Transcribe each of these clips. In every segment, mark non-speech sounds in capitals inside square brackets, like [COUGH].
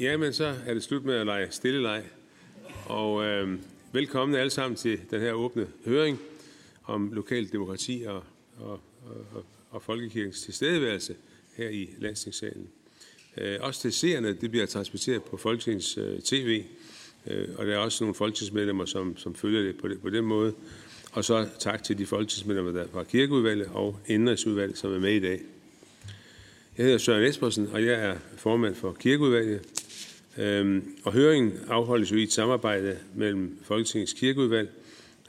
Ja, men så er det slut med at lege stille leg. Og øh, velkommen alle sammen til den her åbne høring om lokal demokrati og, og, og, og folkekirkens tilstedeværelse her i landstingssalen. Øh, også til seerne, det bliver transmitteret på Folketingets øh, tv, øh, og der er også nogle folketingsmedlemmer, som, som følger det på, det på den måde. Og så tak til de folketingsmedlemmer, der er fra kirkeudvalget og indrigsudvalget, som er med i dag. Jeg hedder Søren Espersen, og jeg er formand for kirkeudvalget. Øhm, og høringen afholdes jo i et samarbejde mellem Folketingets kirkeudvalg,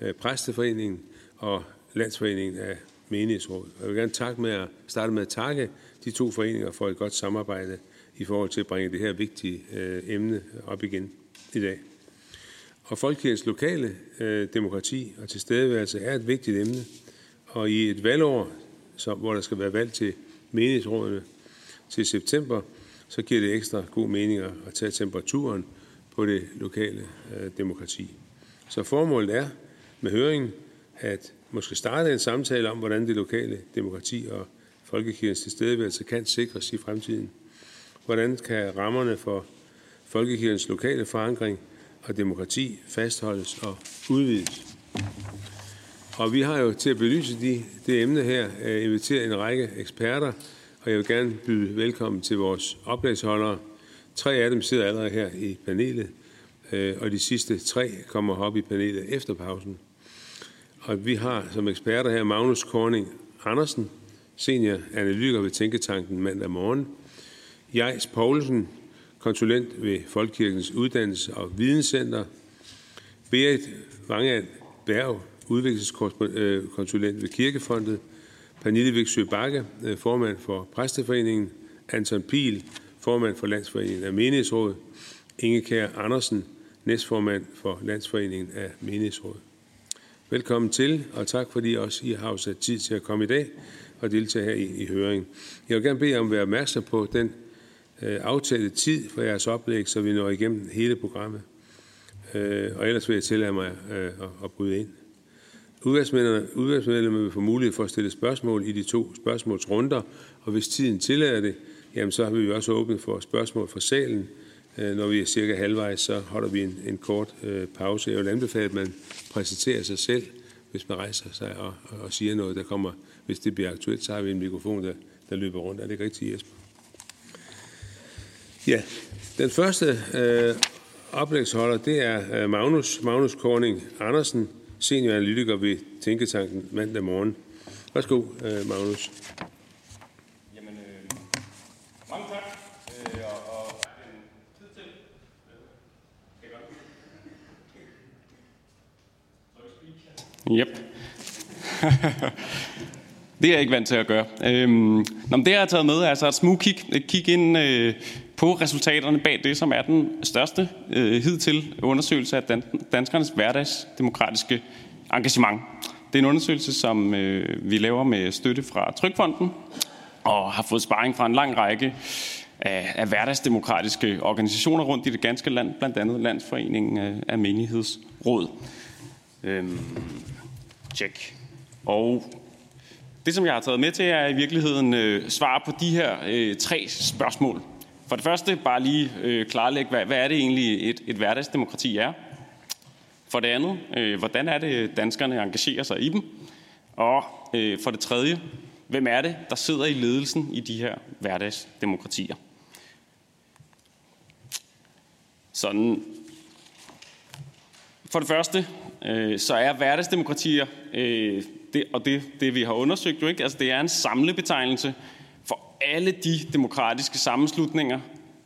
øh, Præsteforeningen og Landsforeningen af Menighedsråd. Jeg vil gerne takke med at starte med at takke de to foreninger for et godt samarbejde i forhold til at bringe det her vigtige øh, emne op igen i dag. Og Folkekirkens lokale øh, demokrati og tilstedeværelse er et vigtigt emne, og i et valgår, som, hvor der skal være valg til menighedsrådene til september, så giver det ekstra god mening at tage temperaturen på det lokale øh, demokrati. Så formålet er med høringen at måske starte en samtale om, hvordan det lokale demokrati og folkekirkens tilstedeværelse kan sikres i fremtiden. Hvordan kan rammerne for folkekirkens lokale forankring og demokrati fastholdes og udvides? Og vi har jo til at belyse de, det emne her øh, inviteret en række eksperter, og jeg vil gerne byde velkommen til vores oplægsholdere. Tre af dem sidder allerede her i panelet, øh, og de sidste tre kommer op i panelet efter pausen. Og vi har som eksperter her Magnus Korning Andersen, senior analytiker ved Tænketanken mandag morgen. Jais Poulsen, konsulent ved Folkekirkens Uddannelse- og Videnscenter. Berit Vangan Berg, udviklingskonsulent øh, ved Kirkefondet. Pernille Vigsø Bakke, øh, formand for Præsteforeningen. Anton Pil, formand for Landsforeningen af Menighedsråd. Inge Kær Andersen, næstformand for Landsforeningen af Menighedsråd. Velkommen til, og tak fordi også I har sat tid til at komme i dag og deltage her i, i høringen. Jeg vil gerne bede jer om at være opmærksom på den øh, aftalte tid for jeres oplæg, så vi når igennem hele programmet. Øh, og ellers vil jeg tillade mig øh, at, at bryde ind. Udvalgsmedlemmer vil få mulighed for at stille spørgsmål i de to spørgsmålsrunder, og hvis tiden tillader det, jamen så har vi også åbnet for spørgsmål fra salen. Øh, når vi er cirka halvvejs, så holder vi en, en kort øh, pause. Jeg vil anbefale, at man præsenterer sig selv, hvis man rejser sig og, og, og siger noget, der kommer. Hvis det bliver aktuelt, så har vi en mikrofon, der, der løber rundt. Er det ikke rigtigt, Jesper? Ja, den første øh, oplægsholder, det er øh, Magnus, Magnus Korning Andersen, senioranalytiker ved Tænketanken mandag morgen. Værsgo, øh, Magnus. Jamen, øh, mange tak, øh, og, og tid til. Kan? Yep. [LAUGHS] det er jeg ikke vant til at gøre. Øhm, nå, det, jeg har taget med, er altså et smug kig, et kig ind øh, på resultaterne bag det, som er den største øh, hidtil undersøgelse af dan- danskernes hverdagsdemokratiske engagement. Det er en undersøgelse, som øh, vi laver med støtte fra Trykfonden, og har fået sparring fra en lang række af, af hverdagsdemokratiske organisationer rundt i det ganske land, blandt andet Landsforeningen af, Menighedsråd. Øhm, check. Og det, som jeg har taget med til, er i virkeligheden øh, svar på de her øh, tre spørgsmål. For det første bare lige øh, klarlægge, hvad, hvad er det egentlig et, et hverdagsdemokrati er? For det andet, øh, hvordan er det, danskerne engagerer sig i dem? Og øh, for det tredje, hvem er det, der sidder i ledelsen i de her hverdagsdemokratier? Sådan. For det første, øh, så er hverdagsdemokratier, øh, det, og det, det vi har undersøgt jo ikke, altså det er en samlebetegnelse alle de demokratiske sammenslutninger,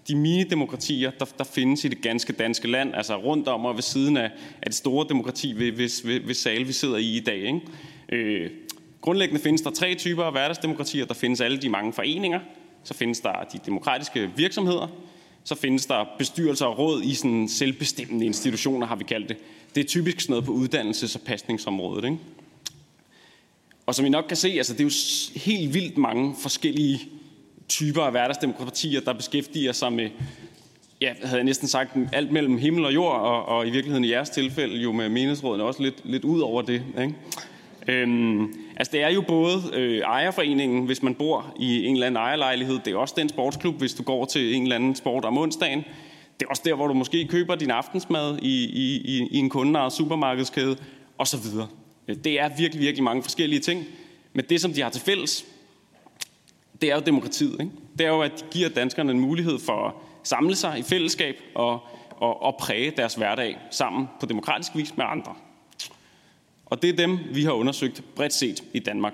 de mini-demokratier, der, der findes i det ganske danske land, altså rundt om og ved siden af, af det store demokrati, ved, ved, ved, ved sal, vi sidder i i dag. Ikke? Øh, grundlæggende findes der tre typer af hverdagsdemokratier. Der findes alle de mange foreninger, så findes der de demokratiske virksomheder, så findes der bestyrelser og råd i sådan selvbestemmende institutioner, har vi kaldt det. Det er typisk sådan noget på uddannelses- og pasningsområdet. Ikke? Og som I nok kan se, altså det er jo helt vildt mange forskellige typer af hverdagsdemokratier, der beskæftiger sig med, ja, havde jeg næsten sagt, alt mellem himmel og jord, og, og i virkeligheden i jeres tilfælde jo med meningsrådene også lidt, lidt ud over det. Ikke? Øhm, altså det er jo både øh, ejerforeningen, hvis man bor i en eller anden ejerlejlighed, det er også den sportsklub, hvis du går til en eller anden sport om onsdagen, Det er også der, hvor du måske køber din aftensmad i, i, i, i en kundeejet supermarkedskæde, og så videre. Øh, det er virkelig, virkelig mange forskellige ting. Men det, som de har til fælles, det er jo demokratiet. Ikke? Det er jo, at de giver danskerne en mulighed for at samle sig i fællesskab og, og, og præge deres hverdag sammen på demokratisk vis med andre. Og det er dem, vi har undersøgt bredt set i Danmark.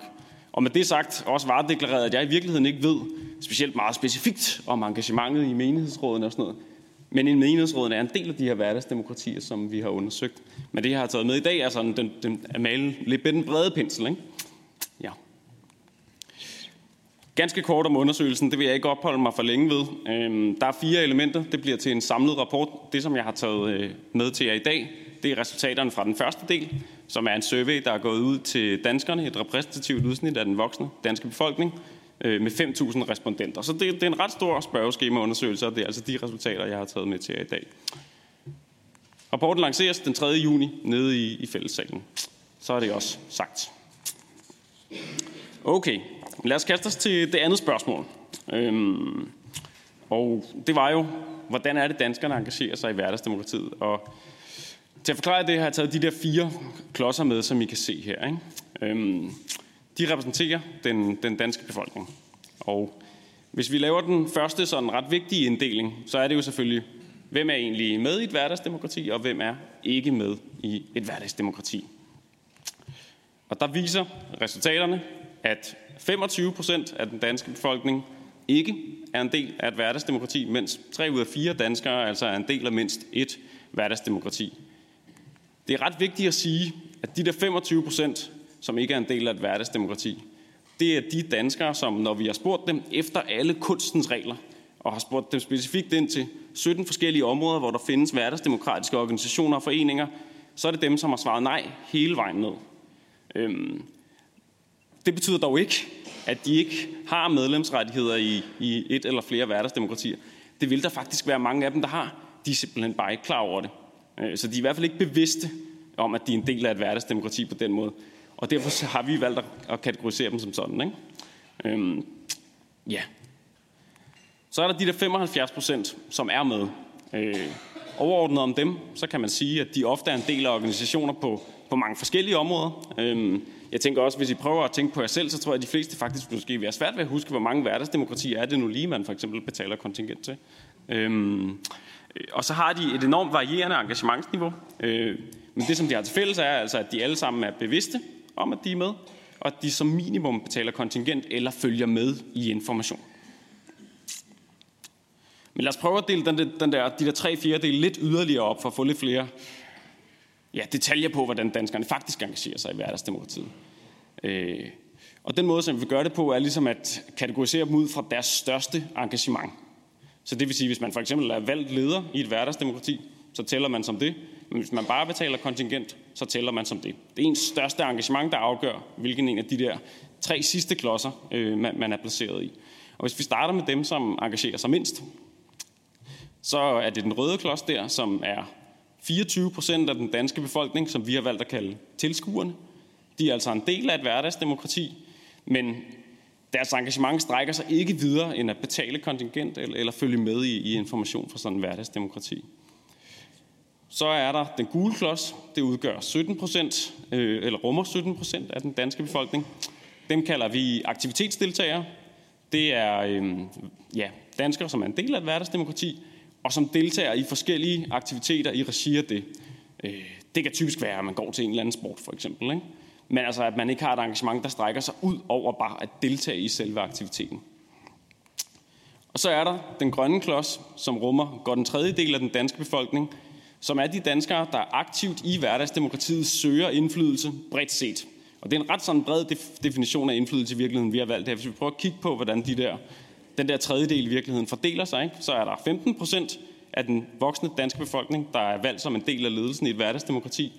Og med det sagt også varedeklareret, at jeg i virkeligheden ikke ved specielt meget specifikt om engagementet i menighedsrådene og sådan noget. Men en menighedsrådene er en del af de her hverdagsdemokratier, som vi har undersøgt. Men det, jeg har taget med i dag, er sådan den, den at male lidt den brede pensel. Ikke? Ganske kort om undersøgelsen, det vil jeg ikke opholde mig for længe ved. Øhm, der er fire elementer, det bliver til en samlet rapport. Det, som jeg har taget øh, med til jer i dag, det er resultaterne fra den første del, som er en survey, der er gået ud til danskerne, et repræsentativt udsnit af den voksne danske befolkning, øh, med 5.000 respondenter. Så det, det er en ret stor spørgeskemaundersøgelse, og det er altså de resultater, jeg har taget med til jer i dag. Rapporten lanceres den 3. juni nede i, i fællessalen. Så er det også sagt. Okay, lad os kaste os til det andet spørgsmål. Øhm, og det var jo, hvordan er det danskerne engagerer sig i hverdagsdemokratiet? Og til at forklare det har jeg taget de der fire klodser med, som I kan se her. Ikke? Øhm, de repræsenterer den, den danske befolkning. Og hvis vi laver den første sådan ret vigtige inddeling, så er det jo selvfølgelig, hvem er egentlig med i et hverdagsdemokrati, og hvem er ikke med i et hverdagsdemokrati. Og der viser resultaterne, at 25 procent af den danske befolkning ikke er en del af et hverdagsdemokrati, mens 3 ud af 4 danskere altså er en del af mindst et hverdagsdemokrati. Det er ret vigtigt at sige, at de der 25 procent, som ikke er en del af et hverdagsdemokrati, det er de danskere, som når vi har spurgt dem efter alle kunstens regler, og har spurgt dem specifikt ind til 17 forskellige områder, hvor der findes hverdagsdemokratiske organisationer og foreninger, så er det dem, som har svaret nej hele vejen ned. Øhm, det betyder dog ikke, at de ikke har medlemsrettigheder i, i et eller flere hverdagsdemokratier. Det vil der faktisk være mange af dem, der har. De er simpelthen bare ikke klar over det. Øh, så de er i hvert fald ikke bevidste om, at de er en del af et hverdagsdemokrati på den måde. Og derfor har vi valgt at kategorisere dem som sådan. Ikke? Øhm, ja. Så er der de der 75 procent, som er med. Øh, overordnet om dem, så kan man sige, at de ofte er en del af organisationer på, på mange forskellige områder. Øhm, jeg tænker også, hvis I prøver at tænke på jer selv, så tror jeg, at de fleste faktisk måske vil have svært ved at huske, hvor mange hverdagsdemokratier er det nu lige, man for eksempel betaler kontingent til. Øhm, øh, og så har de et enormt varierende engagementsniveau. Øh, men det, som de har til fælles, er altså, at de alle sammen er bevidste om, at de er med, og at de som minimum betaler kontingent eller følger med i information. Men lad os prøve at dele den, den der, de der tre fjerdedele lidt yderligere op, for at få lidt flere ja, detaljer på, hvordan danskerne faktisk engagerer sig i hverdagsdemokratiet. Øh, og den måde, som vi vil gøre det på, er ligesom at kategorisere dem ud fra deres største engagement. Så det vil sige, hvis man for eksempel er valgt leder i et hverdagsdemokrati, så tæller man som det. Men hvis man bare betaler kontingent, så tæller man som det. Det er ens største engagement, der afgør, hvilken en af de der tre sidste klodser, øh, man, man er placeret i. Og hvis vi starter med dem, som engagerer sig mindst, så er det den røde klods der, som er 24 procent af den danske befolkning, som vi har valgt at kalde tilskuerne. De er altså en del af et hverdagsdemokrati, men deres engagement strækker sig ikke videre end at betale kontingent eller, eller følge med i, i information fra sådan en hverdagsdemokrati. Så er der den gule klods. Det udgør 17 procent, øh, eller rummer 17 procent af den danske befolkning. Dem kalder vi aktivitetsdeltagere. Det er øh, ja, danskere, som er en del af et hverdagsdemokrati, og som deltager i forskellige aktiviteter i regi af det. Øh, det kan typisk være, at man går til en eller anden sport, for eksempel. Ikke? Men altså, at man ikke har et engagement, der strækker sig ud over bare at deltage i selve aktiviteten. Og så er der den grønne klods, som rummer godt en tredjedel af den danske befolkning, som er de danskere, der aktivt i hverdagsdemokratiet søger indflydelse bredt set. Og det er en ret sådan bred definition af indflydelse i virkeligheden, vi har valgt her. Hvis vi prøver at kigge på, hvordan de der, den der tredjedel i virkeligheden fordeler sig, ikke? så er der 15 procent af den voksne danske befolkning, der er valgt som en del af ledelsen i et hverdagsdemokrati.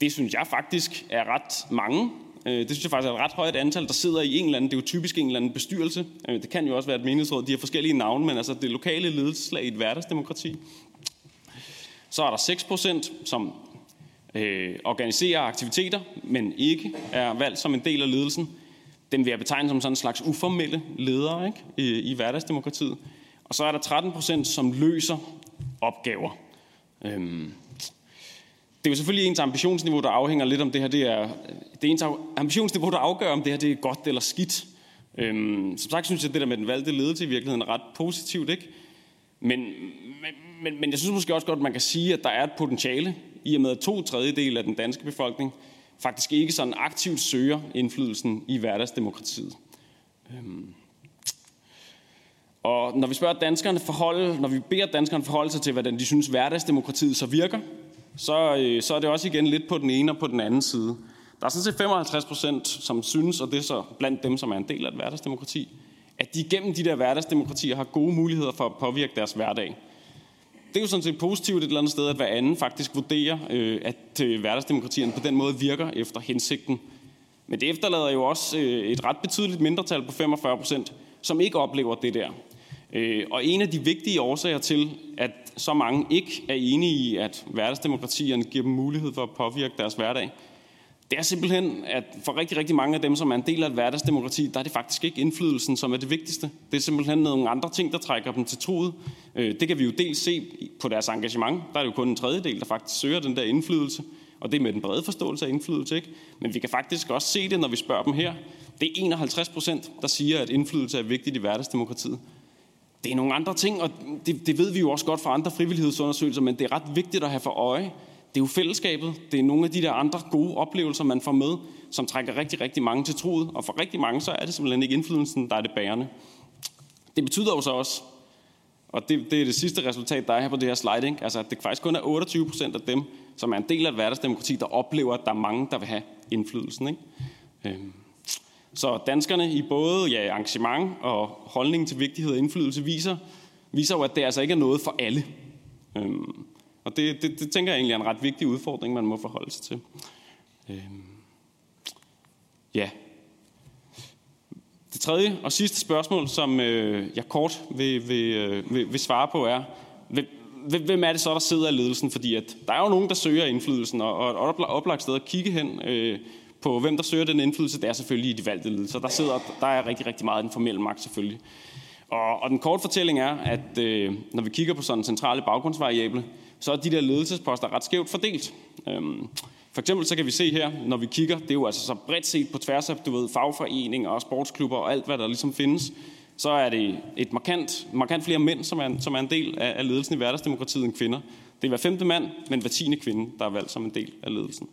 Det synes jeg faktisk er ret mange. Øh, det synes jeg faktisk er et ret højt antal, der sidder i en eller anden, det er jo typisk en eller anden bestyrelse. Øh, det kan jo også være et meningsråd, de har forskellige navne, men altså det lokale ledelseslag i et hverdagsdemokrati. Så er der 6 procent, som øh, organiserer aktiviteter, men ikke er valgt som en del af ledelsen den vil jeg betegne som sådan en slags uformelle ledere ikke? I, i hverdagsdemokratiet. Og så er der 13 procent, som løser opgaver. Øhm, det er jo selvfølgelig ens ambitionsniveau, der afhænger lidt om det her. Det er, det er ens ambitionsniveau, der afgør, om det her det er godt eller skidt. Øhm, som sagt synes jeg, at det der med den valgte ledelse i virkeligheden er ret positivt. Ikke? Men, men, men, men jeg synes måske også godt, at man kan sige, at der er et potentiale, i og med at to tredjedel af den danske befolkning faktisk ikke sådan aktivt søger indflydelsen i hverdagsdemokratiet. Øhm. Og når vi spørger danskerne forholde, når vi beder danskerne forholde sig til, hvordan de synes hverdagsdemokratiet så virker, så, øh, så er det også igen lidt på den ene og på den anden side. Der er sådan set 55 procent, som synes, og det er så blandt dem, som er en del af et hverdagsdemokrati, at de gennem de der hverdagsdemokratier har gode muligheder for at påvirke deres hverdag. Det er jo sådan set positivt et eller andet sted, at hver anden faktisk vurderer, øh, at øh, hverdagsdemokratierne på den måde virker efter hensigten. Men det efterlader jo også øh, et ret betydeligt mindretal på 45 procent, som ikke oplever det der. Øh, og en af de vigtige årsager til, at så mange ikke er enige i, at hverdagsdemokratierne giver dem mulighed for at påvirke deres hverdag, det er simpelthen, at for rigtig, rigtig mange af dem, som er en del af et hverdagsdemokrati, der er det faktisk ikke indflydelsen, som er det vigtigste. Det er simpelthen nogle andre ting, der trækker dem til troet. Øh, det kan vi jo dels se på deres engagement. Der er det jo kun en tredjedel, der faktisk søger den der indflydelse. Og det er med den brede forståelse af indflydelse, ikke? Men vi kan faktisk også se det, når vi spørger dem her. Det er 51 procent, der siger, at indflydelse er vigtigt i hverdagsdemokratiet. Det er nogle andre ting, og det, det ved vi jo også godt fra andre frivillighedsundersøgelser, men det er ret vigtigt at have for øje, det er jo fællesskabet. Det er nogle af de der andre gode oplevelser, man får med, som trækker rigtig, rigtig mange til troet. Og for rigtig mange, så er det simpelthen ikke indflydelsen, der er det bærende. Det betyder jo så også, og det, det er det sidste resultat, der er her på det her slide, ikke? Altså, at det faktisk kun er 28 procent af dem, som er en del af et hverdagsdemokrati, der oplever, at der er mange, der vil have indflydelsen. Ikke? Øhm. Så danskerne i både ja, arrangement og holdning til vigtighed og indflydelse viser, viser jo, at det altså ikke er noget for alle. Øhm. Og det, det, det tænker jeg egentlig er en ret vigtig udfordring, man må forholde sig til. Øhm. Ja. Det tredje og sidste spørgsmål, som øh, jeg kort vil, vil, øh, vil, vil svare på, er, hvem er det så, der sidder i ledelsen? Fordi at der er jo nogen, der søger indflydelsen, og, og et oplagt sted at kigge hen øh, på, hvem der søger den indflydelse, det er selvfølgelig i de valgte ledelser. Der, sidder, der er rigtig, rigtig meget den formelle magt selvfølgelig. Og, og den korte fortælling er, at øh, når vi kigger på sådan en centrale baggrundsvariable, så er de der ledelsesposter ret skævt fordelt. Øhm, for eksempel så kan vi se her, når vi kigger, det er jo altså så bredt set på tværs af, du ved, fagforeninger og sportsklubber og alt, hvad der ligesom findes, så er det et markant, markant flere mænd, som er, som er en del af, af ledelsen i hverdagsdemokratiet end kvinder. Det er hver femte mand, men hver tiende kvinde, der er valgt som en del af ledelsen.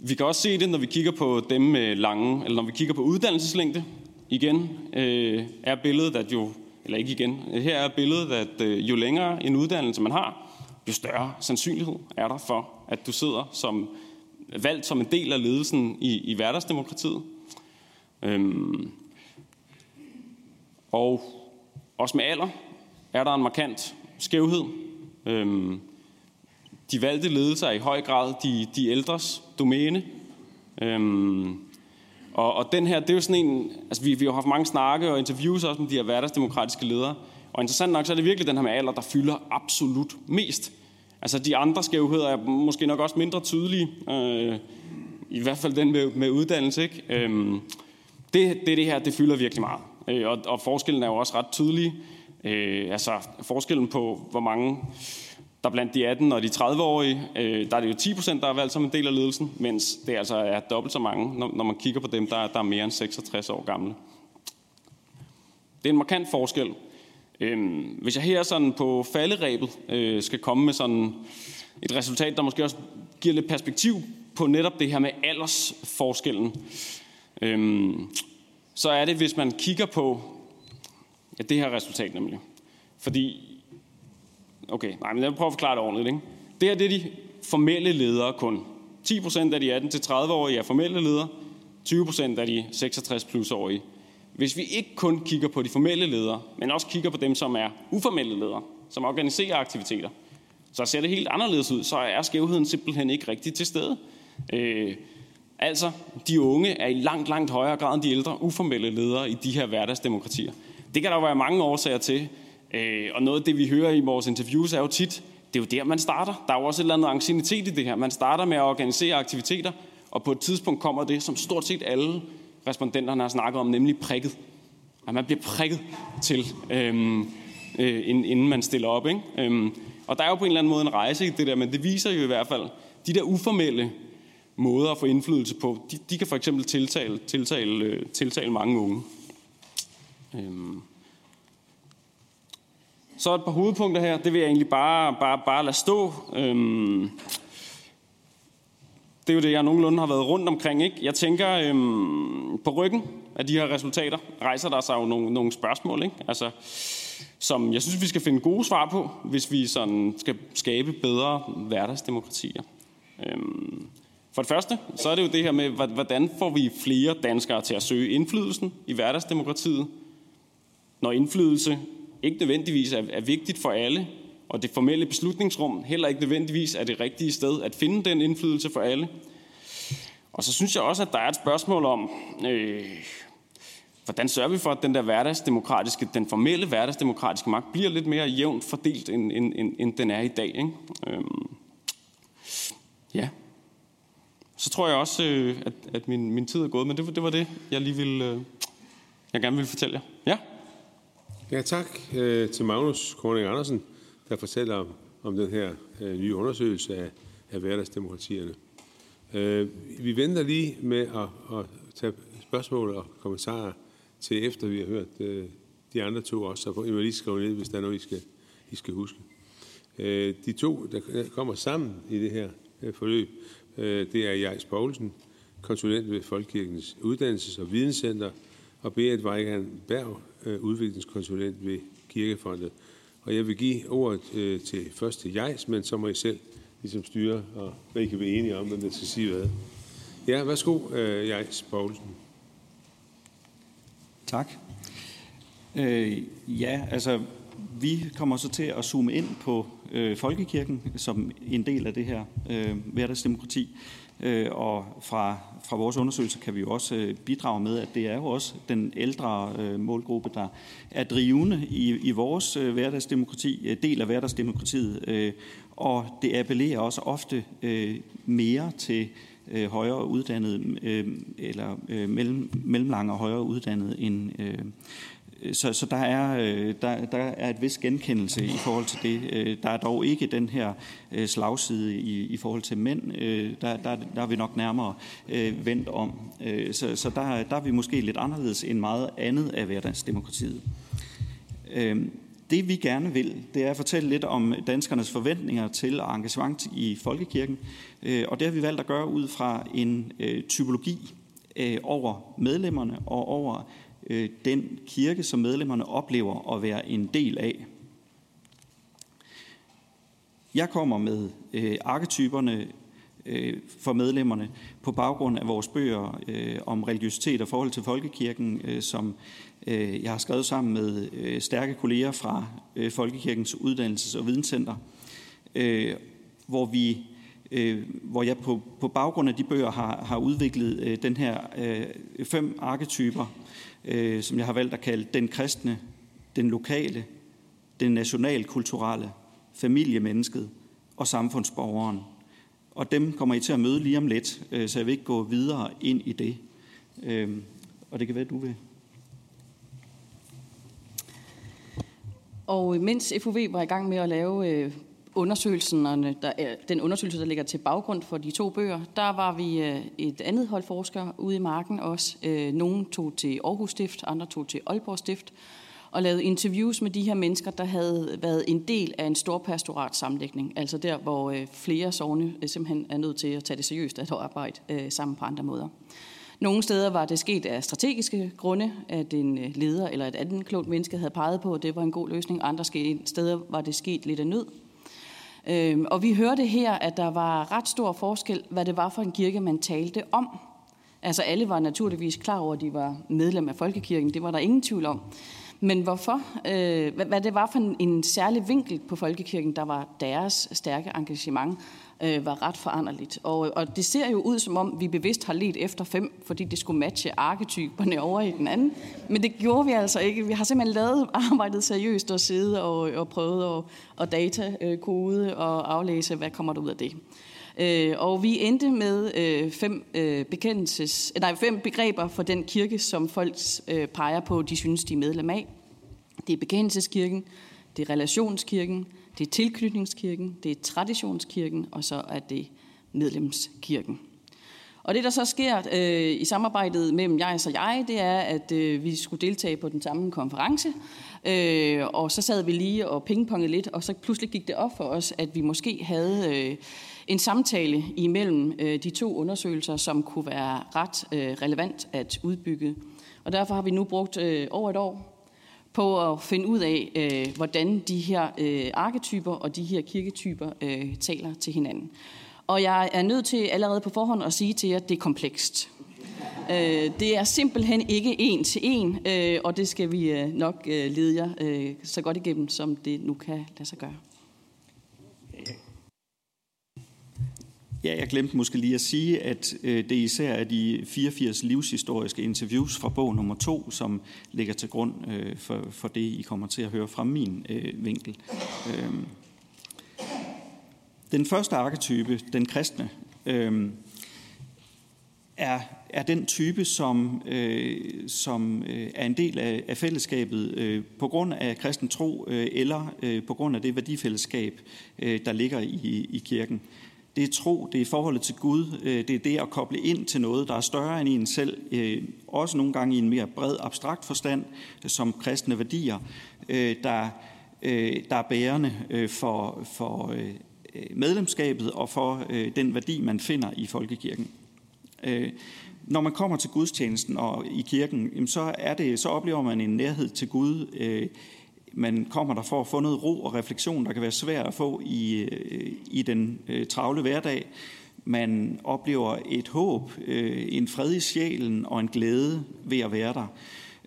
Vi kan også se det, når vi kigger på dem med lange, eller når vi kigger på uddannelseslængde. Igen øh, er billedet, at jo eller ikke igen. Her er billedet, at øh, jo længere en uddannelse man har, jo større sandsynlighed er der for, at du sidder som valgt som en del af ledelsen i, i hverdagsdemokratiet. Øhm, og også med alder er der en markant skævhed. Øhm, de valgte ledelser er i høj grad de, de ældres domæne. Øhm, og, og den her, det er jo sådan en, altså vi, vi har haft mange snakke og interviews også med de her hverdagsdemokratiske ledere, og interessant nok, så er det virkelig den her med alder, der fylder absolut mest. Altså de andre skævheder er måske nok også mindre tydelige, øh, i hvert fald den med, med uddannelse. Ikke? Øh, det, det, det her, det fylder virkelig meget. Øh, og, og forskellen er jo også ret tydelig. Øh, altså forskellen på, hvor mange der blandt de 18 og de 30-årige, øh, der er det jo 10 procent, der er valgt som en del af ledelsen, mens det altså er dobbelt så mange, når, når man kigger på dem, der, der er mere end 66 år gamle. Det er en markant forskel. Øh, hvis jeg her sådan på falderæbet øh, skal komme med sådan et resultat, der måske også giver lidt perspektiv på netop det her med aldersforskellen, øh, så er det, hvis man kigger på ja, det her resultat nemlig. Fordi Okay, nej, men jeg vil prøve at forklare det ordentligt. Ikke? Det her det er de formelle ledere kun. 10% af de 18-30-årige er formelle ledere, 20% af de 66 plus-årige. Hvis vi ikke kun kigger på de formelle ledere, men også kigger på dem, som er uformelle ledere, som organiserer aktiviteter, så ser det helt anderledes ud. Så er skævheden simpelthen ikke rigtig til stede. Øh, altså, de unge er i langt, langt højere grad end de ældre uformelle ledere i de her hverdagsdemokratier. Det kan der jo være mange årsager til. Øh, og noget af det, vi hører i vores interviews, er jo tit, det er jo der, man starter. Der er jo også et eller andet angstinitet i det her. Man starter med at organisere aktiviteter, og på et tidspunkt kommer det, som stort set alle respondenterne har snakket om, nemlig prikket. at man bliver prikket til, øhm, øh, inden man stiller op. Ikke? Øhm, og der er jo på en eller anden måde en rejse i det der, men det viser jo i hvert fald, de der uformelle måder at få indflydelse på, de, de kan for eksempel tiltale, tiltale, øh, tiltale mange unge. Øhm. Så et par hovedpunkter her, det vil jeg egentlig bare, bare, bare lade stå. Øhm. Det er jo det, jeg nogenlunde har været rundt omkring. Ikke? Jeg tænker, øhm, på ryggen af de her resultater rejser der sig jo nogle, nogle spørgsmål. Ikke? Altså, som jeg synes, vi skal finde gode svar på, hvis vi sådan skal skabe bedre hverdagsdemokratier. Øhm, for det første, så er det jo det her med, hvordan får vi flere danskere til at søge indflydelsen i hverdagsdemokratiet, når indflydelse ikke nødvendigvis er, er vigtigt for alle, og det formelle beslutningsrum heller ikke nødvendigvis er det rigtige sted at finde den indflydelse for alle. Og så synes jeg også, at der er et spørgsmål om, øh, hvordan sørger vi for, at den der hverdagsdemokratiske, den formelle hverdagsdemokratiske magt bliver lidt mere jævnt fordelt, end, end, end, end den er i dag. Ikke? Øhm, ja. Så tror jeg også, øh, at, at min, min tid er gået, men det, det var det, jeg lige ville, øh, jeg gerne ville fortælle jer. Ja? Ja, tak øh, til Magnus Korning Andersen, der fortæller om, om den her øh, nye undersøgelse af, af hverdagsdemokratierne. Øh, vi venter lige med at, at tage spørgsmål og kommentarer til efter vi har hørt øh, de andre to også, så I må lige skrive ned, hvis der er noget, I skal, I skal huske. Øh, de to, der kommer sammen i det her øh, forløb, øh, det er Jais Poulsen, konsulent ved Folkekirkens Uddannelses- og Videnscenter, og Berit Weigand Berg, Øh, udviklingskonsulent ved Kirkefondet. Og jeg vil give ordet øh, til først til Jais, men så må I selv ligesom styre, og hvad I kan blive enige om, hvem der skal sige hvad. Ja, værsgo, øh, Jais Poulsen. Tak. Øh, ja, altså vi kommer så til at zoome ind på øh, folkekirken som en del af det her øh, hverdagsdemokrati. Øh, og fra, fra vores undersøgelser kan vi jo også øh, bidrage med, at det er jo også den ældre øh, målgruppe, der er drivende i, i vores øh, hverdagsdemokrati, del af hverdagsdemokratiet. Øh, og det appellerer også ofte øh, mere til højere uddannet eller mellem, mellemlange og højere uddannet end så, så der, er, øh, der, der er et vis genkendelse i forhold til det. Øh, der er dog ikke den her øh, slagside i, i forhold til mænd. Der, der, der er vi nok nærmere vendt om. Så, så der, der er vi måske lidt anderledes end meget andet af hverdagsdemokratiet. Det vi gerne vil, det er at fortælle lidt om danskernes forventninger til engagement i folkekirken. Og det har vi valgt at gøre ud fra en typologi over medlemmerne og over øh, den kirke, som medlemmerne oplever at være en del af. Jeg kommer med øh, arketyperne øh, for medlemmerne på baggrund af vores bøger øh, om religiøsitet og forhold til folkekirken, øh, som øh, jeg har skrevet sammen med øh, stærke kolleger fra øh, Folkekirkens Uddannelses- og Videnscenter, øh, hvor vi øh, hvor jeg på, på baggrund af de bøger har, har udviklet øh, den her øh, fem arketyper øh, som jeg har valgt at kalde den kristne, den lokale, den nationalkulturelle, familiemennesket og samfundsborgeren. Og dem kommer I til at møde lige om lidt, øh, så jeg vil ikke gå videre ind i det. Øh, og det kan være, du vil. Og mens FUV var i gang med at lave øh, undersøgelsen, der, den undersøgelse, der ligger til baggrund for de to bøger, der var vi øh, et andet hold forskere ude i marken også. Øh, nogle tog til Aarhus Stift, andre tog til Aalborg Stift, og lavede interviews med de her mennesker, der havde været en del af en stor pastorat sammenlægning. Altså der, hvor øh, flere sovne simpelthen er nødt til at tage det seriøst at arbejde sammen på andre måder. Nogle steder var det sket af strategiske grunde, at en leder eller et andet klogt menneske havde peget på, at det var en god løsning. Andre steder var det sket lidt af nød, Øhm, og vi hørte her, at der var ret stor forskel, hvad det var for en kirke, man talte om. Altså alle var naturligvis klar over, at de var medlem af Folkekirken. Det var der ingen tvivl om. Men hvorfor? Øh, hvad det var for en, en særlig vinkel på Folkekirken, der var deres stærke engagement, øh, var ret foranderligt. Og, øh, og det ser jo ud som om, vi bevidst har let efter fem, fordi det skulle matche arketyperne over i den anden. Men det gjorde vi altså ikke. Vi har simpelthen lavet arbejdet seriøst og sidde og, og prøvet at og data øh, kode og aflæse, hvad kommer der ud af det. Øh, og vi endte med øh, fem, øh, bekendelses, nej, fem begreber for den kirke, som folk øh, peger på, de synes, de er medlem af. Det er bekendelseskirken, det er relationskirken, det er tilknytningskirken, det er traditionskirken, og så er det medlemskirken. Og det, der så sker øh, i samarbejdet mellem jeg og jeg, det er, at øh, vi skulle deltage på den samme konference. Øh, og så sad vi lige og pingpongede lidt, og så pludselig gik det op for os, at vi måske havde øh, en samtale imellem øh, de to undersøgelser, som kunne være ret øh, relevant at udbygge. Og derfor har vi nu brugt øh, over et år på at finde ud af, øh, hvordan de her øh, arketyper og de her kirketyper øh, taler til hinanden. Og jeg er nødt til allerede på forhånd at sige til jer, at det er komplekst. Øh, det er simpelthen ikke en til en, øh, og det skal vi øh, nok øh, lede jer øh, så godt igennem, som det nu kan lade sig gøre. Ja, jeg glemte måske lige at sige, at øh, det især er de 84 livshistoriske interviews fra bog nummer to, som ligger til grund øh, for, for det, I kommer til at høre fra min øh, vinkel. Øhm, den første arketype, den kristne, øh, er, er den type, som, øh, som øh, er en del af, af fællesskabet øh, på grund af kristen tro øh, eller øh, på grund af det værdifællesskab, øh, der ligger i, i kirken. Det er tro, det er forholdet til Gud, øh, det er det at koble ind til noget, der er større end en selv, øh, også nogle gange i en mere bred abstrakt forstand, øh, som kristne værdier, der, der er bærende for, for medlemskabet og for den værdi, man finder i folkekirken. Når man kommer til gudstjenesten og i kirken, så, er det, så oplever man en nærhed til Gud. Man kommer der for at få noget ro og refleksion, der kan være svært at få i, øh, i den øh, travle hverdag. Man oplever et håb, øh, en fred i sjælen og en glæde ved at være der.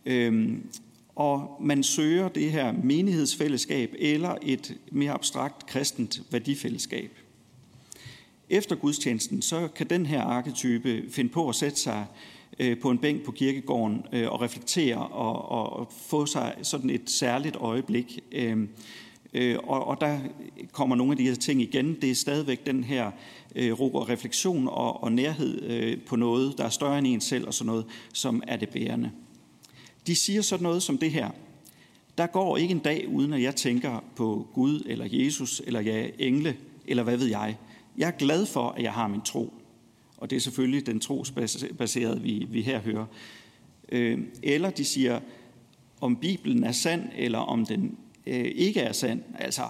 Øhm, og man søger det her menighedsfællesskab eller et mere abstrakt kristent værdifællesskab. Efter gudstjenesten, så kan den her arketype finde på at sætte sig øh, på en bænk på kirkegården øh, og reflektere og, og få sig sådan et særligt øjeblik. Øhm, øh, og, og der kommer nogle af de her ting igen. Det er stadigvæk den her øh, ro og refleksion og, og nærhed øh, på noget, der er større end en selv og sådan noget, som er det bærende. De siger sådan noget som det her. Der går ikke en dag, uden at jeg tænker på Gud eller Jesus eller ja, engle eller hvad ved jeg. Jeg er glad for, at jeg har min tro. Og det er selvfølgelig den trosbaserede, vi, vi her hører. Øh, eller de siger, om Bibelen er sand, eller om den øh, ikke er sand. Altså,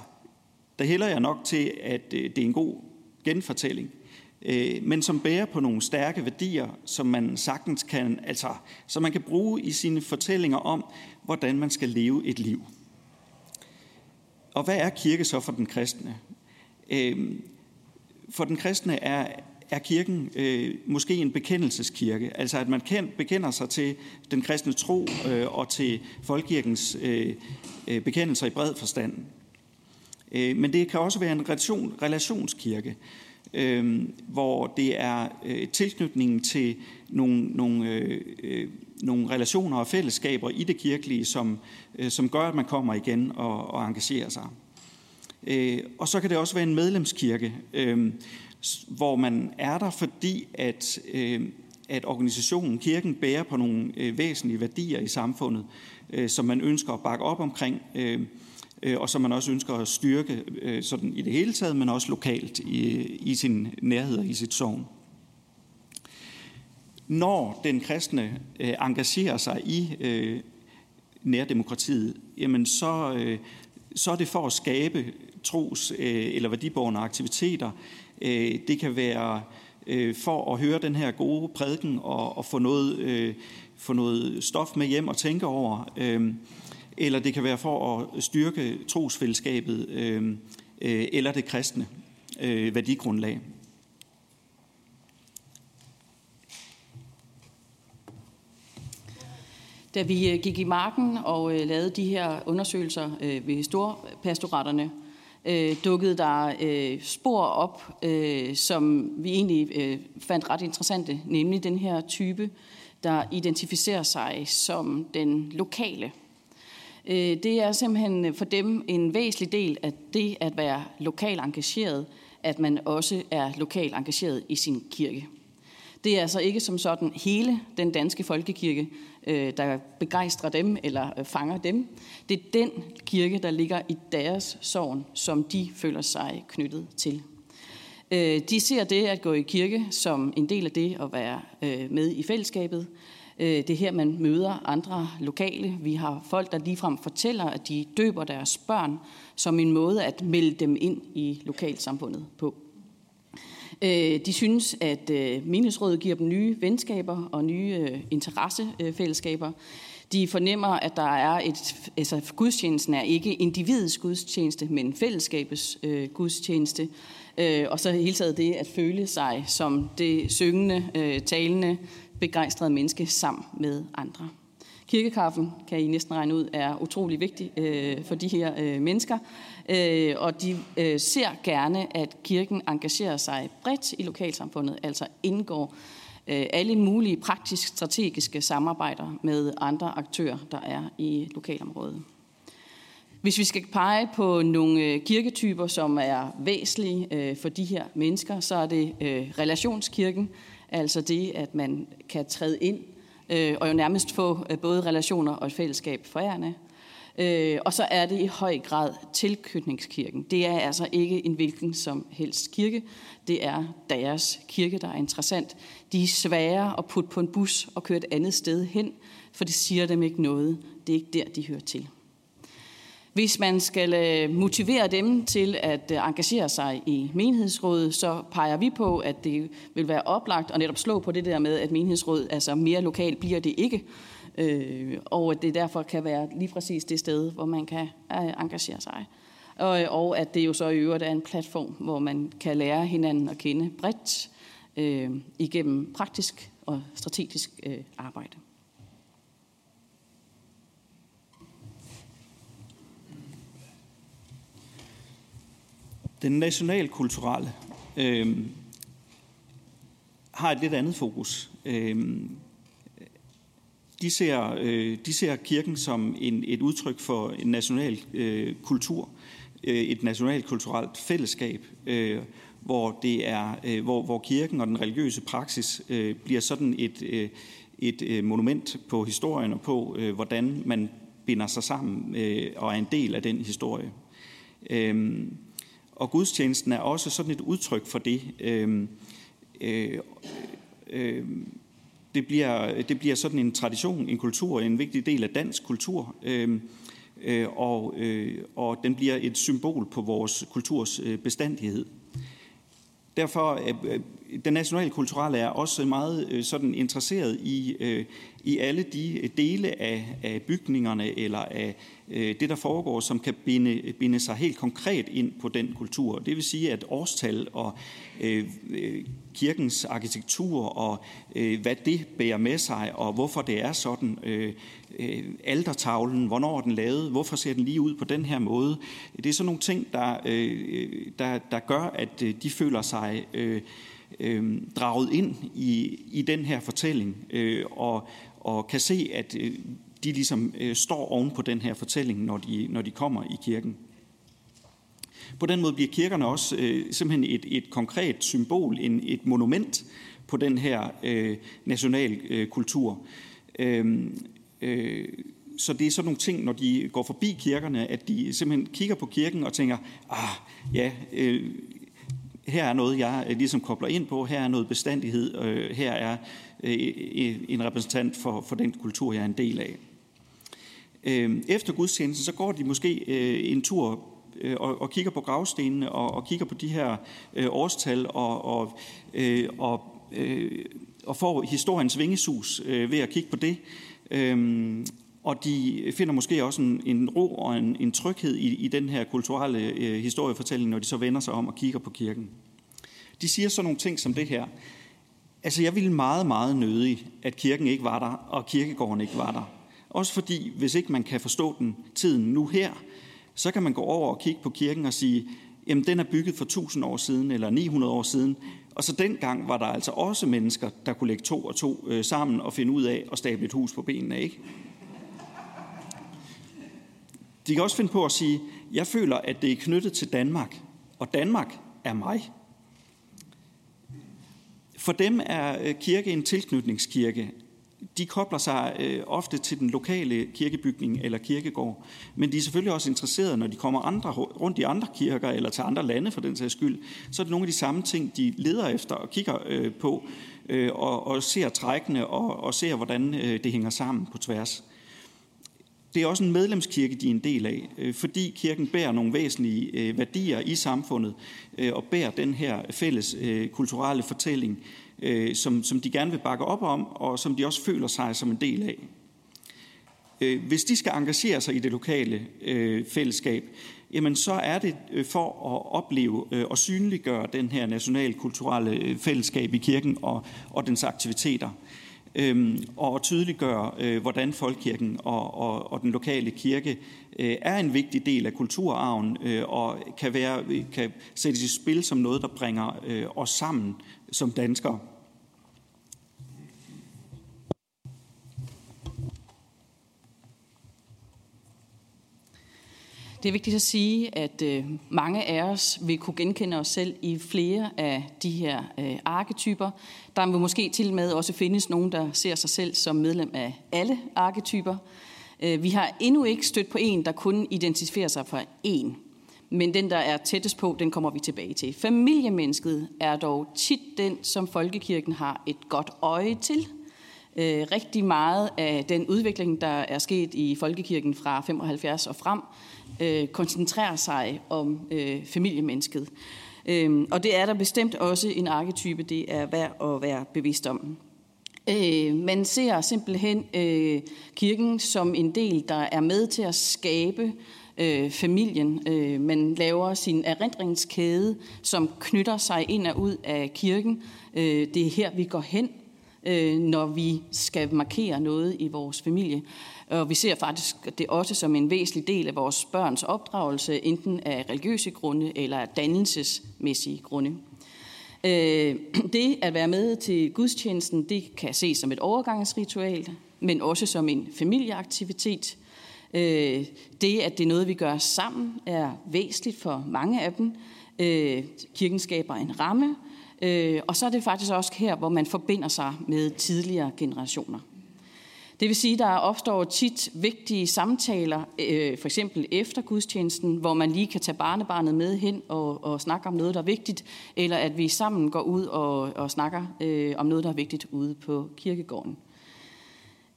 der hælder jeg nok til, at øh, det er en god genfortælling, øh, men som bærer på nogle stærke værdier, som man sagtens kan, altså, som man kan bruge i sine fortællinger om, hvordan man skal leve et liv. Og hvad er kirke så for den kristne? Øh, for den kristne er, er kirken øh, måske en bekendelseskirke, altså at man bekender sig til den kristne tro øh, og til folkekirkens øh, øh, bekendelser i bred forstand. Øh, men det kan også være en relation, relationskirke, øh, hvor det er øh, tilknytningen til nogle, nogle, øh, øh, nogle relationer og fællesskaber i det kirkelige, som, øh, som gør, at man kommer igen og, og engagerer sig. Øh, og så kan det også være en medlemskirke, øh, hvor man er der, fordi at, øh, at organisationen, kirken, bærer på nogle øh, væsentlige værdier i samfundet, øh, som man ønsker at bakke op omkring, øh, øh, og som man også ønsker at styrke øh, sådan i det hele taget, men også lokalt i, i sin nærhed og i sit sovn. Når den kristne øh, engagerer sig i øh, nærdemokratiet, jamen så, øh, så er det for at skabe tros- øh, eller værdiborgende aktiviteter. Øh, det kan være øh, for at høre den her gode prædiken og, og få, noget, øh, få noget stof med hjem og tænke over. Eller det kan være for at styrke trosfællesskabet eller det kristne værdigrundlag. Da vi gik i marken og lavede de her undersøgelser ved storpastoraterne, øh, dukkede der øh, spor op, øh, som vi egentlig øh, fandt ret interessante, nemlig den her type, der identificerer sig som den lokale. Øh, det er simpelthen for dem en væsentlig del af det at være lokal engageret, at man også er lokal engageret i sin kirke. Det er altså ikke som sådan hele den danske folkekirke, øh, der begejstrer dem eller øh, fanger dem. Det er den kirke, der ligger i deres sorg, som de føler sig knyttet til. Øh, de ser det at gå i kirke som en del af det at være med i fællesskabet. Det er her, man møder andre lokale. Vi har folk, der ligefrem fortæller, at de døber deres børn som en måde at melde dem ind i lokalsamfundet på. Øh, de synes, at øh, menighedsrådet giver dem nye venskaber og nye øh, interessefællesskaber. De fornemmer, at der er et, altså gudstjenesten er ikke individets gudstjeneste, men fællesskabets øh, gudstjeneste. Øh, og så hele taget det at føle sig som det syngende, øh, talende, begejstrede menneske sammen med andre. Kirkekaffen, kan I næsten regne ud, er utrolig vigtig øh, for de her øh, mennesker. Øh, og de øh, ser gerne, at kirken engagerer sig bredt i lokalsamfundet, altså indgår øh, alle mulige praktisk strategiske samarbejder med andre aktører, der er i lokalområdet. Hvis vi skal pege på nogle øh, kirketyper, som er væsentlige øh, for de her mennesker, så er det øh, relationskirken, altså det, at man kan træde ind og jo nærmest få både relationer og et fællesskab forærende. Øh, og så er det i høj grad tilknytningskirken. Det er altså ikke en hvilken som helst kirke. Det er deres kirke, der er interessant. De er svære at putte på en bus og køre et andet sted hen, for det siger dem ikke noget. Det er ikke der, de hører til. Hvis man skal øh, motivere dem til at øh, engagere sig i menighedsrådet, så peger vi på, at det vil være oplagt at netop slå på det der med, at menighedsrådet, altså mere lokalt bliver det ikke, øh, og at det derfor kan være lige præcis det sted, hvor man kan øh, engagere sig. Og, og at det jo så i øvrigt er en platform, hvor man kan lære hinanden at kende bredt øh, igennem praktisk og strategisk øh, arbejde. Den nationalkulturelle øh, har et lidt andet fokus. Øh, de, ser, øh, de ser kirken som en, et udtryk for en national øh, kultur, øh, et nationalkulturelt fællesskab, øh, hvor, det er, øh, hvor, hvor kirken og den religiøse praksis øh, bliver sådan et, øh, et øh, monument på historien og på, øh, hvordan man binder sig sammen øh, og er en del af den historie. Øh, og gudstjenesten er også sådan et udtryk for det. Øhm, øh, øh, øh, det, bliver, det bliver sådan en tradition, en kultur, en vigtig del af dansk kultur. Øh, øh, og, øh, og den bliver et symbol på vores kulturs øh, bestandighed. Derfor øh, øh den nationale kulturelle er også meget øh, sådan interesseret i, øh, i alle de dele af, af bygningerne eller af øh, det, der foregår, som kan binde, binde sig helt konkret ind på den kultur. Det vil sige, at årstal og øh, kirkens arkitektur og øh, hvad det bærer med sig, og hvorfor det er sådan, øh, øh, aldertavlen, hvornår er den lavet, hvorfor ser den lige ud på den her måde. Det er sådan nogle ting, der, øh, der, der gør, at de føler sig... Øh, øh, draget ind i, i den her fortælling, øh, og, og kan se, at øh, de ligesom øh, står oven på den her fortælling, når de, når de kommer i kirken. På den måde bliver kirkerne også øh, simpelthen et, et konkret symbol, en, et monument på den her øh, national øh, kultur. Øh, øh, så det er sådan nogle ting, når de går forbi kirkerne, at de simpelthen kigger på kirken og tænker, ah, ja, øh, her er noget, jeg øh, ligesom kobler ind på, her er noget bestandighed, øh, her er øh, en repræsentant for, for den kultur, jeg er en del af. Øh, efter gudstjenesten, så går de måske øh, en tur øh, og, og kigger på gravstenene og, og kigger på de her øh, årstal og, og, øh, og, øh, og får historiens vingesus øh, ved at kigge på det. Øh, og de finder måske også en, en ro og en, en tryghed i, i den her kulturelle øh, historiefortælling, når de så vender sig om og kigger på kirken. De siger så nogle ting som det her. Altså, jeg ville meget, meget nødig, at kirken ikke var der, og kirkegården ikke var der. Også fordi, hvis ikke man kan forstå den tiden nu her, så kan man gå over og kigge på kirken og sige, jamen den er bygget for 1000 år siden, eller 900 år siden, og så dengang var der altså også mennesker, der kunne lægge to og to øh, sammen og finde ud af at stable et hus på benene, ikke? De kan også finde på at sige, jeg føler, at det er knyttet til Danmark, og Danmark er mig. For dem er øh, kirke en tilknytningskirke. De kobler sig øh, ofte til den lokale kirkebygning eller kirkegård, men de er selvfølgelig også interesserede, når de kommer andre, rundt i andre kirker eller til andre lande for den sags skyld, så er det nogle af de samme ting, de leder efter og kigger øh, på og, og ser trækkene og, og ser, hvordan det hænger sammen på tværs. Det er også en medlemskirke, de er en del af, øh, fordi kirken bærer nogle væsentlige øh, værdier i samfundet øh, og bærer den her fælles kulturelle fortælling, som, som de gerne vil bakke op om, og som de også føler sig som en del af. Hvis de skal engagere sig i det lokale fællesskab, jamen så er det for at opleve og synliggøre den her nationalkulturelle fællesskab i kirken og, og dens aktiviteter øhm, og tydeliggøre, øh, hvordan folkekirken og, og, og den lokale kirke øh, er en vigtig del af kulturarven øh, og kan, være, kan sættes i spil som noget, der bringer øh, os sammen som danskere. Det er vigtigt at sige, at øh, mange af os vil kunne genkende os selv i flere af de her øh, arketyper. Der vil måske til med også findes nogen, der ser sig selv som medlem af alle arketyper. Øh, vi har endnu ikke stødt på en, der kun identificerer sig for en. Men den, der er tættest på, den kommer vi tilbage til. Familiemennesket er dog tit den, som folkekirken har et godt øje til. Øh, rigtig meget af den udvikling, der er sket i folkekirken fra 75 og frem, øh, koncentrerer sig om øh, familiemennesket. Øh, og det er der bestemt også en arketype, det er værd at være bevidst om. Øh, man ser simpelthen øh, kirken som en del, der er med til at skabe øh, familien. Øh, man laver sin erindringskæde, som knytter sig ind og ud af kirken. Øh, det er her, vi går hen, øh, når vi skal markere noget i vores familie. Og vi ser faktisk det også som en væsentlig del af vores børns opdragelse, enten af religiøse grunde eller af dannelsesmæssige grunde. Øh, [CLEARS THROAT] det at være med til gudstjenesten, det kan ses som et overgangsritual, men også som en familieaktivitet. Øh, det, at det er noget, vi gør sammen, er væsentligt for mange af dem. Øh, kirken skaber en ramme, øh, og så er det faktisk også her, hvor man forbinder sig med tidligere generationer. Det vil sige, at der opstår tit vigtige samtaler, øh, for eksempel efter gudstjenesten, hvor man lige kan tage barnebarnet med hen og, og snakke om noget, der er vigtigt, eller at vi sammen går ud og, og snakker øh, om noget, der er vigtigt ude på kirkegården.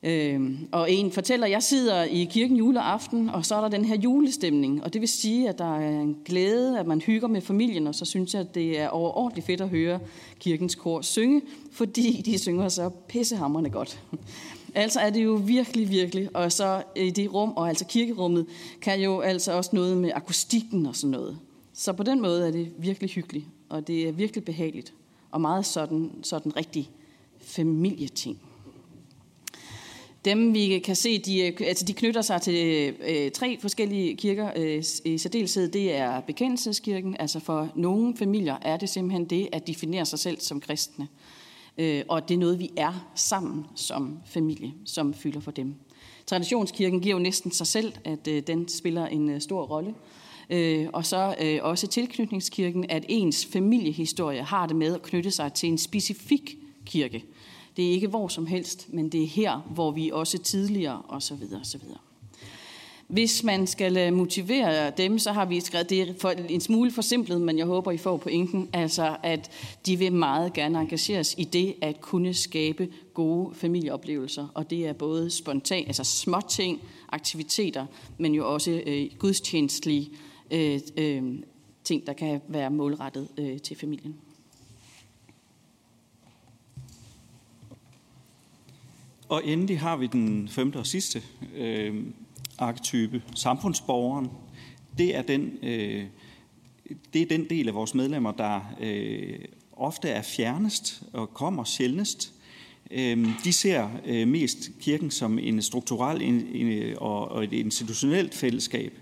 Øh, og en fortæller, at jeg sidder i kirken juleaften, og så er der den her julestemning, og det vil sige, at der er en glæde, at man hygger med familien, og så synes jeg, at det er overordentligt fedt at høre kirkens kor synge, fordi de synger så pissehammerende godt. Altså er det jo virkelig, virkelig, og så i det rum, og altså kirkerummet, kan jo altså også noget med akustikken og sådan noget. Så på den måde er det virkelig hyggeligt, og det er virkelig behageligt, og meget sådan, sådan rigtig familieting. Dem vi kan se, de, altså de knytter sig til øh, tre forskellige kirker øh, i særdeleshed. Det er bekendelseskirken, altså for nogle familier er det simpelthen det at definere sig selv som kristne. Øh, Øh, og det er noget, vi er sammen som familie, som fylder for dem. Traditionskirken giver jo næsten sig selv, at øh, den spiller en øh, stor rolle. Øh, og så øh, også tilknytningskirken, at ens familiehistorie har det med at knytte sig til en specifik kirke. Det er ikke hvor som helst, men det er her, hvor vi også tidligere osv. osv. Hvis man skal øh, motivere dem, så har vi skrevet, det for en smule forsimplet, men jeg håber, I får pointen, altså at de vil meget gerne engageres i det at kunne skabe gode familieoplevelser, og det er både spontan, altså småting, aktiviteter, men jo også øh, gudstjenestlige øh, øh, ting, der kan være målrettet øh, til familien. Og endelig har vi den femte og sidste øh, arketype, samfundsborgeren, det er den, øh, det er den del af vores medlemmer, der øh, ofte er fjernest og kommer sjældnest. Øh, de ser øh, mest kirken som en strukturel en, en, og, og et institutionelt fællesskab.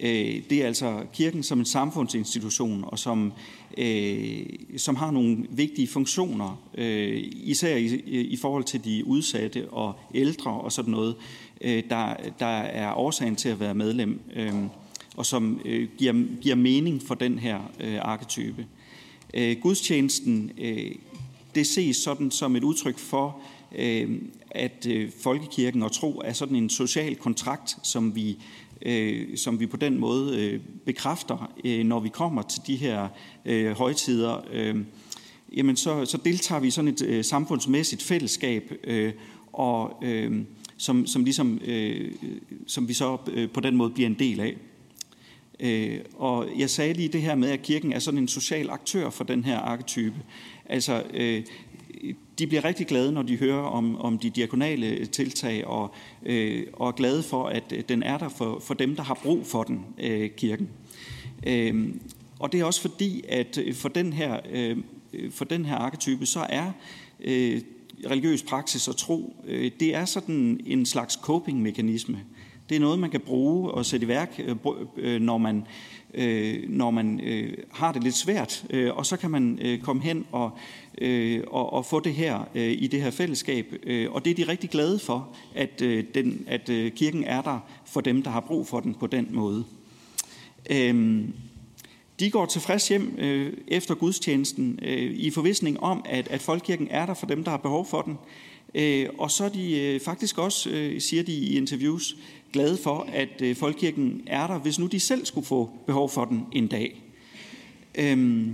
Øh, det er altså kirken som en samfundsinstitution, og som, øh, som har nogle vigtige funktioner, øh, især i, i forhold til de udsatte og ældre og sådan noget øh, der, der er årsagen til at være medlem, øh, og som øh, giver, giver mening for den her øh, arketype. Øh, gudstjenesten, øh, det ses sådan som et udtryk for, øh, at øh, folkekirken og tro er sådan en social kontrakt, som vi, øh, som vi på den måde øh, bekræfter, øh, når vi kommer til de her øh, højtider. Øh, jamen så, så deltager vi i sådan et øh, samfundsmæssigt fællesskab, øh, og øh, som, som, ligesom, øh, som vi så øh, på den måde bliver en del af. Øh, og jeg sagde lige det her med, at kirken er sådan en social aktør for den her arketype. Altså, øh, de bliver rigtig glade, når de hører om, om de diakonale tiltag, og, øh, og er glade for, at øh, den er der for, for dem, der har brug for den, øh, kirken. Øh, og det er også fordi, at øh, for den her, øh, øh, for den her arketype, så er øh, religiøs praksis og tro, øh, det er sådan en slags coping-mekanisme. Det er noget, man kan bruge og sætte i værk, øh, øh når man, øh, når man øh, har det lidt svært. Og så kan man komme hen og, og, og få det her i det her fællesskab. Og det er de rigtig glade for, at, den, at kirken er der for dem, der har brug for den på den måde. Øhm, de går tilfreds hjem øh, efter gudstjenesten øh, i forvisning om, at, at folkekirken er der for dem, der har behov for den. Øh, og så er de øh, faktisk også, øh, siger de i interviews, glade for, at øh, folkekirken er der, hvis nu de selv skulle få behov for den en dag. Øh,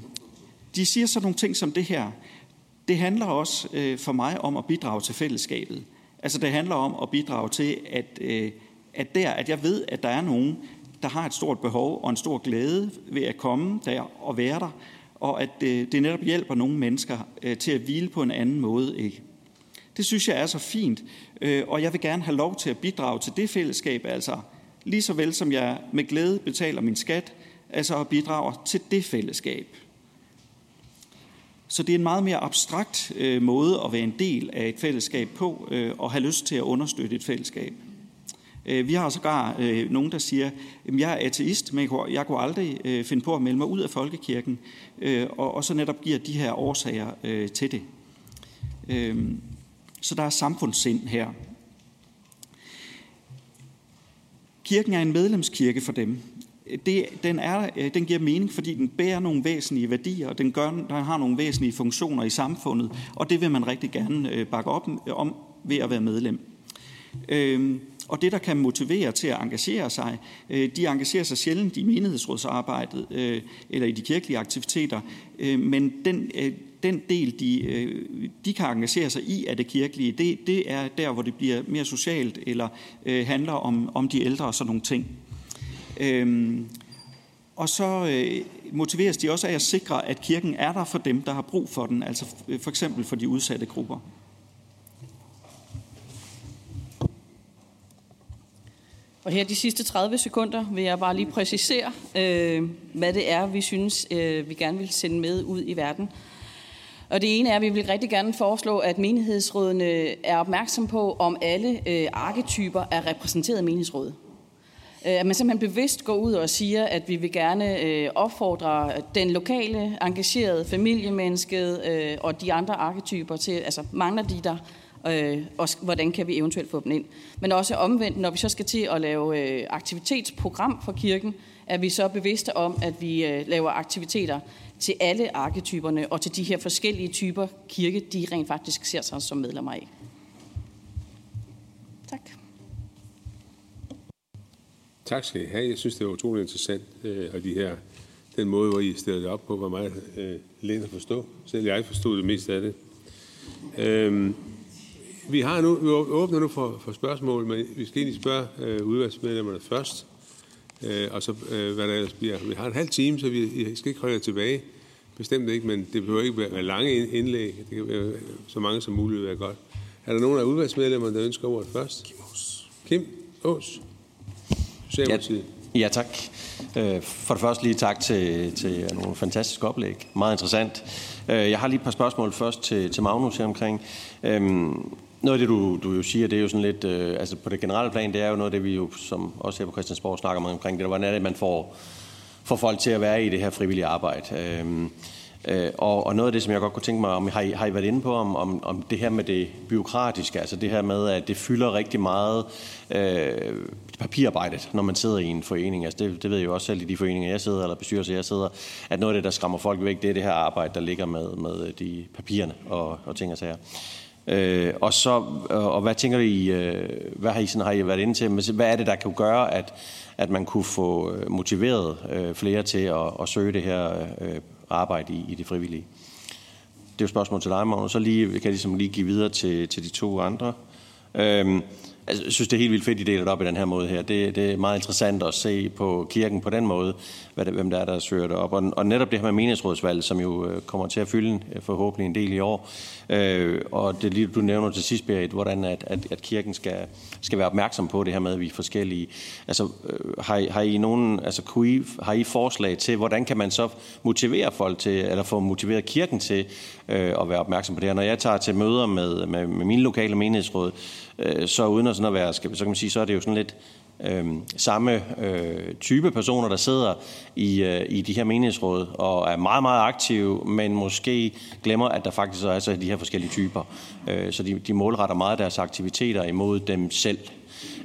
de siger så nogle ting som det her. Det handler også øh, for mig om at bidrage til fællesskabet. Altså det handler om at bidrage til, at, øh, at der, at jeg ved, at der er nogen, der har et stort behov og en stor glæde ved at komme der og være der, og at det, det netop hjælper nogle mennesker øh, til at hvile på en anden måde. Ikke? Det synes jeg er så fint, øh, og jeg vil gerne have lov til at bidrage til det fællesskab, altså lige så vel som jeg med glæde betaler min skat, altså at bidrage til det fællesskab. Så det er en meget mere abstrakt øh, måde at være en del af et fællesskab på, øh, og have lyst til at understøtte et fællesskab. Øh, vi har sågar øh, nogen, der siger, at jeg er ateist, men jeg kunne aldrig øh, finde på at melde mig ud af folkekirken, øh, og så netop giver de her årsager øh, til det. Så der er samfundssind her. Kirken er en medlemskirke for dem. Det, den, er, den giver mening, fordi den bærer nogle væsentlige værdier, og den, gør, den har nogle væsentlige funktioner i samfundet, og det vil man rigtig gerne bakke op om ved at være medlem. Øhm, og det, der kan motivere til at engagere sig, øh, de engagerer sig sjældent i menighedsrådsarbejdet øh, eller i de kirkelige aktiviteter, øh, men den, øh, den del, de, øh, de kan engagere sig i af det kirkelige, det, det er der, hvor det bliver mere socialt eller øh, handler om, om de ældre og sådan nogle ting. Øhm, og så motiveres de også af at sikre, at kirken er der for dem, der har brug for den, altså for eksempel for de udsatte grupper. Og her de sidste 30 sekunder vil jeg bare lige præcisere, øh, hvad det er, vi synes, øh, vi gerne vil sende med ud i verden. Og det ene er, at vi vil rigtig gerne foreslå, at menighedsrådene er opmærksom på, om alle øh, arketyper er repræsenteret i menighedsrådet. Øh, at man simpelthen bevidst går ud og siger, at vi vil gerne øh, opfordre den lokale, engagerede familiemennesket øh, og de andre arketyper til, altså mangler de der, øh, og hvordan kan vi eventuelt få dem ind. Men også omvendt, når vi så skal til at lave øh, aktivitetsprogram for kirken, er vi så bevidste om, at vi øh, laver aktiviteter til alle arketyperne og til de her forskellige typer kirke, de rent faktisk ser sig som medlemmer af. Tak. Tak skal I have. Jeg synes, det var utroligt interessant, øh, og de her, den måde, hvor I stillede det op på, var meget øh, let at forstå. Selv jeg forstod det mest af det. Øhm, vi har nu, vi åbner nu for, for spørgsmål, men vi skal egentlig spørge øh, udvalgsmedlemmerne først, øh, og så øh, hvad der ellers bliver. Vi har en halv time, så vi skal ikke holde tilbage. Bestemt ikke, men det behøver ikke være lange indlæg. Det kan være så mange som muligt være godt. Er der nogen af udvalgsmedlemmerne, der ønsker ordet først? Kim Aas. Kim Aas. Ja, ja, tak. Øh, for det første lige tak til, til nogle fantastiske oplæg. Meget interessant. Øh, jeg har lige et par spørgsmål først til, til Magnus her omkring. Øhm, noget af det, du, du jo siger, det er jo sådan lidt, øh, altså på det generelle plan, det er jo noget af det, vi jo, som også her på Christiansborg snakker meget omkring det, hvordan er det, man får, får folk til at være i det her frivillige arbejde. Øh, Øh, og, og noget af det, som jeg godt kunne tænke mig, om har I, har I været inde på, om, om, om det her med det byråkratiske, altså det her med, at det fylder rigtig meget øh, papirarbejdet, når man sidder i en forening. Altså det, det ved jeg jo også selv i de foreninger, jeg sidder, eller bestyrelser, jeg sidder, at noget af det, der skræmmer folk væk, det er det her arbejde, der ligger med, med de papirerne og, og ting og sager. Øh, og så, øh, og hvad tænker I, øh, hvad har I, sådan, har I været inde til, hvad er det, der kan gøre, at, at man kunne få øh, motiveret øh, flere til at, at søge det her øh, arbejde i, i det frivillige? Det er jo et spørgsmål til dig, Magnus. Så lige, kan jeg ligesom lige give videre til, til de to andre. Øhm, altså, jeg synes, det er helt vildt fedt, I deler det op i den her måde her. Det, det er meget interessant at se på kirken på den måde, hvad det, hvem der er, der søger det op. Og, og netop det her med meningsrådsvalg, som jo øh, kommer til at fylde øh, forhåbentlig en del i år. Øh, og det lige du nævner til sidst, Berit, hvordan at, at, at kirken skal, skal være opmærksom på det her med, at vi er forskellige. Altså, øh, har, I, har I nogen, altså, kunne I, har I forslag til, hvordan kan man så motivere folk til, eller få motiveret kirken til øh, at være opmærksom på det her? Når jeg tager til møder med, med, med mine lokale menighedsråd, øh, så uden at sådan at være, skal, så kan man sige, så er det jo sådan lidt, øh, samme øh, type personer, der sidder i, øh, i de her menighedsråd og er meget, meget aktive, men måske glemmer, at der faktisk er så de her forskellige typer. Øh, så de, de målretter meget deres aktiviteter imod dem selv.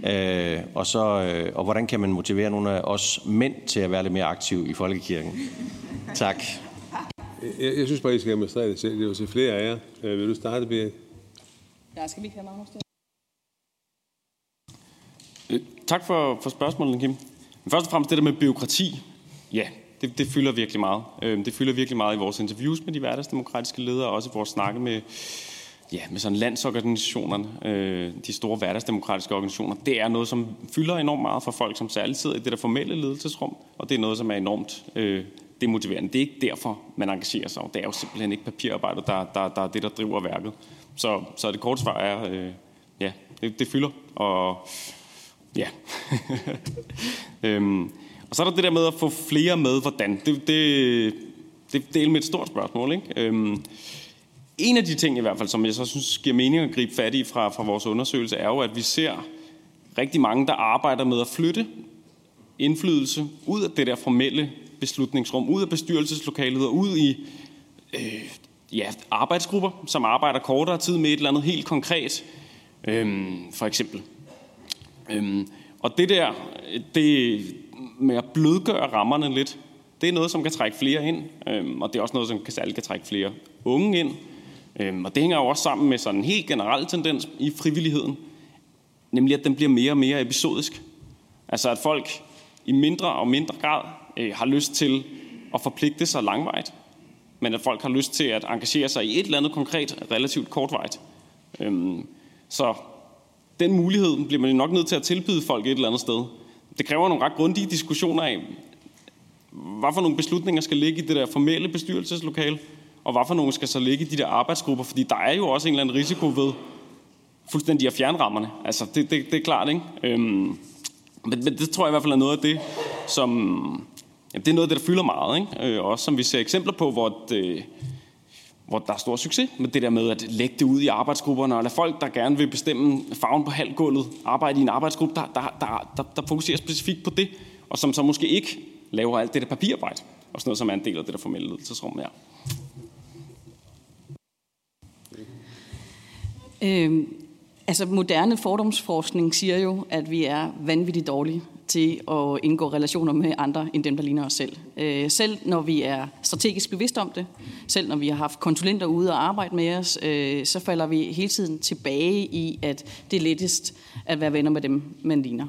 Øh, og, så, øh, og hvordan kan man motivere nogle af os mænd til at være lidt mere aktive i folkekirken? Tak. Jeg, jeg synes bare, I skal administrere det selv. Det er jo til flere af jer. Øh, vil du starte, Berit? Ja, skal vi ikke have Magnus tak for, for spørgsmålet, Kim. Men Først og fremmest det der med byråkrati. Ja, det, det fylder virkelig meget. Øh, det fylder virkelig meget i vores interviews med de hverdagsdemokratiske ledere, og også i vores snakke med, ja, med sådan landsorganisationerne, øh, de store hverdagsdemokratiske organisationer. Det er noget, som fylder enormt meget for folk, som særligt sidder i det der formelle ledelsesrum, og det er noget, som er enormt øh, demotiverende. Det er ikke derfor, man engagerer sig. Det er jo simpelthen ikke papirarbejdet, der, der, der er det, der driver værket. Så, så det korte svar er, øh, ja, det, det fylder, og Ja. [LAUGHS] øhm, og så er der det der med at få flere med, hvordan. Det, det, det, det er et stort spørgsmål. Ikke? Øhm, en af de ting i hvert fald, som jeg så synes giver mening at gribe fat i fra, fra vores undersøgelse, er jo, at vi ser rigtig mange, der arbejder med at flytte indflydelse ud af det der formelle beslutningsrum, ud af bestyrelseslokalet og ud i øh, ja, arbejdsgrupper, som arbejder kortere tid med et eller andet helt konkret. Øhm, for eksempel Øhm, og det der, det med at blødgøre rammerne lidt, det er noget, som kan trække flere ind, øhm, og det er også noget, som kan, særligt kan trække flere unge ind. Øhm, og det hænger jo også sammen med sådan en helt generel tendens i frivilligheden, nemlig at den bliver mere og mere episodisk. Altså at folk i mindre og mindre grad øh, har lyst til at forpligte sig langvejt, men at folk har lyst til at engagere sig i et eller andet konkret relativt kortvejt. Øhm, så den mulighed bliver man nok nødt til at tilbyde folk et eller andet sted. Det kræver nogle ret grundige diskussioner af, hvad for nogle beslutninger skal ligge i det der formelle bestyrelseslokale, og hvad for nogle skal så ligge i de der arbejdsgrupper, fordi der er jo også en eller anden risiko ved fuldstændig at fjerne rammerne. Altså, det, det, det er klart, ikke? Øhm, men, men det tror jeg i hvert fald er noget af det, som... Jamen, det er noget af det, der fylder meget, ikke? Øh, også som vi ser eksempler på, hvor det, hvor der er stor succes med det der med at lægge det ud i arbejdsgrupperne, og lade folk, der gerne vil bestemme farven på halvgulvet, arbejde i en arbejdsgruppe, der, der, der, der, der fokuserer specifikt på det, og som så måske ikke laver alt det der papirarbejde, og sådan noget, som er en del af det der formelle ledelsesrum her. Øhm, altså moderne fordomsforskning siger jo, at vi er vanvittigt dårlige til at indgå relationer med andre end dem, der ligner os selv. Øh, selv når vi er strategisk bevidst om det, selv når vi har haft konsulenter ude og arbejde med os, øh, så falder vi hele tiden tilbage i, at det er lettest at være venner med dem, man ligner.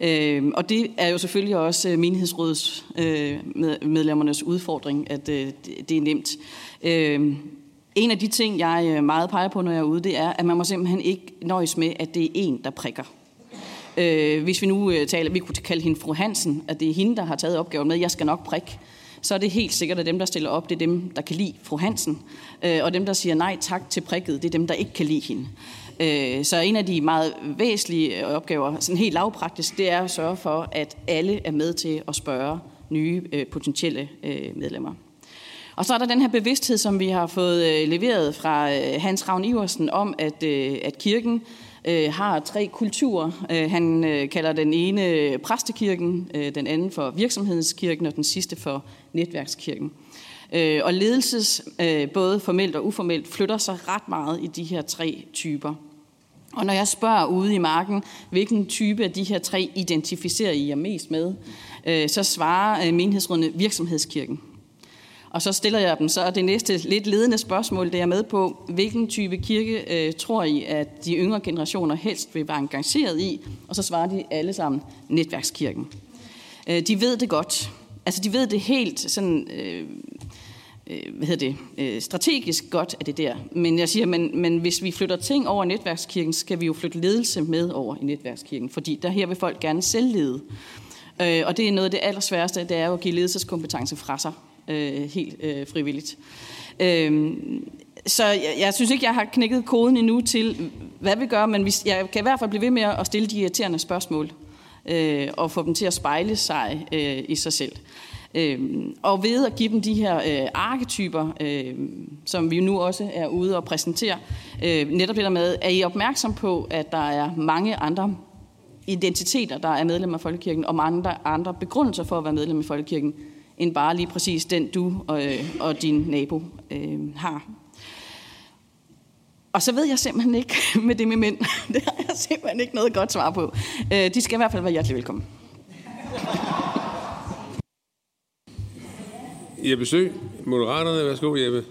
Øh, og det er jo selvfølgelig også øh, menighedsrådets øh, medlemmernes udfordring, at øh, det er nemt. En af de ting, jeg meget peger på, når jeg er ude, det er, at man må simpelthen ikke nøjes med, at det er en, der prikker. Øh, hvis vi nu øh, taler, vi kunne kalde hende fru Hansen, at det er hende, der har taget opgaven med, jeg skal nok prikke, så er det helt sikkert, at dem, der stiller op, det er dem, der kan lide fru Hansen. Øh, og dem, der siger nej tak til prikket, det er dem, der ikke kan lide hende. Øh, så en af de meget væsentlige øh, opgaver, sådan helt lavpraktisk, det er at sørge for, at alle er med til at spørge nye øh, potentielle øh, medlemmer. Og så er der den her bevidsthed, som vi har fået øh, leveret fra øh, Hans Ravn Iversen om, at, øh, at kirken øh, har tre kulturer. Øh, han øh, kalder den ene øh, præstekirken, øh, den anden for virksomhedskirken og den sidste for netværkskirken. Øh, og ledelses, øh, både formelt og uformelt, flytter sig ret meget i de her tre typer. Og når jeg spørger ude i marken, hvilken type af de her tre identificerer I jer mest med, øh, så svarer øh, menighedsrådene virksomhedskirken. Og så stiller jeg dem så det næste lidt ledende spørgsmål, det er med på, hvilken type kirke øh, tror I, at de yngre generationer helst vil være engageret i? Og så svarer de alle sammen netværkskirken. Øh, de ved det godt. Altså de ved det helt sådan, øh, øh, hvad hedder det, øh, strategisk godt er det der. Men jeg siger, men, men hvis vi flytter ting over i netværkskirken, så skal vi jo flytte ledelse med over i netværkskirken, fordi der her vil folk gerne selv lede. Øh, og det er noget af det allersværeste, det er jo at give ledelseskompetence fra sig øh, helt øh, frivilligt. Øh, så jeg, jeg synes ikke, jeg har knækket koden endnu til, hvad vi gør, men vi, jeg kan i hvert fald blive ved med at stille de irriterende spørgsmål øh, og få dem til at spejle sig øh, i sig selv. Øh, og ved at give dem de her øh, arketyper, øh, som vi nu også er ude og præsentere, øh, netop det der med, er I opmærksom på, at der er mange andre identiteter, der er medlem af Folkekirken, og mange andre begrundelser for at være medlem af Folkekirken, end bare lige præcis den, du og, øh, og din nabo øh, har. Og så ved jeg simpelthen ikke [LAUGHS] med det med mænd. [LAUGHS] Det har jeg simpelthen ikke noget godt svar på. Øh, de skal i hvert fald være hjertelig velkommen. Jeppe Sø, Moderaterne. Værsgo, Jeppe.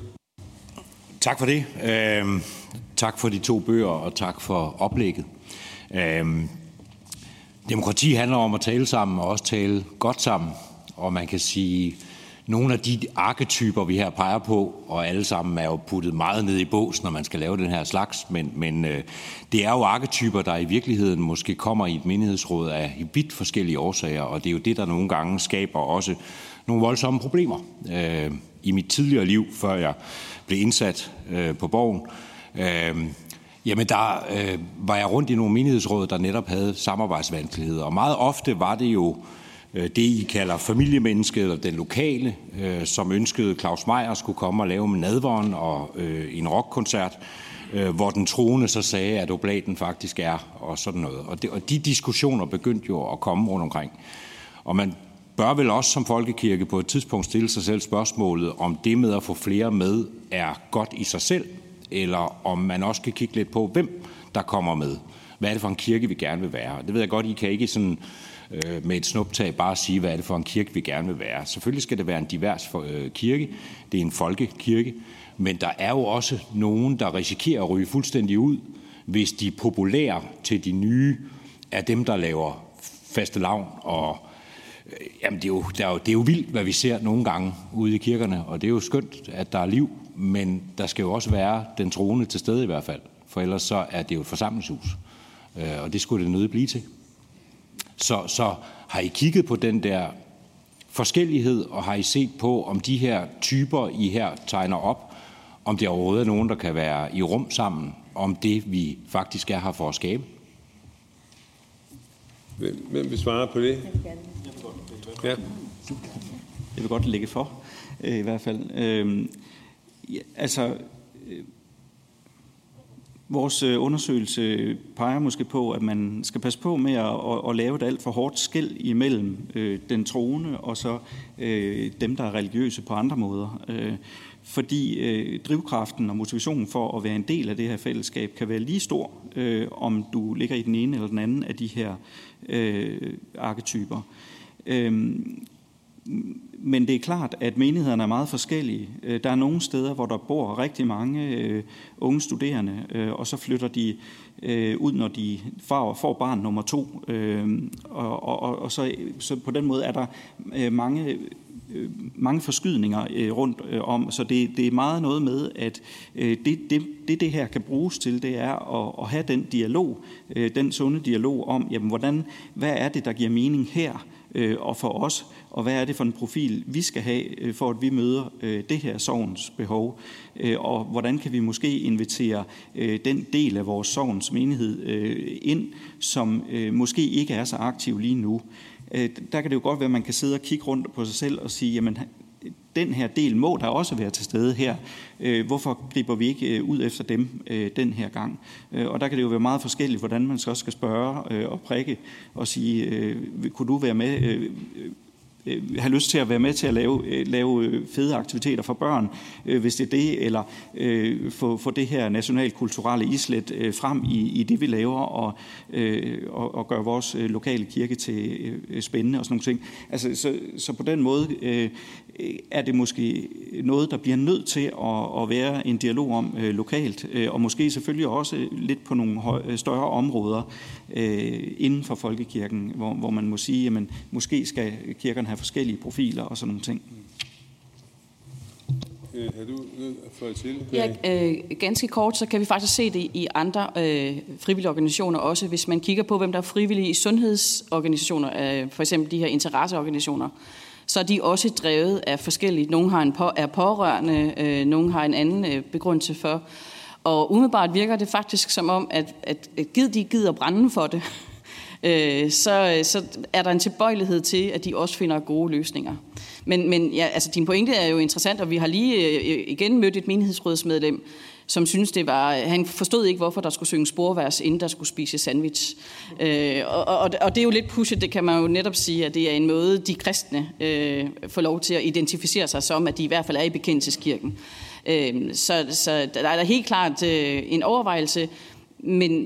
Tak for det. Øhm, tak for de to bøger, og tak for oplægget. Øhm, demokrati handler om at tale sammen, og også tale godt sammen. Og man kan sige, nogle af de arketyper, vi her peger på, og alle sammen er jo puttet meget ned i bås, når man skal lave den her slags, men, men øh, det er jo arketyper, der i virkeligheden måske kommer i et menighedsråd af vidt forskellige årsager, og det er jo det, der nogle gange skaber også nogle voldsomme problemer. Øh, I mit tidligere liv, før jeg blev indsat øh, på borgen, øh, Jamen, der øh, var jeg rundt i nogle menighedsråd, der netop havde samarbejdsvanskeligheder. Og meget ofte var det jo Øh, Øh, det, I kalder familiemennesket, eller den lokale, øh, som ønskede Claus Meier skulle komme og lave en nadvånd og øh, en rockkoncert, øh, hvor den troende så sagde, at oblaten faktisk er, og sådan noget. Og, det, og de diskussioner begyndte jo at komme rundt omkring. Og man bør vel også som folkekirke på et tidspunkt stille sig selv spørgsmålet, om det med at få flere med er godt i sig selv, eller om man også kan kigge lidt på, hvem der kommer med. Hvad er det for en kirke, vi gerne vil være? Det ved jeg godt, I kan ikke sådan øh, Øh, med et snuptag bare sige, hvad er det for en kirke, vi gerne vil være. Selvfølgelig skal det være en divers øh, kirke. Det er en folkekirke. Men der er jo også nogen, der risikerer at ryge fuldstændig ud, hvis de populære til de nye er dem, der laver faste lavn. Og øh, jamen, det, er jo, der er jo, det er jo vildt, hvad vi ser nogle gange ude i kirkerne, og det er jo skønt, at der er liv, men der skal jo også være den troende til stede i hvert fald, for ellers så er det jo et forsamlingshus, øh, og det skulle det nødig blive til. Så, så har I kigget på den der forskellighed, og har I set på, om de her typer, I her tegner op, om det overhovedet er nogen, der kan være i rum sammen, om det, vi faktisk er her for at skabe? Hvem vil svare på det? Ja. Jeg vil godt lægge for, øh, i hvert fald. Øhm, ja, altså, Vores øh, undersøgelse peger måske på, at man skal passe på med at, at, at lave et alt for hårdt skæld imellem øh, den troende og så øh, dem, der er religiøse på andre måder. Øh, fordi øh, drivkraften og motivationen for at være en del af det her fællesskab kan være lige stor, øh, om du ligger i den ene eller den anden af de her øh, arketyper. Øh, men det er klart, at menighederne er meget forskellige. Øh, der er nogle steder, hvor der bor rigtig mange øh, unge studerende, øh, og så flytter de øh, ud, når de får barn nummer to. Øh, og, og, og så, så på den måde er der mange mange forskydninger rundt om, så det, det er meget noget med, at det, det, det det her kan bruges til, det er at, at have den dialog, den sunde dialog om, jamen, hvordan, hvad er det, der giver mening her, og for os, og hvad er det for en profil, vi skal have, øh, for at vi møder øh, det her sovens behov, øh, og hvordan kan vi måske invitere den del af vores sovens menighed ind, som måske ikke er så aktiv lige nu. Der kan det jo godt være, at man kan sidde og kigge rundt på sig selv og sige, jamen den her del må der også være til stede her. Hvorfor griber vi ikke ud efter dem den her gang? Og der kan det jo være meget forskelligt, hvordan man så skal spørge og prikke og sige, kunne du være med? Øh, have lyst til at være med til at lave, øh, lave øh, fede aktiviteter for børn, øh, hvis det er det, eller øh, få, få det her nationalkulturelle islet øh, frem i, i det, vi laver, og, øh, og, og gøre vores øh, lokale kirke til øh, spændende og sådan nogle ting. Altså, så, så på den måde øh, er det måske noget, der bliver nødt til at, at være en dialog om øh, lokalt, øh, og måske selvfølgelig også lidt på nogle høj, større områder øh, inden for folkekirken, hvor, hvor man må sige, at måske skal kirkerne have forskellige profiler og sådan nogle ting. Øh, har du fået til? Ja, øh, ganske kort, så kan vi faktisk se det i andre øh, frivillige organisationer også. Hvis man kigger på, hvem der er frivillige i sundhedsorganisationer, øh, for eksempel de her interesseorganisationer, så er de også drevet af forskellige. Nogle har en på, er pårørende, øh, nogle har en anden øh, begrundelse for. Og umiddelbart virker det faktisk som om, at, at, at gid de gider brænde for det, [LAUGHS] øh, så, øh, så er der en tilbøjelighed til, at de også finder gode løsninger. Men, men ja, altså, din pointe er jo interessant, og vi har lige øh, igen mødt et menighedsrådsmedlem, som synes det var, han forstod ikke, hvorfor der skulle synge sporvers, inden der skulle spise sandwich. Øh, og, og, og det er jo lidt pushet, det kan man jo netop sige, at det er en måde, de kristne øh, får lov til at identificere sig som, at de i hvert fald er i bekendelseskirken. Øh, så, så der er der helt klart øh, en overvejelse, men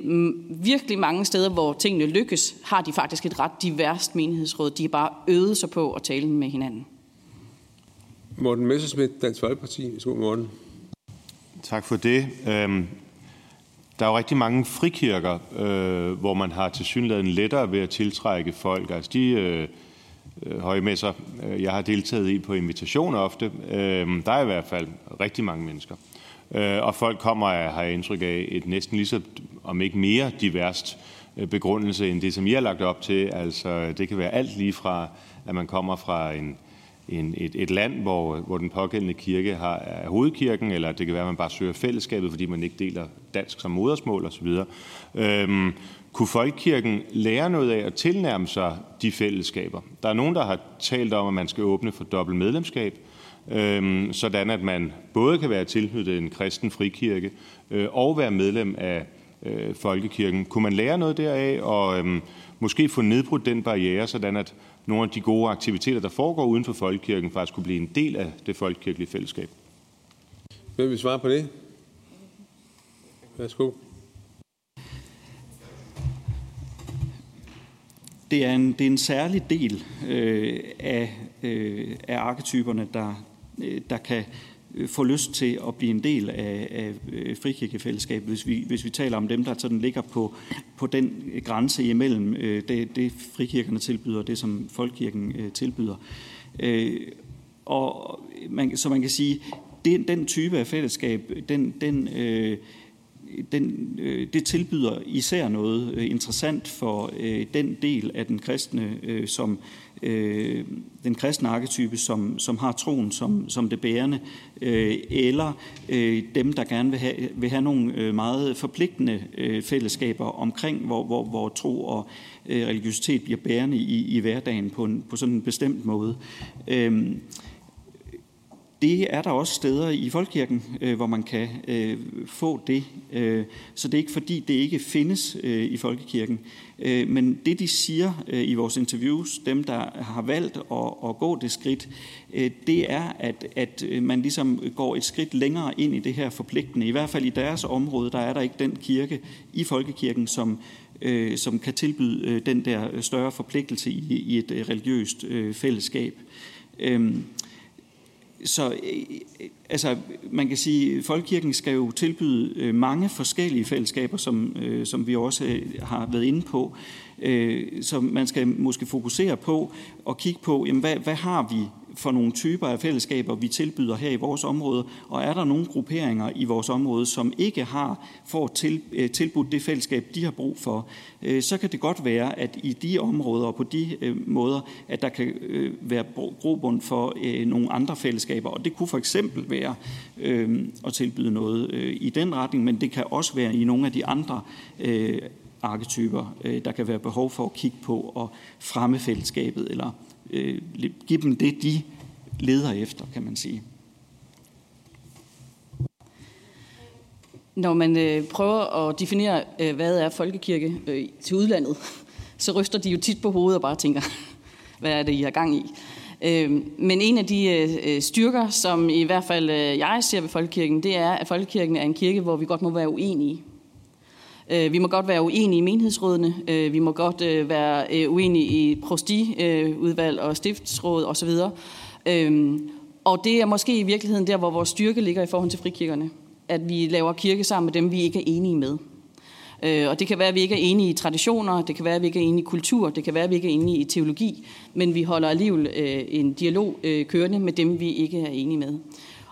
virkelig mange steder, hvor tingene lykkes, har de faktisk et ret diverst menighedsråd. De har bare øvet sig på at tale med hinanden. Morten Messersmith, Dansk Folkeparti. God morgen. Tak for det. Øhm, der er jo rigtig mange frikirker, øh, hvor man har tilsyneladende lettere ved at tiltrække folk. Altså de øh, øh, højmesser, jeg har deltaget i på invitation ofte, øhm, der er i hvert fald rigtig mange mennesker. Og folk kommer af, har jeg indtryk af, et næsten lige så, om ikke mere diverst begrundelse end det, som I har lagt op til. Altså det kan være alt lige fra, at man kommer fra en en, et, et land, hvor, hvor den pågældende kirke har, er hovedkirken, eller det kan være, at man bare søger fællesskabet, fordi man ikke deler dansk som modersmål osv. Øhm, kunne folkekirken lære noget af at tilnærme sig de fællesskaber? Der er nogen, der har talt om, at man skal åbne for dobbelt medlemskab, øhm, sådan at man både kan være tilknyttet en kristen frikirke øh, og være medlem af øh, folkekirken. Kunne man lære noget deraf og øhm, måske få nedbrudt den barriere, sådan at nogle af de gode aktiviteter, der foregår uden for folkekirken, faktisk kunne blive en del af det folkekirkelige fællesskab. Hvem vil svare på det? Værsgo. Det er en, det er en særlig del øh, af, øh, af arketyperne, der, øh, der kan Øh, får få lyst til at blive en del af, af øh, frikirkefællesskabet, hvis vi, hvis vi taler om dem, der sådan ligger på, på den grænse imellem øh, det, det frikirkerne tilbyder og det, som folkekirken øh, tilbyder. Og man, så man kan sige, den, den type af fællesskab, den, den, den, det tilbyder især noget interessant for den del af den kristne, som øh, den kristne arketype, som, som har troen som, som det bærende, øh, eller øh, dem, der gerne vil have, vil have nogle øh, meget forpligtende øh, fællesskaber omkring, hvor, hvor, hvor tro og øh, religiøsitet bliver bærende i, i hverdagen på, en, på sådan en bestemt måde. Øh, det er der også steder i Folkekirken, øh, hvor man kan øh, få det. Øh, så det er ikke fordi, det ikke findes øh, i Folkekirken. Øh, men det, de siger øh, i vores interviews, dem, der har valgt at, at gå det skridt, øh, det er, at, at øh, man ligesom går et skridt længere ind i det her forpligtende. I hvert fald i deres område, der er der ikke den kirke i Folkekirken, som, øh, som kan tilbyde øh, den der større forpligtelse i, i et øh, religiøst øh, fællesskab. Øhm, så øh, øh, altså, man kan sige, at Folkekirken skal jo tilbyde øh, mange forskellige fællesskaber, som, øh, som vi også øh, har været inde på. Øh, så man skal måske fokusere på og kigge på, jamen, hvad, hvad har vi for nogle typer af fællesskaber, vi tilbyder her i vores område, og er der nogle grupperinger i vores område, som ikke har får til, øh, tilbudt det fællesskab, de har brug for, øh, så kan det godt være, at i de områder og på de øh, måder, at der kan være grobund for nogle andre fællesskaber, og det kunne for eksempel være at tilbyde noget i den retning, men det kan også være i nogle af de andre arketyper, der kan være behov for at kigge på og fremme fællesskabet eller øh, give dem det, de leder efter, kan man sige. Når man øh, prøver at definere, øh, hvad er folkekirke øh, til udlandet, [LAUGHS] så ryster de jo tit på hovedet og bare tænker, [LAUGHS] hvad er det, I har gang i? Øh, men en af de øh, øh, styrker, som i hvert fald øh, jeg ser ved Folkekirken, det er, at Folkekirken er en kirke, hvor vi godt må være uenige. Øh, vi må godt være uenige i menighedsrådene, øh, vi må godt øh, være uenige i prostiudvalg og stiftsråd osv. Øhm, og det er måske i virkeligheden der, hvor vores styrke ligger i forhold til frikirkerne. At vi laver kirke sammen med dem, vi ikke er enige med. Og det kan være, at vi ikke er enige i traditioner, det kan være, at vi ikke er enige i kultur, det kan være, at vi ikke er enige i teologi, men vi holder alligevel en dialog kørende med dem, vi ikke er enige med.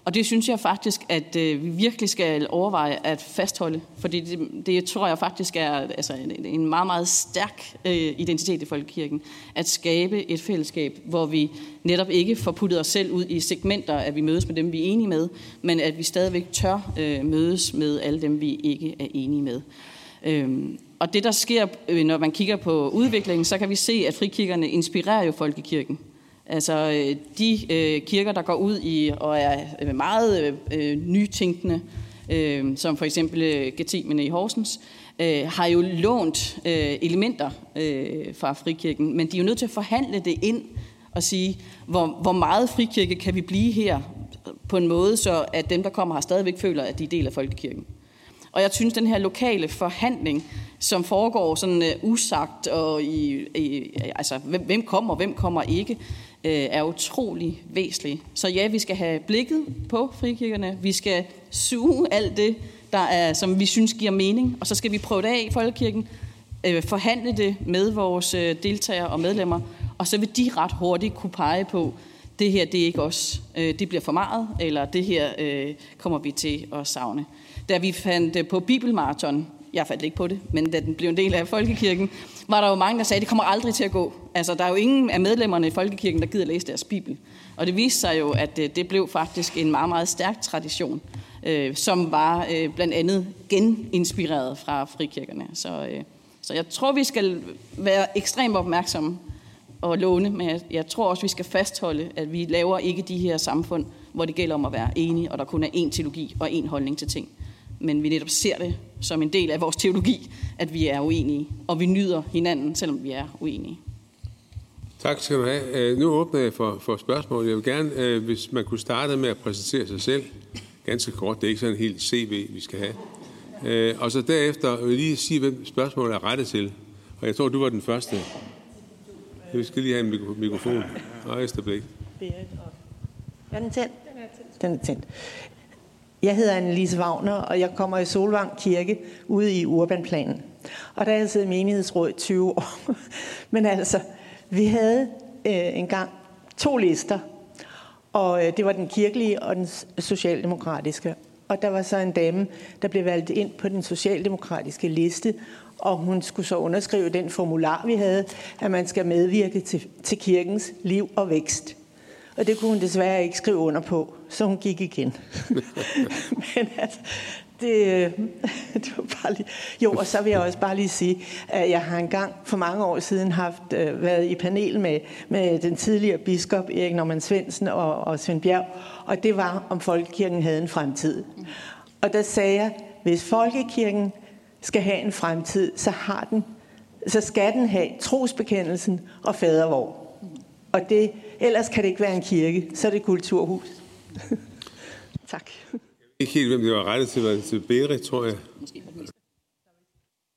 Og det synes jeg faktisk, at øh, vi virkelig skal overveje at fastholde, fordi det, det tror jeg faktisk er altså, en, en meget, meget stærk øh, identitet i Folkekirken, at skabe et fællesskab, hvor vi netop ikke får puttet os selv ud i segmenter, at vi mødes med dem, vi er enige med, men at vi stadigvæk tør øh, mødes med alle dem, vi ikke er enige med. Øhm, og det, der sker, øh, når man kigger på udviklingen, så kan vi se, at frikirkerne inspirerer jo folkekirken. Altså øh, de øh, kirker, der går ud i og er øh, meget øh, nytænkende, øh, som for eksempel øh, Getimene i Horsens, øh, har jo lånt øh, elementer øh, fra frikirken, men de er jo nødt til at forhandle det ind og sige, hvor, hvor meget frikirke kan vi blive her på en måde, så at dem, der kommer her, stadigvæk føler, at de er del af folkekirken. Og jeg synes, den her lokale forhandling, som foregår sådan uh, usagt, og i, i, altså, hvem, hvem kommer, hvem kommer ikke, Øh, er utrolig væsentlig. Så ja, vi skal have blikket på frikirkerne. Vi skal suge alt det, der er, som vi synes giver mening, og så skal vi prøve det af i folkekirken, øh, forhandle det med vores øh, deltagere og medlemmer, og så vil de ret hurtigt kunne pege på, det her det er ikke os, det bliver for meget, eller det her kommer vi til at savne. Da vi fandt på Bibelmarathon, jeg faldt ikke på det, men da den blev en del af Folkekirken, var der jo mange, der sagde, at det kommer aldrig til at gå. Altså, der er jo ingen af medlemmerne i Folkekirken, der gider læse deres Bibel. Og det viste sig jo, at øh, det blev faktisk en meget, meget stærk tradition, øh, som var øh, blandt andet geninspireret fra frikirkerne. Så, øh, så jeg tror, vi skal være ekstremt opmærksomme og låne, men jeg, jeg tror også, vi skal fastholde, at vi laver ikke de her samfund, hvor det gælder om at være enige, og der kun er én teologi og én holdning til ting men vi netop ser det som en del af vores teologi, at vi er uenige, og vi nyder hinanden, selvom vi er uenige. Tak skal du have. Øh, nu åbner jeg for, for spørgsmål. Jeg vil gerne, øh, hvis man kunne starte med at præsentere sig selv, ganske kort, det er ikke sådan en helt CV, vi skal have. Øh, og så derefter vil jeg lige sige, hvem spørgsmålet er rettet til. Og jeg tror, du var den første. Vi skal lige have en mikrofon. Og Østerblik. Er den tændt? Den er tændt. Jeg hedder Annelise Wagner, og jeg kommer i Solvang Kirke ude i Urbanplanen. Og der har jeg siddet i menighedsråd i 20 år. [LAUGHS] Men altså, vi havde øh, engang to lister, og øh, det var den kirkelige og den socialdemokratiske. Og der var så en dame, der blev valgt ind på den socialdemokratiske liste, og hun skulle så underskrive den formular, vi havde, at man skal medvirke til, til kirkens liv og vækst. Og det kunne hun desværre ikke skrive under på, så hun gik igen. [LAUGHS] Men altså, det, det var bare lige... Jo, og så vil jeg også bare lige sige, at jeg har engang for mange år siden haft øh, været i panel med, med den tidligere biskop Erik Norman Svendsen og, og Svend Bjerg, og det var, om folkekirken havde en fremtid. Og der sagde jeg, hvis folkekirken skal have en fremtid, så har den så skal den have trosbekendelsen og fadervor. Og det, ellers kan det ikke være en kirke, så er det kulturhus. [LAUGHS] tak. Ikke helt, hvem det var rettet til, var det til Berit, tror jeg.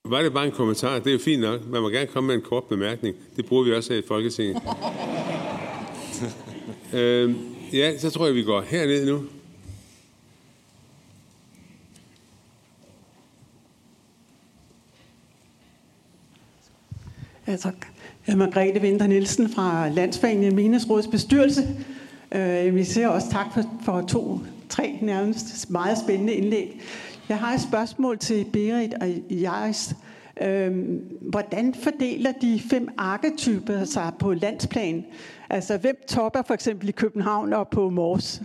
Var det bare en kommentar? Det er jo fint nok. Man må gerne komme med en kort bemærkning. Det bruger vi også her i Folketinget. [LAUGHS] øh, ja, så tror jeg, vi går herned nu. Ja, tak. Jeg er Margrethe Vinter Nielsen fra Landsforeningen Menighedsrådets bestyrelse. Øh, vi ser også tak for, for to, tre nærmest meget spændende indlæg. Jeg har et spørgsmål til Berit og Jais. Øh, hvordan fordeler de fem arketyper sig på landsplan? Altså, hvem topper for eksempel i København og på Mors?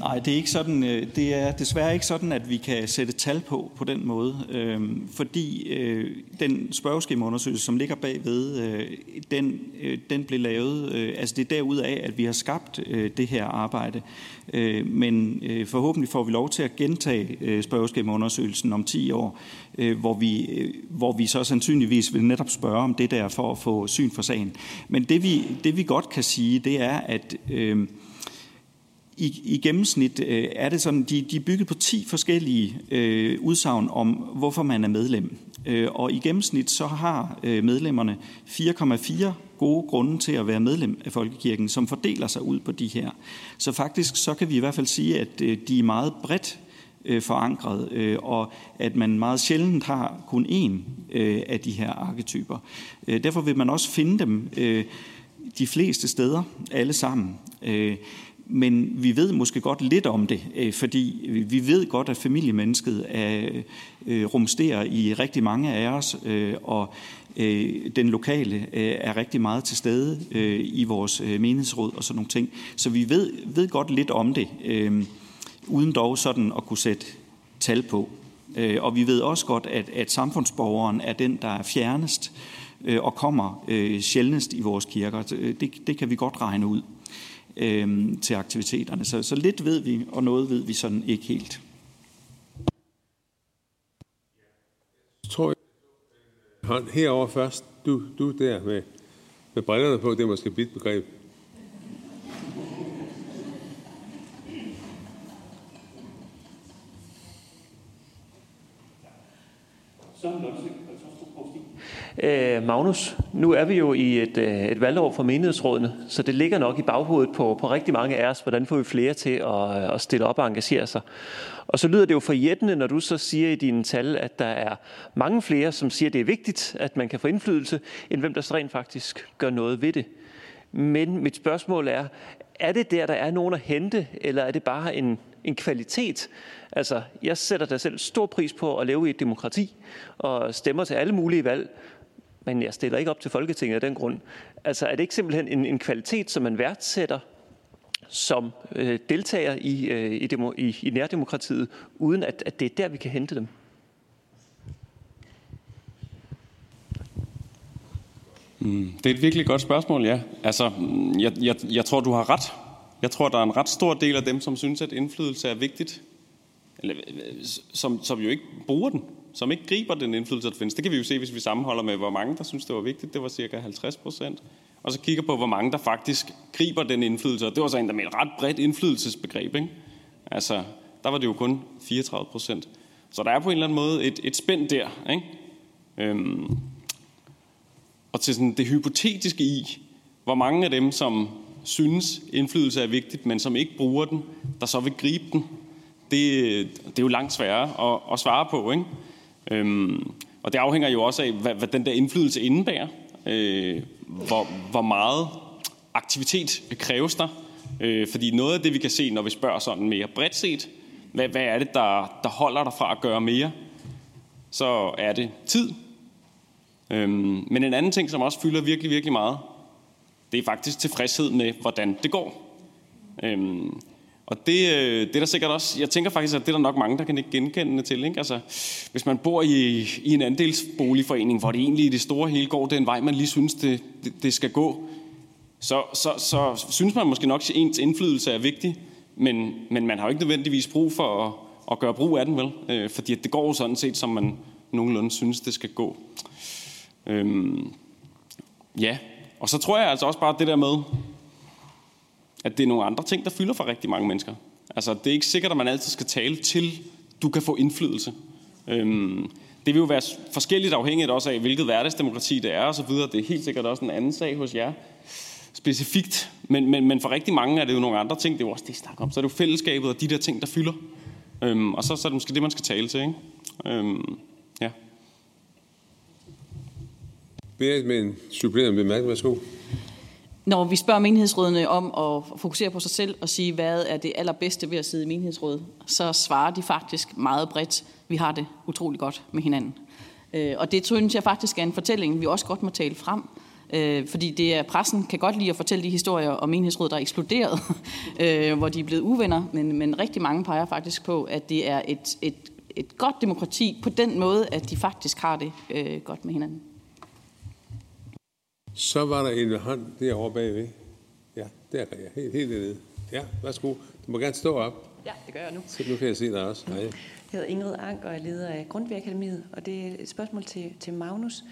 Nej, det er, ikke sådan, øh, det er desværre ikke sådan, at vi kan sætte tal på på den måde, øh, fordi øh, den spørgeskemaundersøgelse, som ligger bagved, øh, den, øh, den blev lavet, øh, altså det er derudaf, at vi har skabt øh, det her arbejde. Øh, men øh, forhåbentlig får vi lov til at gentage øh, spørgeskemaundersøgelsen om 10 år, øh, hvor, vi, øh, hvor vi så sandsynligvis vil netop spørge om det der for at få syn for sagen. Men det vi, det vi godt kan sige, det er, at øh, i, i gennemsnit øh, er det sådan, de, de er bygget på 10 forskellige øh, udsagn om, hvorfor man er medlem. Øh, og i gennemsnit så har øh, medlemmerne 4,4 gode grunde til at være medlem af Folkekirken, som fordeler sig ud på de her. Så faktisk så kan vi i hvert fald sige, at øh, de er meget bredt øh, forankret, øh, og at man meget sjældent har kun én øh, af de her arketyper. Øh, derfor vil man også finde dem øh, de fleste steder, alle sammen. Øh, men vi ved måske godt lidt om det, øh, fordi vi ved godt, at familiemennesket er, rumsterer i rigtig mange af os, og den lokale er rigtig meget til stede i vores menighedsråd og sådan nogle ting. Så vi ved, ved godt lidt om det, uden dog sådan at kunne sætte tal på. Og vi ved også godt, at, at samfundsborgeren er den, der er fjernest og kommer sjældnest i vores kirker. Det, det kan vi godt regne ud øh, til aktiviteterne. Så, så lidt ved vi, og noget ved vi sådan ikke helt. Jeg tror, hånd herover først. Du, du der med, med brillerne på, det er måske et begreb. Øh, Magnus, nu er vi jo i et, øh, et valgår for menighedsrådene, så det ligger nok i baghovedet på, på rigtig mange af os, hvordan får vi flere til at, øh, at stille op og engagere sig. Og så lyder det jo forjættende, når du så siger i dine tal, at der er mange flere, som siger, at det er vigtigt, at man kan få indflydelse, end hvem der så rent faktisk gør noget ved det. Men mit spørgsmål er, er det der, der er nogen at hente, eller er det bare en, en kvalitet? Altså, jeg sætter da selv stor pris på at leve i et demokrati, og stemmer til alle mulige valg, men jeg stiller ikke op til Folketinget af den grund. Altså er det ikke simpelthen en, en kvalitet, som man værdsætter som øh, deltager i, øh, i, demo, i, i nærdemokratiet, uden at, at det er der, vi kan hente dem? Mm, det er et virkelig godt spørgsmål, ja. Altså, hmm, jeg, jeg, jeg tror, du har ret. Jeg tror, der er en ret stor del af dem, som synes, at indflydelse er vigtigt, eller, øh, øh, som, som jo ikke bruger den som ikke griber den indflydelse, der findes. Det kan vi jo se, hvis vi sammenholder med, hvor mange, der synes, det var vigtigt. Det var cirka 50 procent. Og så kigger på, hvor mange, der faktisk griber den indflydelse. Og det var så en, der med et ret bredt indflydelsesbegreb. Ikke? Altså, der var det jo kun 34 procent. Så der er på en eller anden måde et, et spænd der. Ikke? Øhm, og til sådan det hypotetiske i, hvor mange af dem, som synes, indflydelse er vigtigt, men som ikke bruger den, der så vil gribe den, det, det er jo langt sværere at, at svare på. Ikke? Øhm, og det afhænger jo også af, hvad, hvad den der indflydelse indebærer. Øh, hvor, hvor meget aktivitet kræves der. Øh, fordi noget af det, vi kan se, når vi spørger sådan mere bredt set, hvad, hvad er det, der, der holder dig fra at gøre mere, så er det tid. Øhm, men en anden ting, som også fylder virkelig, virkelig meget, det er faktisk tilfredshed med, hvordan det går. Øhm, og det, øh, det er der sikkert også, jeg tænker faktisk, at det er der nok mange, der kan ikke genkende til. Ikke? Altså, hvis man bor i, i en andelsboligforening, hvor det egentlig i det store hele går den vej, man lige synes, det, det, det skal gå, så, så, så synes man måske nok, at ens indflydelse er vigtig, men, men man har jo ikke nødvendigvis brug for at, at gøre brug af den, vel? Øh, fordi det går jo sådan set, som man nogenlunde synes, det skal gå. Øhm, ja, og så tror jeg altså også bare det der med, at det er nogle andre ting, der fylder for rigtig mange mennesker. Altså, det er ikke sikkert, at man altid skal tale til, du kan få indflydelse. Øhm, det vil jo være forskelligt afhængigt også af, hvilket hverdagsdemokrati det er osv. Det er helt sikkert også en anden sag hos jer specifikt. Men, men, men for rigtig mange er det jo nogle andre ting. Det er jo også det, jeg snakker om. Så er det jo fællesskabet og de der ting, der fylder. Øhm, og så, så er det måske det, man skal tale til. Ikke? Øhm, ja. Berit med en supplerende bemærkning. Værsgo. Når vi spørger menighedsrådene om at fokusere på sig selv og sige, hvad er det allerbedste ved at sidde i menighedsråd, så svarer de faktisk meget bredt, vi har det utrolig godt med hinanden. Øh, og det synes jeg faktisk er en fortælling, vi også godt må tale frem. Øh, fordi det er, pressen kan godt lide at fortælle de historier om menighedsråd, der er eksploderet, [LAUGHS] øh, hvor de er blevet uvenner, men, men rigtig mange peger faktisk på, at det er et, et, et godt demokrati på den måde, at de faktisk har det øh, godt med hinanden. Så var der en hånd derovre bagved. Ja, der er jeg. Helt, helt nede. Ja, værsgo. Du må gerne stå op. Ja, det gør jeg nu. Så nu kan jeg se dig også. Hej. Jeg hedder Ingrid Ank, og jeg leder af Grundtvig Akademiet, og det er et spørgsmål til, til Magnus.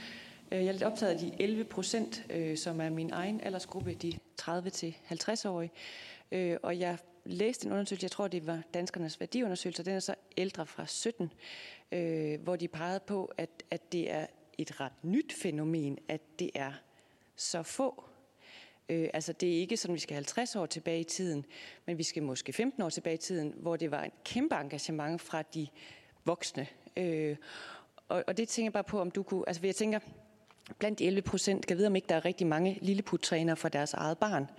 Øh, jeg er lidt optaget af de 11 procent, øh, som er min egen aldersgruppe, de 30-50-årige. Øh, og jeg læste en undersøgelse, jeg tror det var danskernes værdiundersøgelse, den er så ældre fra 17, hvor de pegede på, at, at det er et ret nyt fænomen, at det er så få. Øh, altså det er ikke sådan, at vi skal 50 år tilbage i tiden, men vi skal måske 15 år tilbage i tiden, hvor det var en kæmpe engagement fra de voksne. Øh, og, og det tænker jeg bare på, om du kunne... Altså jeg tænker, blandt de 11 procent, kan vide, om ikke der er rigtig mange lilleputrænere for deres eget barn.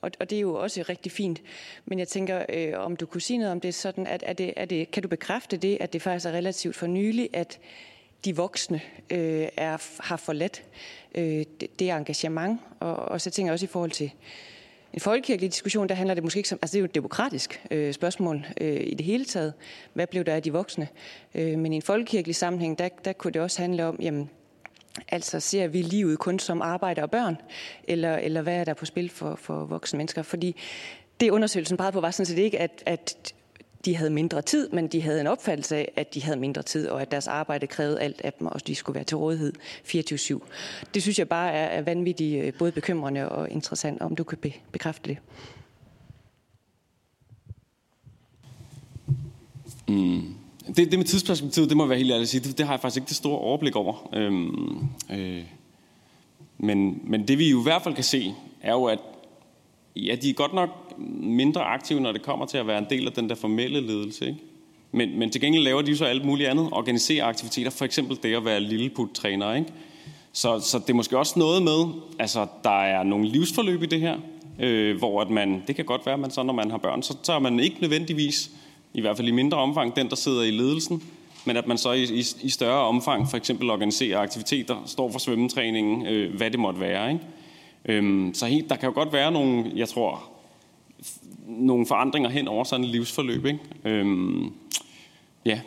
Og, og det er jo også rigtig fint. Men jeg tænker, øh, om du kunne sige noget om det sådan, at er det, er det, kan du bekræfte det, at det faktisk er relativt for nylig, at de voksne øh, er, har forladt øh, det, det engagement. Og, og så tænker jeg også i forhold til en folkekirkelig diskussion, der handler det måske ikke som, altså det er jo et demokratisk øh, spørgsmål øh, i det hele taget. Hvad blev der af de voksne? Øh, men i en folkekirkelig sammenhæng, der, der kunne det også handle om, jamen, altså ser vi livet kun som arbejde og børn? Eller, eller hvad er der på spil for, for voksne mennesker? Fordi det undersøgelsen pegede på var sådan set ikke, at, at de havde mindre tid, men de havde en opfattelse af, at de havde mindre tid, og at deres arbejde krævede alt af dem, og de skulle være til rådighed 24-7. Det synes jeg bare er, vanvittigt øh, både bekymrende og interessant, om du kan bekræfte det. Mm. Det, det med tidsperspektivet, det må jeg være helt ærlig at sige, det, det har jeg faktisk ikke det store overblik over. Øhm, øh, men, men det vi jo i hvert fald kan se, er jo, at ja, de er godt nok mindre aktive, når det kommer til at være en del af den der formelle ledelse. Ikke? Men, men til gengæld laver de jo så alt muligt andet. Organiserer aktiviteter, for eksempel det at være lilleput-træner. Ikke? Så, så det er måske også noget med, altså der er nogle livsforløb i det her, øh, hvor at man, det kan godt være, at man så når man har børn, så, tager man ikke nødvendigvis, i hvert fald i mindre omfang, den der sidder i ledelsen, men at man så i, i, i større omfang for eksempel organiserer aktiviteter, står for svømmetræningen, øh, hvad det måtte være. Ikke? Øhm, så helt, der kan jo godt være nogle, jeg tror, nogle forandringer hen over sådan et livsforløb. Ikke? Øhm, ja.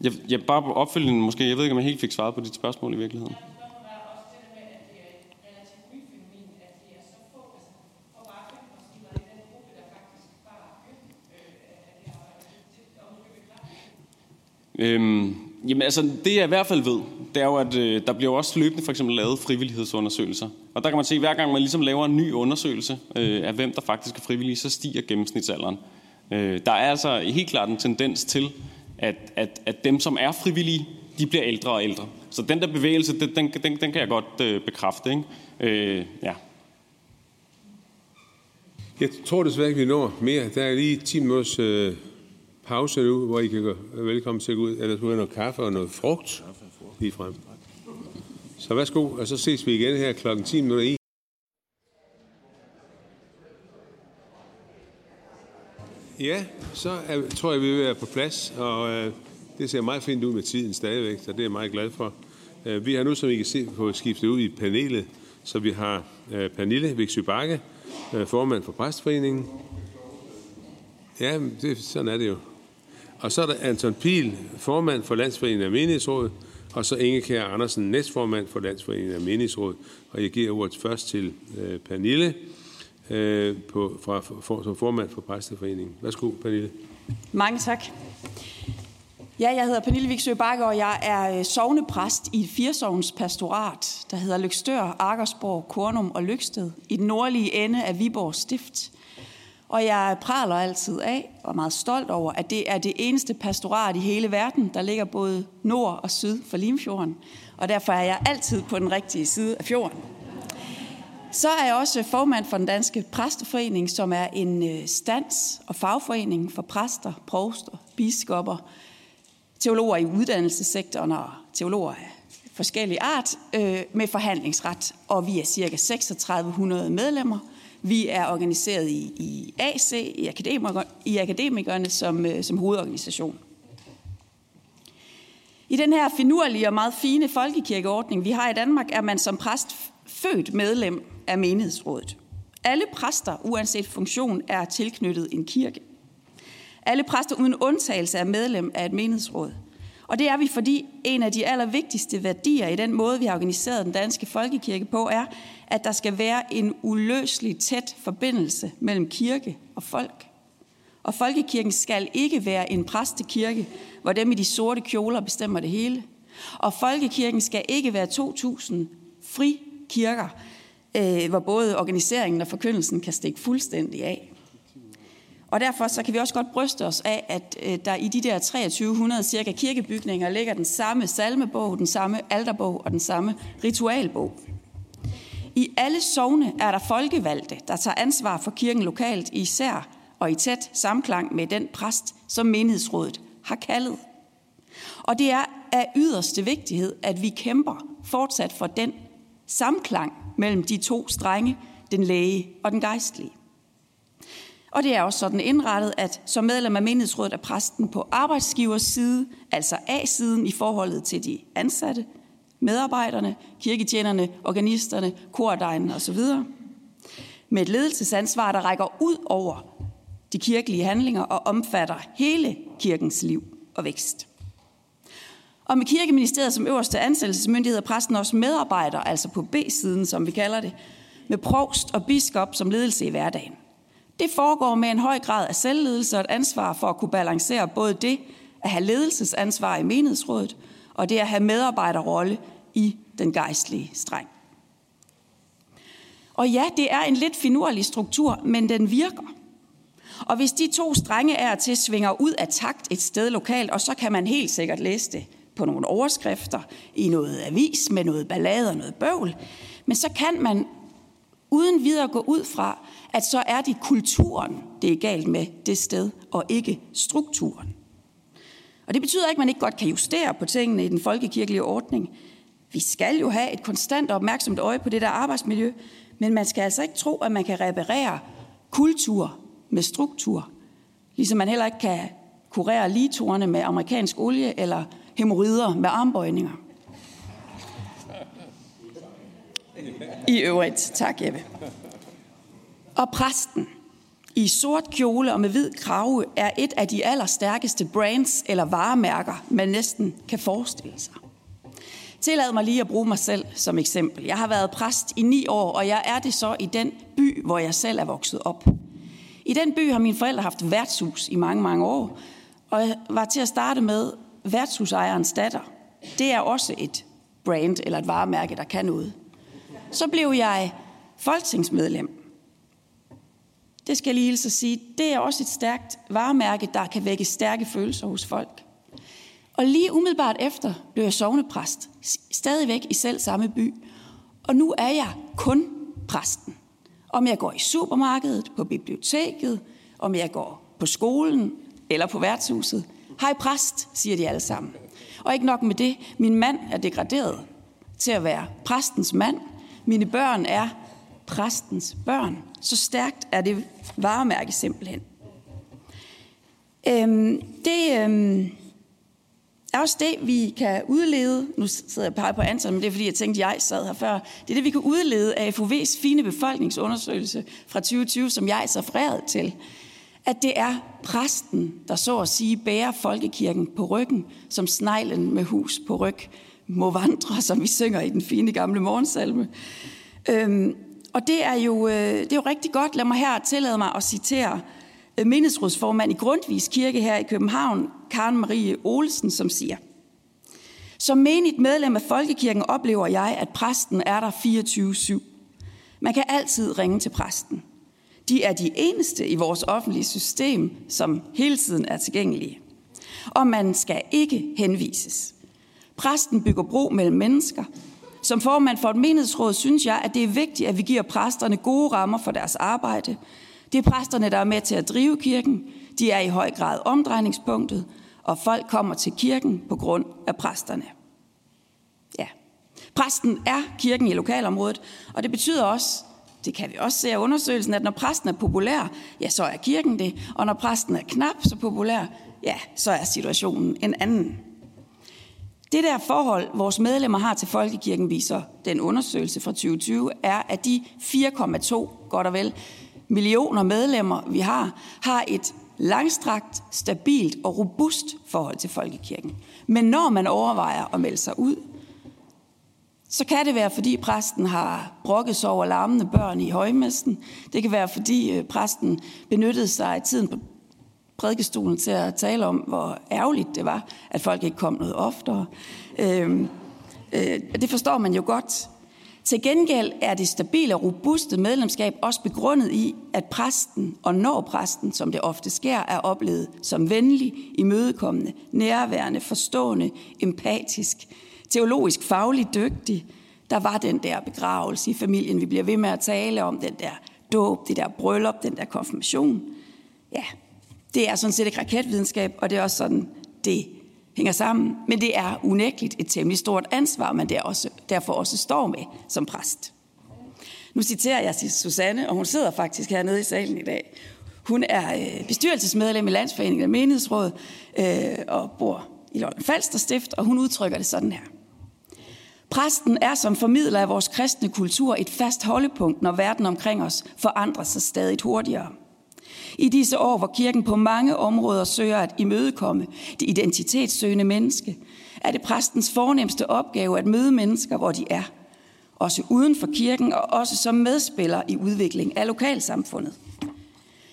Jeg, jeg bare opfølgende måske, jeg ved ikke, om jeg helt fik svaret på dit spørgsmål i virkeligheden. Øhm, jamen altså, det jeg i hvert fald ved, det er jo, at øh, der bliver også løbende for eksempel lavet frivillighedsundersøgelser. Og der kan man se, at hver gang man ligesom laver en ny undersøgelse øh, af, hvem der faktisk er frivillige, så stiger gennemsnitsalderen. Øh, der er altså helt klart en tendens til, at, at, at dem, som er frivillige, de bliver ældre og ældre. Så den der bevægelse, den, den, den, den kan jeg godt øh, bekræfte. Ikke? Øh, ja. Jeg tror desværre ikke, vi når mere. Der er lige 10 minutters øh, pause nu, hvor I kan gå velkommen til at gå ud. Ellers må noget kaffe og noget frugt lige frem. Så værsgo, og så ses vi igen her klokken 10 minutter i. Ja, så er, tror jeg, vi vil være på plads, og øh, det ser meget fint ud med tiden stadigvæk, så det er jeg meget glad for. Øh, vi har nu, som I kan se, på skiftet ud i panelet, så vi har øh, Pernille Viksø Bakke, øh, formand for Præstforeningen. Ja, det, sådan er det jo. Og så er der Anton Pil, formand for Landsforeningen af Menighedsrådet, og så Inge Kjær Andersen, næstformand for Landsforeningen af Menighedsrådet. Og jeg giver ordet først til øh, Pernille, øh, på, fra, for, som formand for Præsteforeningen. Værsgo, Pernille. Mange tak. Ja, jeg hedder Pernille Viksø Bakke, og jeg er øh, sovnepræst i et firsovns pastorat, der hedder Lykstør, Akersborg, Kornum og Lyksted, i den nordlige ende af Viborg Stift. Og jeg praler altid af og er meget stolt over, at det er det eneste pastorat i hele verden, der ligger både nord og syd for Limfjorden. Og derfor er jeg altid på den rigtige side af fjorden. Så er jeg også formand for den danske præsteforening, som er en øh, stands- og fagforening for præster, provster, biskopper, teologer i uddannelsessektoren og teologer af forskellige art øh, med forhandlingsret. Og vi er cirka 3600 medlemmer – vi er organiseret i, i AC, i, akademiker, i akademikerne som, øh, som hovedorganisation. I den her finurlige og meget fine folkekirkeordning, vi har i Danmark, er man som præst født medlem af menighedsrådet. Alle præster, uanset funktion, er tilknyttet en kirke. Alle præster uden undtagelse er medlem af et menighedsråd. Og det er vi, fordi en af de allervigtigste værdier i den måde, vi har organiseret den danske folkekirke på, er, at der skal være en uløselig tæt forbindelse mellem kirke og folk. Og folkekirken skal ikke være en præstekirke, hvor dem i de sorte kjoler bestemmer det hele. Og folkekirken skal ikke være 2.000 frikirker, øh, hvor både organiseringen og forkyndelsen kan stikke fuldstændig af. Og derfor så kan vi også godt bryste os af, at øh, der i de der 2300 cirka kirkebygninger ligger den samme salmebog, den samme alterbog og den samme ritualbog. I alle sovne er der folkevalgte, der tager ansvar for kirken lokalt, især og i tæt samklang med den præst, som menighedsrådet har kaldet. Og det er af yderste vigtighed, at vi kæmper fortsat for den samklang mellem de to strenge, den læge og den gejstlige. Og det er også sådan indrettet, at som medlem af menighedsrådet er præsten på arbejdsgivers side, altså A-siden i forholdet til de ansatte, medarbejderne, kirketjenerne, organisterne, kordegnen osv. Med et ledelsesansvar, der rækker ud over de kirkelige handlinger og omfatter hele kirkens liv og vækst. Og med kirkeministeriet som øverste ansættelsesmyndighed er præsten også medarbejder, altså på B-siden, som vi kalder det, med provst og biskop som ledelse i hverdagen. Det foregår med en høj grad af selvledelse og et ansvar for at kunne balancere både det at have ledelsesansvar i menighedsrådet og det at have medarbejderrolle i den gejstlige streng. Og ja, det er en lidt finurlig struktur, men den virker. Og hvis de to strenge er til svinger ud af takt et sted lokalt, og så kan man helt sikkert læse det på nogle overskrifter, i noget avis med noget ballade og noget bøvl, men så kan man uden videre gå ud fra, at så er det kulturen, det er galt med det sted, og ikke strukturen. Og det betyder ikke, at man ikke godt kan justere på tingene i den folkekirkelige ordning. Vi skal jo have et konstant og opmærksomt øje på det der arbejdsmiljø, men man skal altså ikke tro, at man kan reparere kultur med struktur, ligesom man heller ikke kan kurere ligetorene med amerikansk olie eller hemorrider med armbøjninger. I øvrigt, tak Jeppe. Og præsten i sort kjole og med hvid krave er et af de allerstærkeste brands eller varemærker, man næsten kan forestille sig. Tillad mig lige at bruge mig selv som eksempel. Jeg har været præst i ni år, og jeg er det så i den by, hvor jeg selv er vokset op. I den by har mine forældre haft værtshus i mange, mange år, og jeg var til at starte med værtshusejerens datter. Det er også et brand eller et varemærke, der kan noget. Så blev jeg folketingsmedlem. Det skal jeg lige hilse at sige. Det er også et stærkt varemærke, der kan vække stærke følelser hos folk. Og lige umiddelbart efter blev jeg sovnepræst, stadigvæk i selv samme by. Og nu er jeg kun præsten. Om jeg går i supermarkedet, på biblioteket, om jeg går på skolen eller på værtshuset. Hej præst, siger de alle sammen. Og ikke nok med det, min mand er degraderet til at være præstens mand. Mine børn er præstens børn. Så stærkt er det varemærke simpelthen. Øhm, det øhm, er også det, vi kan udlede. Nu sidder jeg bare på Anton, men det er fordi, jeg tænkte, jeg sad her før. Det er det, vi kan udlede af FUV's fine befolkningsundersøgelse fra 2020, som jeg så fræret til. At det er præsten, der så at sige bærer folkekirken på ryggen, som sneglen med hus på ryg må vandre, som vi synger i den fine gamle morgensalme. Øhm, og det er, jo, øh, det er jo rigtig godt. Lad mig her tillade mig at citere øh, mindesrådsformand i Grundvis Kirke her i København, Karen Marie Olsen, som siger, Som menigt medlem af Folkekirken oplever jeg, at præsten er der 24-7. Man kan altid ringe til præsten. De er de eneste i vores offentlige system, som hele tiden er tilgængelige. Og man skal ikke henvises. Præsten bygger bro mellem mennesker, som formand for et menighedsråd synes jeg, at det er vigtigt, at vi giver præsterne gode rammer for deres arbejde. Det er præsterne, der er med til at drive kirken. De er i høj grad omdrejningspunktet, og folk kommer til kirken på grund af præsterne. Ja. Præsten er kirken i lokalområdet, og det betyder også, det kan vi også se af undersøgelsen, at når præsten er populær, ja, så er kirken det. Og når præsten er knap så populær, ja, så er situationen en anden. Det der forhold, vores medlemmer har til Folkekirken, viser den undersøgelse fra 2020, er, at de 4,2 godt og vel millioner medlemmer, vi har, har et langstrakt, stabilt og robust forhold til Folkekirken. Men når man overvejer at melde sig ud, så kan det være, fordi præsten har brokket sig over larmende børn i højmessen. Det kan være, fordi øh, præsten benyttede sig af tiden på prædikestolen til at tale om, hvor ærgerligt det var, at folk ikke kom noget oftere. Øhm, øh, øh, det forstår man jo godt. Til gengæld er det stabile og robuste medlemskab også begrundet i, at præsten, og når præsten, som det ofte sker, er oplevet som venlig, imødekommende, nærværende, forstående, empatisk, teologisk fagligt dygtig, der var den der begravelse i familien. Vi bliver ved med at tale om den der dåb, det der bryllup, den der konfirmation. Ja, det er sådan set ikke raketvidenskab, og det er også sådan, det hænger sammen. Men det er unægteligt et temmelig stort ansvar, man der også, derfor også står med som præst. Nu citerer jeg Susanne, og hun sidder faktisk hernede i salen i dag. Hun er øh, bestyrelsesmedlem i Landsforeningen af Menighedsråd øh, og bor i Lolland Falster Stift, og hun udtrykker det sådan her. Præsten er som formidler af vores kristne kultur et fast holdepunkt, når verden omkring os forandrer sig stadig hurtigere. I disse år, hvor kirken på mange områder søger at imødekomme det identitetssøgende menneske, er det præstens fornemmeste opgave at møde mennesker, hvor de er. Også uden for kirken og også som medspiller i udvikling af lokalsamfundet.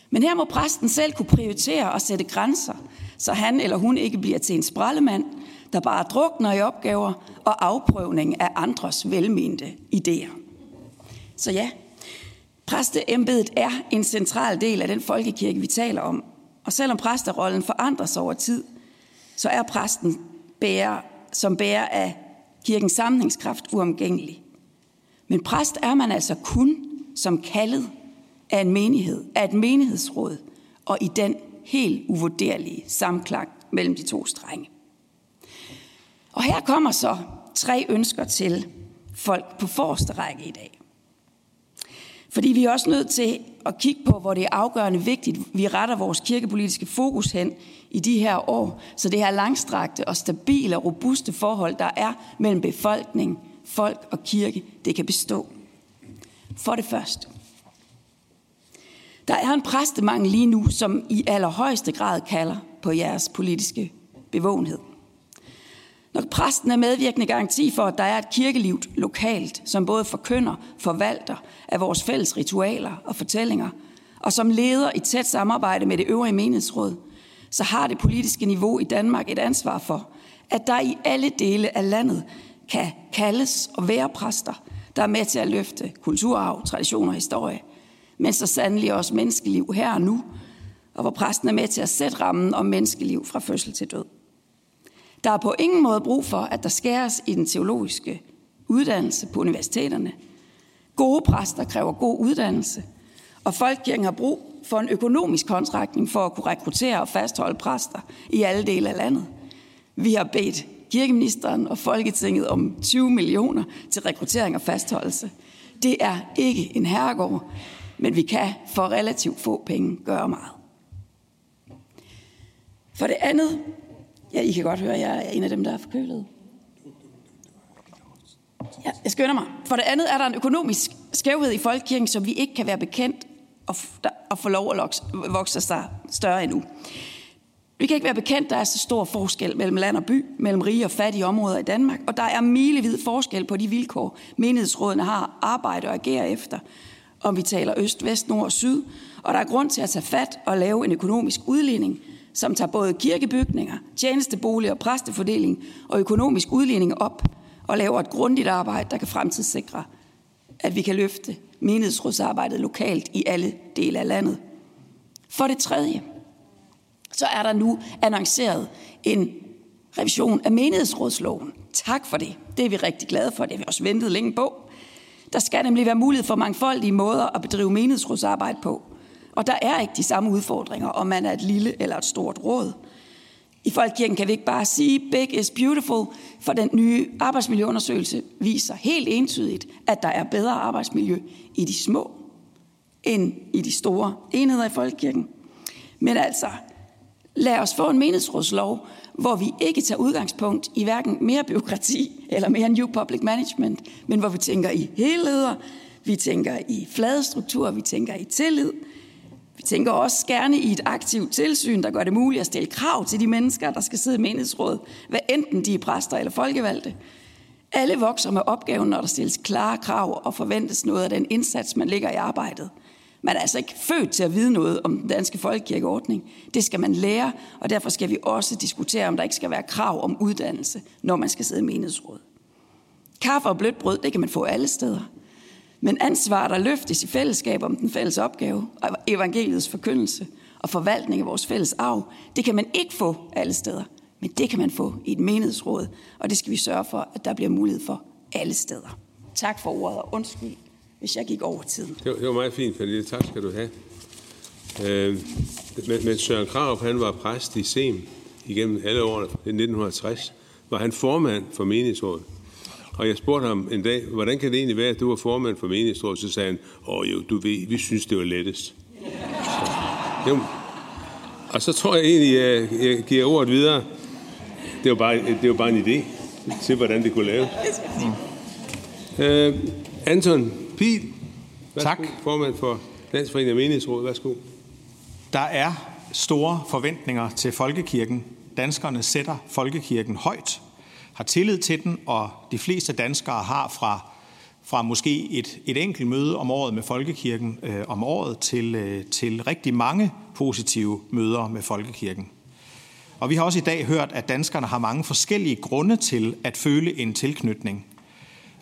Men her må præsten selv kunne prioritere og sætte grænser, så han eller hun ikke bliver til en sprallemand, der bare drukner i opgaver og afprøvning af andres velmente idéer. Så ja, præsteembedet er en central del af den folkekirke, vi taler om. Og selvom præsterollen forandres over tid, så er præsten bærer, som bærer af kirkens sammenhængskraft uomgængelig. Men præst er man altså kun som kaldet af en menighed, af et menighedsråd, og i den helt uvurderlige samklang mellem de to strenge. Og her kommer så tre ønsker til folk på forreste række i dag. Fordi vi er også nødt til at kigge på, hvor det er afgørende vigtigt, vi retter vores kirkepolitiske fokus hen i de her år, så det her langstrakte og stabile og robuste forhold, der er mellem befolkning, folk og kirke, det kan bestå. For det første. Der er en præstemangel lige nu, som i allerhøjeste grad kalder på jeres politiske bevågenhed. Når præsten er medvirkende garanti for, at der er et kirkeliv lokalt, som både forkynder, forvalter af vores fælles ritualer og fortællinger, og som leder i tæt samarbejde med det øvrige menighedsråd, så har det politiske niveau i Danmark et ansvar for, at der i alle dele af landet kan kaldes og være præster, der er med til at løfte kulturarv, traditioner og historie, men så sandelig også menneskeliv her og nu, og hvor præsten er med til at sætte rammen om menneskeliv fra fødsel til død. Der er på ingen måde brug for, at der skæres i den teologiske uddannelse på universiteterne. Gode præster kræver god uddannelse, og Folkekirken har brug for en økonomisk håndtrækning for at kunne rekruttere og fastholde præster i alle dele af landet. Vi har bedt kirkeministeren og Folketinget om 20 millioner til rekruttering og fastholdelse. Det er ikke en herregård, men vi kan for relativt få penge gøre meget. For det andet Ja, I kan godt høre, at jeg er en af dem, der er forkølet. Ja, jeg skynder mig. For det andet er der en økonomisk skævhed i folkekirken, som vi ikke kan være bekendt og få lov at vokse sig større endnu. Vi kan ikke være bekendt, der er så stor forskel mellem land og by, mellem rige og fattige områder i Danmark, og der er milevid forskel på de vilkår, menighedsrådene har arbejde og agere efter, om vi taler øst, vest, nord og syd, og der er grund til at tage fat og lave en økonomisk udligning, som tager både kirkebygninger, tjenesteboliger, præstefordeling og økonomisk udligning op og laver et grundigt arbejde, der kan fremtidssikre, at vi kan løfte menighedsrådsarbejdet lokalt i alle dele af landet. For det tredje, så er der nu annonceret en revision af menighedsrådsloven. Tak for det. Det er vi rigtig glade for. Det har vi også ventet længe på. Der skal nemlig være mulighed for mangfoldige måder at bedrive menighedsrådsarbejde på. Og der er ikke de samme udfordringer, om man er et lille eller et stort råd. I Folkekirken kan vi ikke bare sige, big is beautiful, for den nye arbejdsmiljøundersøgelse viser helt entydigt, at der er bedre arbejdsmiljø i de små end i de store enheder i Folkekirken. Men altså, Lad os få en menighedsrådslov, hvor vi ikke tager udgangspunkt i hverken mere byråkrati eller mere new public management, men hvor vi tænker i helheder, vi tænker i flade strukturer, vi tænker i tillid, tænker også gerne i et aktivt tilsyn, der gør det muligt at stille krav til de mennesker, der skal sidde i menighedsråd, hvad enten de er præster eller folkevalgte. Alle vokser med opgaven, når der stilles klare krav og forventes noget af den indsats, man ligger i arbejdet. Man er altså ikke født til at vide noget om den danske folkekirkeordning. Det skal man lære, og derfor skal vi også diskutere, om der ikke skal være krav om uddannelse, når man skal sidde i menighedsråd. Kaffe og blødt brød, det kan man få alle steder. Men ansvar, der løftes i fællesskab om den fælles opgave, og evangeliets forkyndelse og forvaltning af vores fælles arv, det kan man ikke få alle steder. Men det kan man få i et menighedsråd, og det skal vi sørge for, at der bliver mulighed for alle steder. Tak for ordet, og undskyld, hvis jeg gik over tiden. Det var, det var meget fint, Pernille. Tak skal du have. Øh, men, men Søren Krav, han var præst i SEM igennem alle årene. I 1960 var han formand for menighedsrådet. Og jeg spurgte ham en dag, hvordan kan det egentlig være, at du var formand for menighedsrådet? Så sagde han, åh jo, du ved, vi synes, det var lettest. Så, jo. Og så tror jeg egentlig, jeg, jeg giver ordet videre. Det var, bare, det var bare en idé til, hvordan det kunne laves. Øh, Anton Pil, tak. formand for Landsforeningen af Menighedsråd. Værsgo. Der er store forventninger til folkekirken. Danskerne sætter folkekirken højt har tillid til den, og de fleste danskere har fra, fra måske et, et enkelt møde om året med Folkekirken øh, om året til, øh, til rigtig mange positive møder med Folkekirken. Og vi har også i dag hørt, at danskerne har mange forskellige grunde til at føle en tilknytning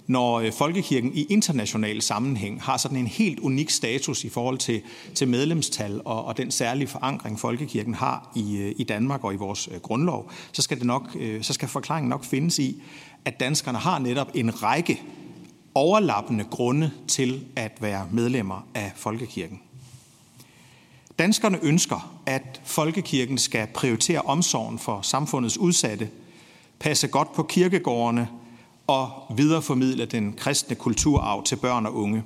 når øh, Folkekirken i international sammenhæng har sådan en helt unik status i forhold til, til medlemstal og, og den særlige forankring, Folkekirken har i, øh, i Danmark og i vores øh, grundlov, så skal, det nok, så skal forklaringen nok findes i, at danskerne har netop en række overlappende grunde til at være medlemmer af Folkekirken. Danskerne ønsker, at Folkekirken skal prioritere omsorgen for samfundets udsatte, passe godt på kirkegårdene og videreformidle den kristne kulturarv til børn og unge.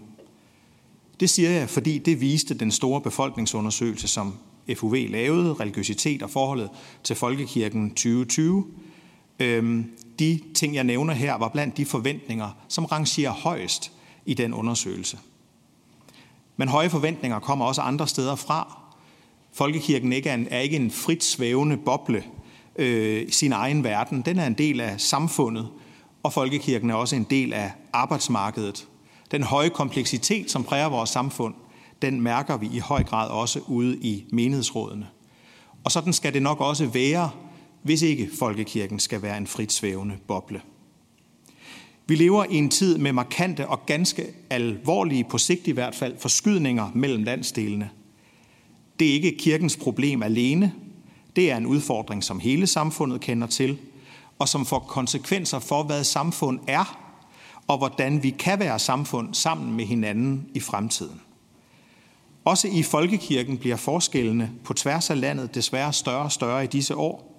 Det siger jeg, fordi det viste den store befolkningsundersøgelse, som FUV lavede, religiøsitet og forholdet til Folkekirken 2020. Øhm, de ting, jeg nævner her, var blandt de forventninger, som rangerer højst i den undersøgelse. Men høje forventninger kommer også andre steder fra. Folkekirken ikke er, en, er ikke en frit svævende boble øh, sin egen verden. Den er en del af samfundet, og folkekirken er også en del af arbejdsmarkedet. Den høje kompleksitet, som præger vores samfund, den mærker vi i høj grad også ude i menighedsrådene. Og sådan skal det nok også være, hvis ikke folkekirken skal være en frit svævende boble. Vi lever i en tid med markante og ganske alvorlige, på sigt i hvert fald, forskydninger mellem landsdelene. Det er ikke kirkens problem alene. Det er en udfordring, som hele samfundet kender til – og som får konsekvenser for, hvad samfund er, og hvordan vi kan være samfund sammen med hinanden i fremtiden. Også i folkekirken bliver forskellene på tværs af landet desværre større og større i disse år.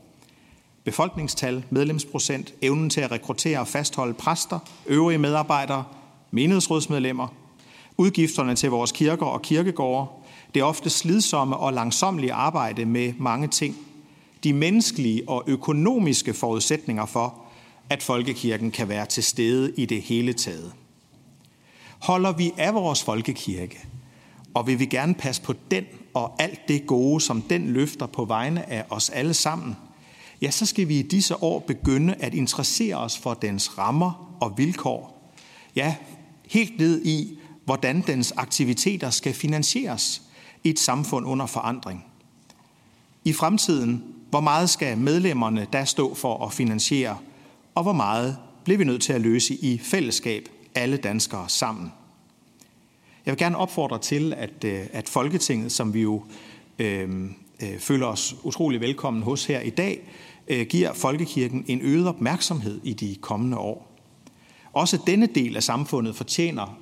Befolkningstal, medlemsprocent, evnen til at rekruttere og fastholde præster, øvrige medarbejdere, menighedsrådsmedlemmer, udgifterne til vores kirker og kirkegårde, det ofte slidsomme og langsomlige arbejde med mange ting – de menneskelige og økonomiske forudsætninger for, at folkekirken kan være til stede i det hele taget. Holder vi af vores folkekirke, og vil vi gerne passe på den og alt det gode, som den løfter på vegne af os alle sammen, ja, så skal vi i disse år begynde at interessere os for dens rammer og vilkår. Ja, helt ned i, hvordan dens aktiviteter skal finansieres i et samfund under forandring. I fremtiden hvor meget skal medlemmerne da stå for at finansiere, og hvor meget bliver vi nødt til at løse i fællesskab, alle danskere sammen? Jeg vil gerne opfordre til, at, øh, at Folketinget, som vi jo øh, øh, føler os utrolig velkommen hos her i dag, øh, giver Folkekirken en øget opmærksomhed i de kommende år. Også denne del af samfundet fortjener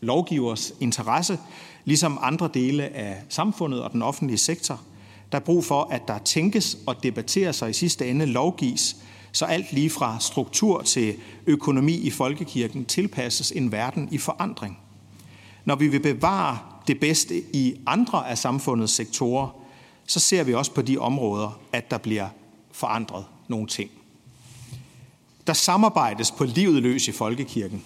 lovgivers interesse, ligesom andre dele af samfundet og den offentlige sektor – der er brug for, at der tænkes og debatteres og i sidste ende lovgives, så alt lige fra struktur til økonomi i folkekirken tilpasses en verden i forandring. Når vi vil bevare det bedste i andre af samfundets sektorer, så ser vi også på de områder, at der bliver forandret nogle ting. Der samarbejdes på livet løs i folkekirken.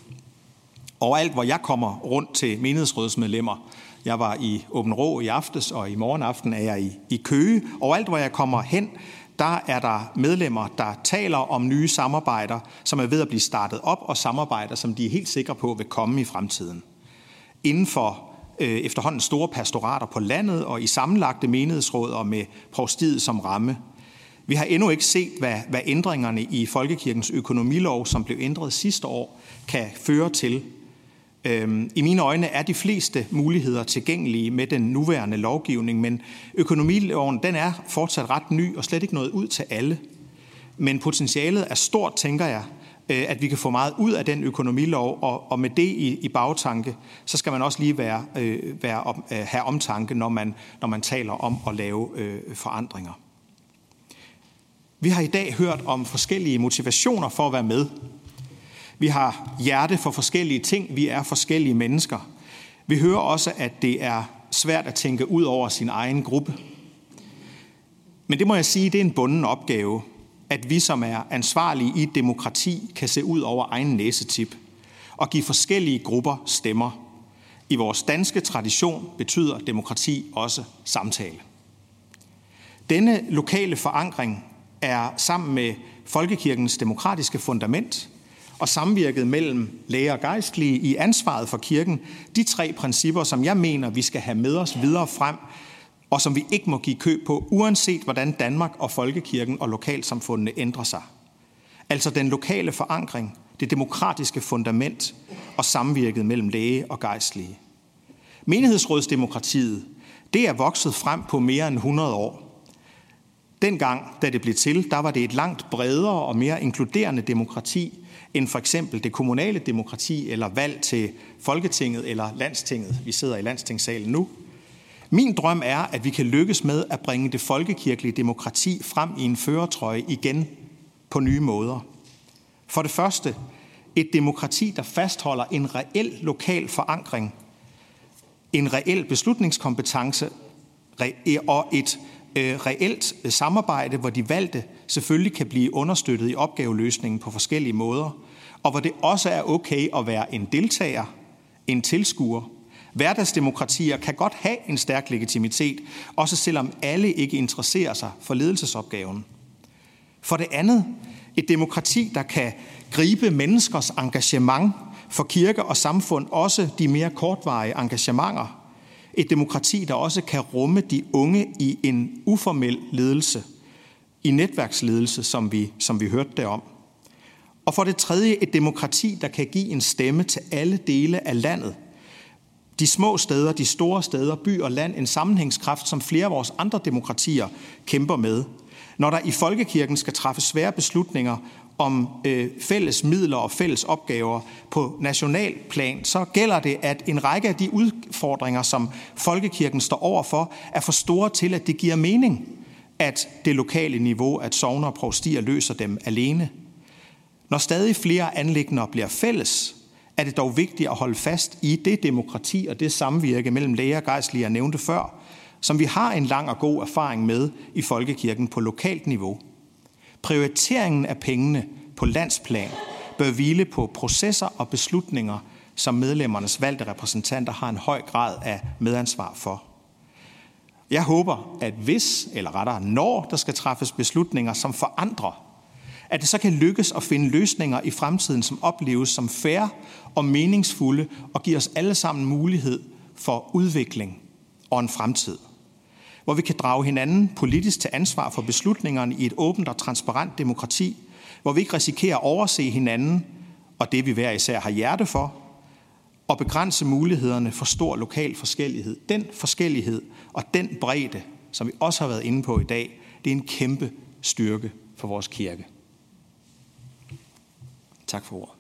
Overalt, hvor jeg kommer rundt til menighedsrådsmedlemmer, jeg var i Åben Rå i aftes, og i morgen aften er jeg i, i Køge. Overalt, hvor jeg kommer hen, der er der medlemmer, der taler om nye samarbejder, som er ved at blive startet op, og samarbejder, som de er helt sikre på vil komme i fremtiden. Inden for øh, efterhånden store pastorater på landet og i sammenlagte menighedsråd og med provstiet som ramme. Vi har endnu ikke set, hvad, hvad ændringerne i Folkekirkens økonomilov, som blev ændret sidste år, kan føre til. Øhm, I mine øjne er de fleste muligheder tilgængelige med den nuværende lovgivning, men økonomiloven den er fortsat ret ny og slet ikke noget ud til alle. Men potentialet er stort, tænker jeg, øh, at vi kan få meget ud af den økonomilov, og, og med det i, i bagtanke, så skal man også lige være, øh, være om, øh, have omtanke, når man, når man taler om at lave øh, forandringer. Vi har i dag hørt om forskellige motivationer for at være med. Vi har hjerte for forskellige ting. Vi er forskellige mennesker. Vi hører også, at det er svært at tænke ud over sin egen gruppe. Men det må jeg sige, det er en bunden opgave, at vi, som er ansvarlige i demokrati, kan se ud over egen næsetip og give forskellige grupper stemmer. I vores danske tradition betyder demokrati også samtale. Denne lokale forankring er sammen med folkekirkens demokratiske fundament og samvirket mellem læger og gejstlige i ansvaret for kirken, de tre principper, som jeg mener, vi skal have med os videre frem, og som vi ikke må give køb på, uanset hvordan Danmark og folkekirken og lokalsamfundene ændrer sig. Altså den lokale forankring, det demokratiske fundament og samvirket mellem læge og gejstlige. Menighedsrådsdemokratiet, det er vokset frem på mere end 100 år. Dengang, da det blev til, der var det et langt bredere og mere inkluderende demokrati, end for eksempel det kommunale demokrati eller valg til Folketinget eller Landstinget. Vi sidder i Landstingssalen nu. Min drøm er, at vi kan lykkes med at bringe det folkekirkelige demokrati frem i en føretrøje igen på nye måder. For det første, et demokrati, der fastholder en reel lokal forankring, en reel beslutningskompetence og et øh, reelt øh, samarbejde, hvor de valgte selvfølgelig kan blive understøttet i opgaveløsningen på forskellige måder, og hvor det også er okay at være en deltager, en tilskuer. Hverdagsdemokratier kan godt have en stærk legitimitet, også selvom alle ikke interesserer sig for ledelsesopgaven. For det andet, et demokrati, der kan gribe menneskers engagement for kirke og samfund, også de mere kortvarige engagementer. Et demokrati, der også kan rumme de unge i en uformel ledelse, i netværksledelse, som vi, som vi hørte det om. Og for det tredje et demokrati, der kan give en stemme til alle dele af landet. De små steder, de store steder, by og land, en sammenhængskraft, som flere af vores andre demokratier kæmper med. Når der i folkekirken skal træffes svære beslutninger om øh, fælles midler og fælles opgaver på national plan, så gælder det, at en række af de udfordringer, som folkekirken står overfor, er for store til, at det giver mening, at det lokale niveau, at sovner og provstier løser dem alene. Når stadig flere anlægner bliver fælles, er det dog vigtigt at holde fast i det demokrati og det samvirke mellem læger og gejstlige, jeg nævnte før, som vi har en lang og god erfaring med i folkekirken på lokalt niveau. Prioriteringen af pengene på landsplan bør hvile på processer og beslutninger, som medlemmernes valgte repræsentanter har en høj grad af medansvar for. Jeg håber, at hvis, eller rettere når, der skal træffes beslutninger, som forandrer at det så kan lykkes at finde løsninger i fremtiden, som opleves som færre og meningsfulde og giver os alle sammen mulighed for udvikling og en fremtid. Hvor vi kan drage hinanden politisk til ansvar for beslutningerne i et åbent og transparent demokrati, hvor vi ikke risikerer at overse hinanden og det, vi hver især har hjerte for, og begrænse mulighederne for stor lokal forskellighed. Den forskellighed og den bredde, som vi også har været inde på i dag, det er en kæmpe styrke for vores kirke. Tak for ordet.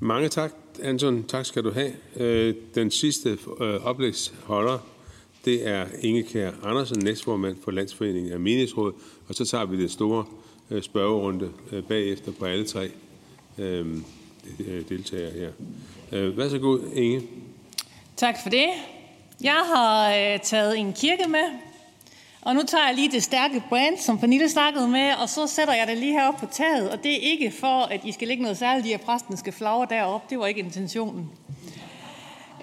Mange tak, Anton. Tak skal du have. Øh, den sidste øh, oplægsholder, det er Inge Kær Andersen, næstformand for Landsforeningen af Menighedsråd. Og så tager vi det store øh, spørgerunde øh, bagefter på alle tre øhm, øh, deltagere her. Vær så god, Inge. Tak for det. Jeg har taget en kirke med, Og nu tager jeg lige det stærke brand, som Pernille snakkede med, og så sætter jeg det lige heroppe på taget. Og det er ikke for, at I skal lægge noget særligt i, at præsten skal flagre deroppe. Det var ikke intentionen.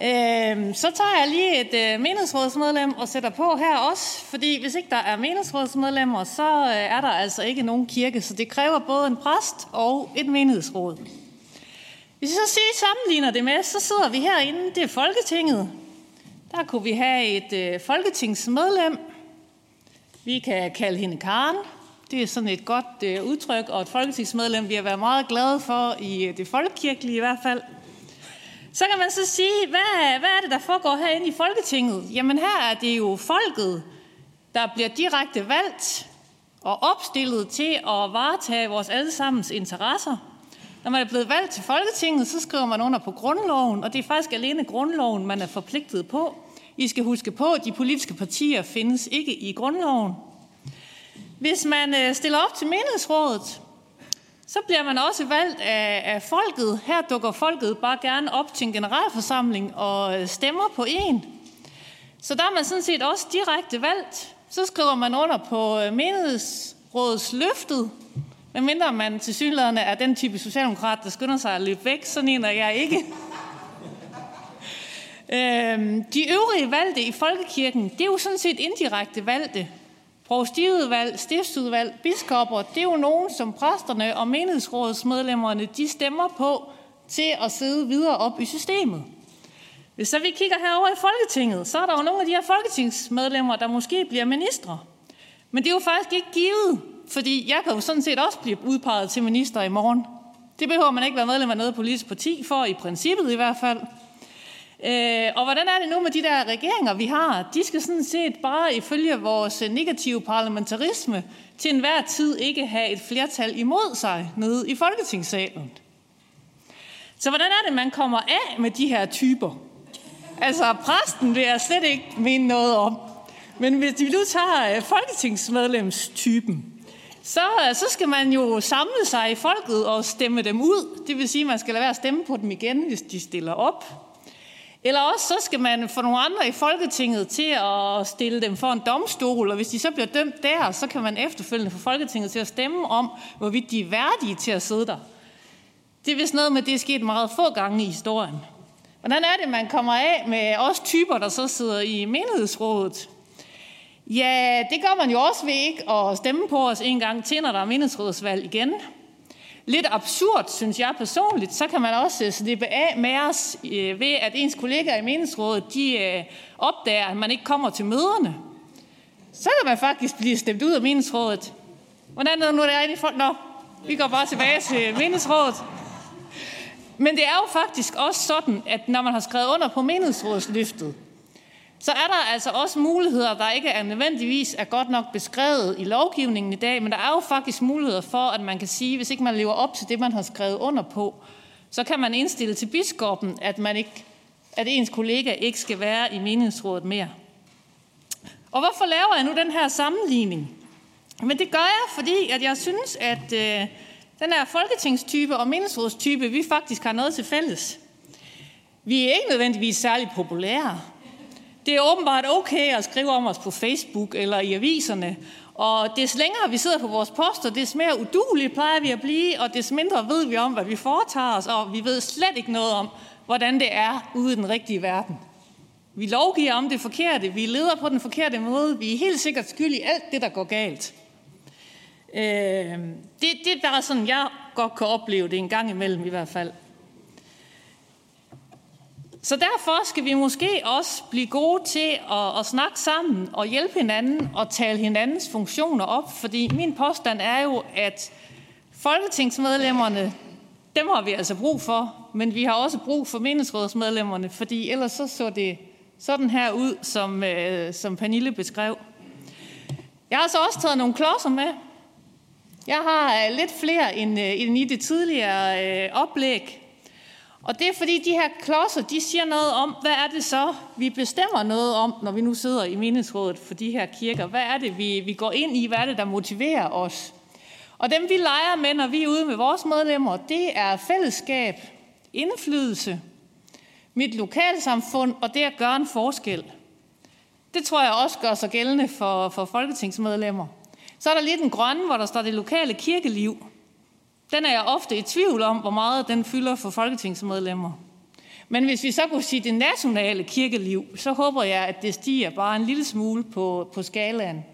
Øhm, så tager jeg lige et øh, menighedsrådsmedlem og sætter på her også, fordi hvis ikke der er menighedsrådsmedlemmer, så øh, er der altså ikke nogen kirke, så det kræver både en præst og et menighedsråd. Hvis vi så siger, sammenligner det med, så sidder vi herinde, det er Folketinget. Der kunne vi have et øh, folketingsmedlem. Vi kan kalde hende Karen. Det er sådan et godt øh, udtryk, og et folketingsmedlem vi har været meget glade for i øh, det folkekirkelige i hvert fald. Så kan man så sige, hvad, hvad er det, der foregår herinde i Folketinget? Jamen her er det jo folket, der bliver direkte valgt og opstillet til at varetage vores allesammens interesser. Når man er blevet valgt til Folketinget, så skriver man under på grundloven, og det er faktisk alene grundloven, man er forpligtet på. I skal huske på, at de politiske partier findes ikke i grundloven. Hvis man øh, stiller op til menighedsrådet, så bliver man også valgt af, af folket. Her dukker folket bare gerne op til en generalforsamling og øh, stemmer på en. Så der er man sådan set også direkte valgt. Så skriver man under på øh, menighedsrådets løftet, medmindre man til synligheden er den type socialdemokrat, der skynder sig at løbe væk. Sådan en er jeg ikke. [LAUGHS] øhm, de øvrige valgte i folkekirken, det er jo sådan set indirekte valgte. Provstiudvalg, stiftsudvalg, biskopper, det er jo nogen, som præsterne og menighedsrådsmedlemmerne, de stemmer på til at sidde videre op i systemet. Hvis så vi kigger herover i Folketinget, så er der jo nogle af de her folketingsmedlemmer, der måske bliver ministre. Men det er jo faktisk ikke givet, fordi jeg kan jo sådan set også blive udpeget til minister i morgen. Det behøver man ikke være medlem af noget politisk parti for, i princippet i hvert fald. Øh, og hvordan er det nu med de der regeringer, vi har? De skal sådan set bare ifølge vores negative parlamentarisme til enhver tid ikke have et flertal imod sig nede i Folketingssalen. Så hvordan er det, man kommer af med de her typer? Altså, præsten vil jeg slet ikke mene noget om. Men hvis vi nu tager øh, folketingsmedlemstypen, så, øh, så skal man jo samle sig i folket og stemme dem ud. Det vil sige, at man skal lade være at stemme på dem igen, hvis de stiller op. Eller også så skal man få nogle andre i Folketinget til at stille dem for en domstol, og hvis de så bliver dømt der, så kan man efterfølgende få Folketinget til at stemme om, hvorvidt de er værdige til at sidde der. Det er vist noget med, det er sket meget få gange i historien. Hvordan er det, man kommer af med os typer, der så sidder i menighedsrådet? Ja, det gør man jo også ved ikke at stemme på os en gang til, når der er menighedsrådsvalg igen lidt absurd, synes jeg personligt, så kan man også slippe af med os øh, ved, at ens kollegaer i meningsrådet, de øh, opdager, at man ikke kommer til møderne. Så kan man faktisk blive stemt ud af meningsrådet. Hvordan er det nu, der er i folk? Nå, vi går bare tilbage til meningsrådet. Men det er jo faktisk også sådan, at når man har skrevet under på meningsrådsløftet, så er der altså også muligheder, der ikke er nødvendigvis er godt nok beskrevet i lovgivningen i dag, men der er jo faktisk muligheder for, at man kan sige, hvis ikke man lever op til det, man har skrevet under på, så kan man indstille til biskoppen, at, man ikke, at ens kollega ikke skal være i menighedsrådet mere. Og hvorfor laver jeg nu den her sammenligning? Men det gør jeg, fordi at jeg synes, at øh, den her folketingstype og menighedsrådstype, vi faktisk har noget til fælles. Vi er ikke nødvendigvis særlig populære. Det er åbenbart okay at skrive om os på Facebook eller i aviserne, og des længere vi sidder på vores poster, des mere udulige plejer vi at blive, og des mindre ved vi om, hvad vi foretager os, og vi ved slet ikke noget om, hvordan det er ude i den rigtige verden. Vi lovgiver om det forkerte, vi leder på den forkerte måde, vi er helt sikkert skyld i alt det, der går galt. Øh, det, det er bare sådan, jeg godt kan opleve det en gang imellem i hvert fald. Så derfor skal vi måske også blive gode til at, at snakke sammen og hjælpe hinanden og tale hinandens funktioner op, fordi min påstand er jo, at folketingsmedlemmerne, dem har vi altså brug for, men vi har også brug for meningsrådsmedlemmerne, fordi ellers så så det sådan her ud, som, øh, som Pernille beskrev. Jeg har så også taget nogle klodser med. Jeg har øh, lidt flere end, øh, end i det tidligere øh, oplæg, og det er fordi, de her klodser, de siger noget om, hvad er det så, vi bestemmer noget om, når vi nu sidder i menighedsrådet for de her kirker. Hvad er det, vi, vi går ind i? Hvad er det, der motiverer os? Og dem, vi leger med, når vi er ude med vores medlemmer, det er fællesskab, indflydelse, mit lokalsamfund og det at gøre en forskel. Det tror jeg også gør sig gældende for, for folketingsmedlemmer. Så er der lige den grønne, hvor der står det lokale kirkeliv. Den er jeg ofte i tvivl om, hvor meget den fylder for folketingsmedlemmer. Men hvis vi så kunne sige det nationale kirkeliv, så håber jeg, at det stiger bare en lille smule på, på skalaen.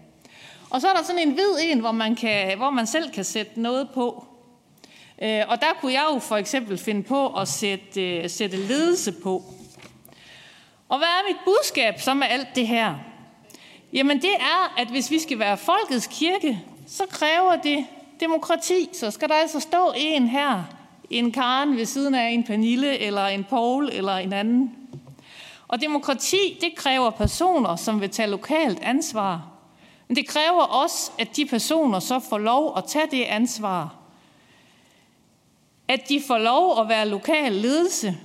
Og så er der sådan en hvid en, hvor man, kan, hvor man selv kan sætte noget på. Øh, og der kunne jeg jo for eksempel finde på at sætte, øh, sætte ledelse på. Og hvad er mit budskab så med alt det her? Jamen det er, at hvis vi skal være folkets kirke, så kræver det demokrati. Så skal der altså stå en her, en Karen ved siden af en Pernille, eller en Paul, eller en anden. Og demokrati, det kræver personer, som vil tage lokalt ansvar. Men det kræver også, at de personer så får lov at tage det ansvar. At de får lov at være lokal ledelse.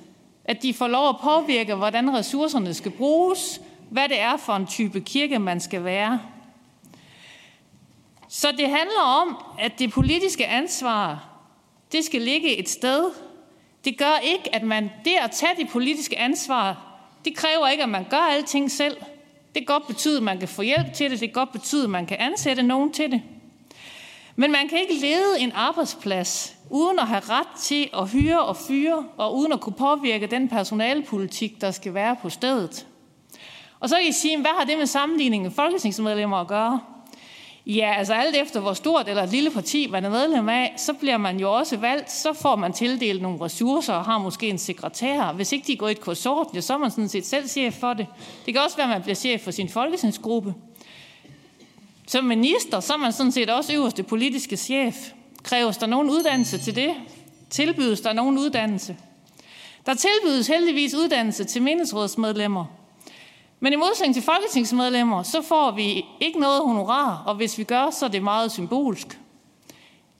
At de får lov at påvirke, hvordan ressourcerne skal bruges. Hvad det er for en type kirke, man skal være. Så det handler om, at det politiske ansvar, det skal ligge et sted. Det gør ikke, at man, det at tage det politiske ansvar, det kræver ikke, at man gør alting selv. Det kan godt betyde, at man kan få hjælp til det. Det kan godt betyde, at man kan ansætte nogen til det. Men man kan ikke lede en arbejdsplads uden at have ret til at hyre og fyre, og uden at kunne påvirke den personalpolitik, der skal være på stedet. Og så kan I sige, hvad har det med sammenligningen af folketingsmedlemmer at gøre? Ja, altså alt efter hvor stort eller et lille parti man er medlem af, så bliver man jo også valgt, så får man tildelt nogle ressourcer og har måske en sekretær. Hvis ikke de går i et konsortium, så er man sådan set selv chef for det. Det kan også være, at man bliver chef for sin folketingsgruppe. Som minister, så er man sådan set også øverste politiske chef. Kræves der nogen uddannelse til det? Tilbydes der nogen uddannelse? Der tilbydes heldigvis uddannelse til menighedsrådsmedlemmer. Men i modsætning til folketingsmedlemmer, så får vi ikke noget honorar, og hvis vi gør, så er det meget symbolsk.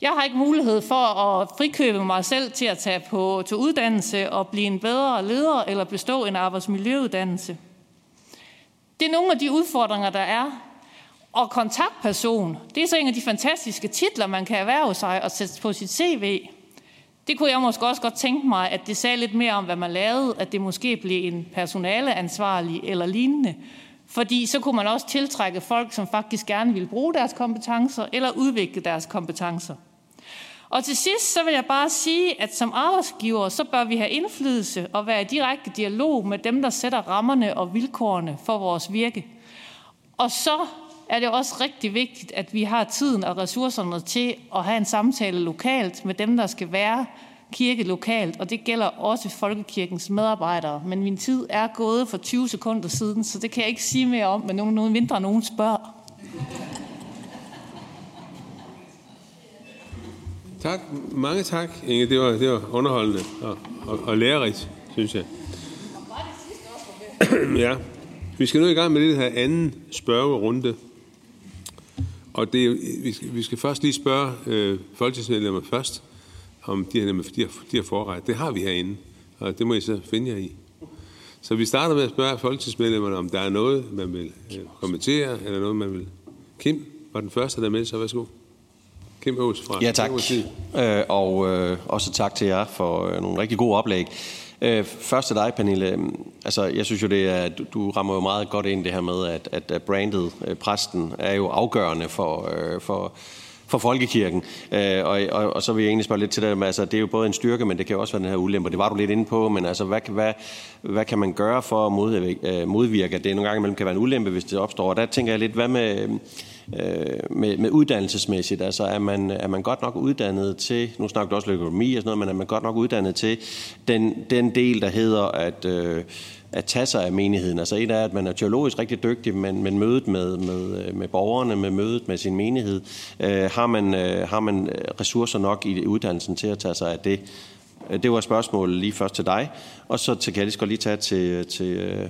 Jeg har ikke mulighed for at frikøbe mig selv til at tage på til uddannelse og blive en bedre leder eller bestå en arbejdsmiljøuddannelse. Det er nogle af de udfordringer, der er. Og kontaktperson, det er så en af de fantastiske titler, man kan erhverve sig og sætte på sit CV. Det kunne jeg måske også godt tænke mig, at det sagde lidt mere om, hvad man lavede, at det måske blev en personaleansvarlig eller lignende. Fordi så kunne man også tiltrække folk, som faktisk gerne ville bruge deres kompetencer eller udvikle deres kompetencer. Og til sidst så vil jeg bare sige, at som arbejdsgiver, så bør vi have indflydelse og være i direkte dialog med dem, der sætter rammerne og vilkårene for vores virke. Og så er det også rigtig vigtigt, at vi har tiden og ressourcerne til at have en samtale lokalt med dem, der skal være kirke lokalt, og det gælder også Folkekirkens medarbejdere. Men min tid er gået for 20 sekunder siden, så det kan jeg ikke sige mere om, men nogen, nogen mindre nogen spørger. Tak. Mange tak, Inge. Det var, det var underholdende og, og, og lærerigt, synes jeg. [CLEARS THROAT] ja. Vi skal nu i gang med det her anden spørgerunde. Og det, vi, skal, vi skal først lige spørge øh, folketingsmedlemmer først, om de har, de, har, de har forret. Det har vi herinde, og det må I så finde jer i. Så vi starter med at spørge folketingsmedlemmerne, om der er noget, man vil øh, kommentere, eller noget, man vil... Kim var den første, der meldte sig. Værsgo. Kim Aas fra Ja, tak. Øh, og øh, også tak til jer for øh, nogle rigtig gode oplæg. Øh, først til dig, Pernille. Altså, jeg synes jo, det er, du rammer jo meget godt ind det her med, at, at brandet, øh, præsten, er jo afgørende for, øh, for, for folkekirken. Øh, og, og, og så vil jeg egentlig spørge lidt til det, altså det er jo både en styrke, men det kan jo også være den her ulempe. Det var du lidt inde på, men altså hvad, hvad, hvad kan man gøre for at modvirke, øh, modvirke, at det nogle gange imellem kan være en ulempe, hvis det opstår? Og der tænker jeg lidt, hvad med øh, med, med uddannelsesmæssigt. Altså er man, er man godt nok uddannet til, nu snakker du også økonomi og sådan noget, men er man godt nok uddannet til den, den del, der hedder at, øh, at tage sig af menigheden. Altså et er, at man er teologisk rigtig dygtig, men, men mødet med, med, øh, med borgerne, med mødet med sin menighed, øh, har, man, øh, har man ressourcer nok i uddannelsen til at tage sig af det. Det var spørgsmålet lige først til dig, og så til, kan jeg lige, lige tage til, til, øh,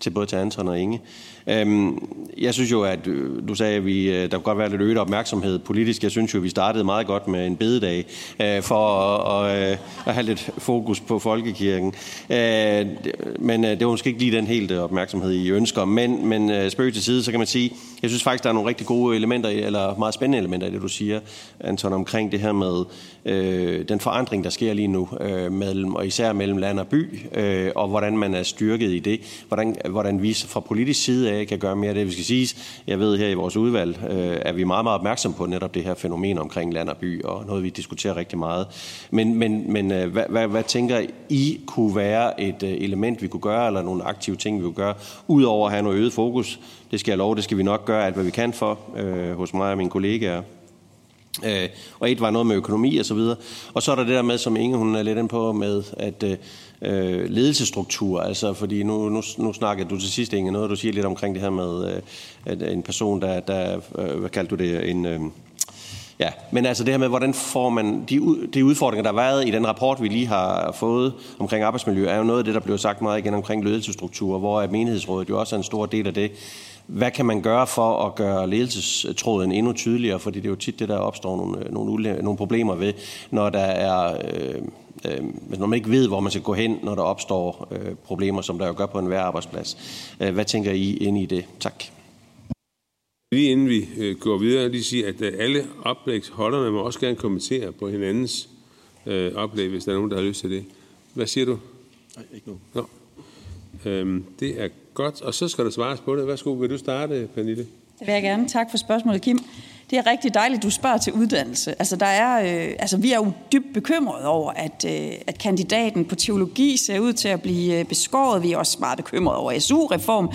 til både til Anton og Inge. Øh, Øhm, jeg synes jo, at øh, du sagde, at vi, øh, der kunne godt være lidt øget opmærksomhed politisk. Jeg synes jo, at vi startede meget godt med en bededag øh, for at, at, at have lidt fokus på folkekirken. Men det var måske ikke lige den helt opmærksomhed, I ønsker. Men, men spøg til side, så kan man sige, jeg synes faktisk, der er nogle rigtig gode elementer, eller meget spændende elementer i det, du siger, Anton, omkring det her med øh, den forandring, der sker lige nu, øh, mellem, og især mellem land og by, øh, og hvordan man er styrket i det. Hvordan, hvordan vi fra politisk side af kan gøre mere af det. Vi skal sige, jeg ved her i vores udvalg, øh, er vi meget, meget opmærksom på netop det her fænomen omkring land og by, og noget, vi diskuterer rigtig meget. Men, men, men øh, hvad, hvad, hvad tænker I kunne være et øh, element, vi kunne gøre, eller nogle aktive ting, vi kunne gøre, udover at have noget øget fokus? Det skal jeg love, det skal vi nok gøre alt, hvad vi kan for øh, hos mig og mine kollegaer. Øh, og et var noget med økonomi og så videre. Og så er der det der med, som Inge hun er lidt ind på, med at øh, øh, ledelsesstruktur. Altså, fordi nu, nu, nu snakker du til sidst, Inge, noget du siger lidt omkring det her med øh, at en person, der, der øh, hvad kaldte du det, en... Øh, Ja, men altså det her med, hvordan får man de, de udfordringer, der har været i den rapport, vi lige har fået omkring arbejdsmiljø, er jo noget af det, der blev sagt meget igen omkring ledelsesstruktur, hvor menighedsrådet jo også er en stor del af det. Hvad kan man gøre for at gøre ledelsestråden endnu tydeligere? Fordi det er jo tit det, der opstår nogle, nogle, nogle problemer ved, når der er... Øh, øh, når man ikke ved, hvor man skal gå hen, når der opstår øh, problemer, som der jo gør på enhver arbejdsplads. Øh, hvad tænker I ind i det? Tak. Lige inden vi øh, går videre, lige sige, at øh, alle oplægsholderne må også gerne kommentere på hinandens øh, oplæg, hvis der er nogen, der har lyst til det. Hvad siger du? Nej, ikke nu. Nå. Øhm, det er godt, og så skal der svares på det. Værsgo, vil du starte, Pernille? Det vil jeg gerne. Tak for spørgsmålet, Kim. Det er rigtig dejligt, du spørger til uddannelse. Altså, der er, øh, altså, vi er jo dybt bekymrede over, at, øh, at kandidaten på teologi ser ud til at blive øh, beskåret. Vi er også meget bekymrede over SU-reform.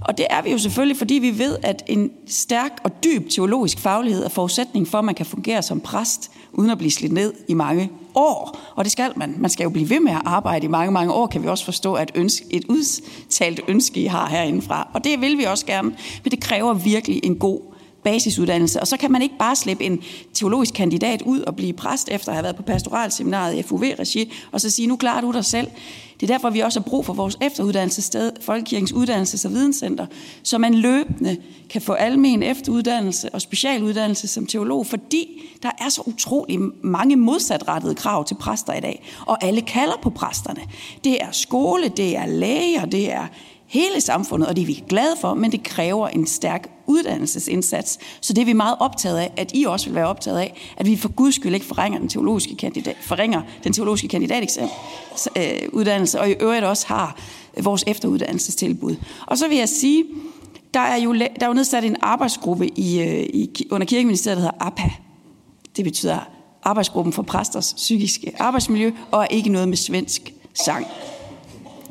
Og det er vi jo selvfølgelig, fordi vi ved, at en stærk og dyb teologisk faglighed er forudsætning for, at man kan fungere som præst, uden at blive slidt ned i mange år. Og det skal man. Man skal jo blive ved med at arbejde i mange, mange år, kan vi også forstå, at ønske, et udtalt ønske, I har herindefra. Og det vil vi også gerne, men det kræver virkelig en god basisuddannelse. Og så kan man ikke bare slippe en teologisk kandidat ud og blive præst efter at have været på pastoralseminaret i FUV-regi, og så sige, nu klarer du dig selv. Det er derfor, vi også har brug for vores efteruddannelsessted, Folkekirkens Uddannelses- og Videnscenter, så man løbende kan få almen efteruddannelse og specialuddannelse som teolog, fordi der er så utrolig mange modsatrettede krav til præster i dag, og alle kalder på præsterne. Det er skole, det er læger, det er hele samfundet, og det er vi glade for, men det kræver en stærk uddannelsesindsats. Så det er vi meget optaget af, at I også vil være optaget af, at vi for guds skyld ikke forringer den teologiske kandidat, forringer den teologiske kandidatuddannelse, og i øvrigt også har vores efteruddannelsestilbud. Og så vil jeg sige, der er jo, der er jo nedsat en arbejdsgruppe i, øh, i, under Kirkeministeriet, der hedder APA. Det betyder Arbejdsgruppen for Præsters Psykiske Arbejdsmiljø, og er ikke noget med svensk sang.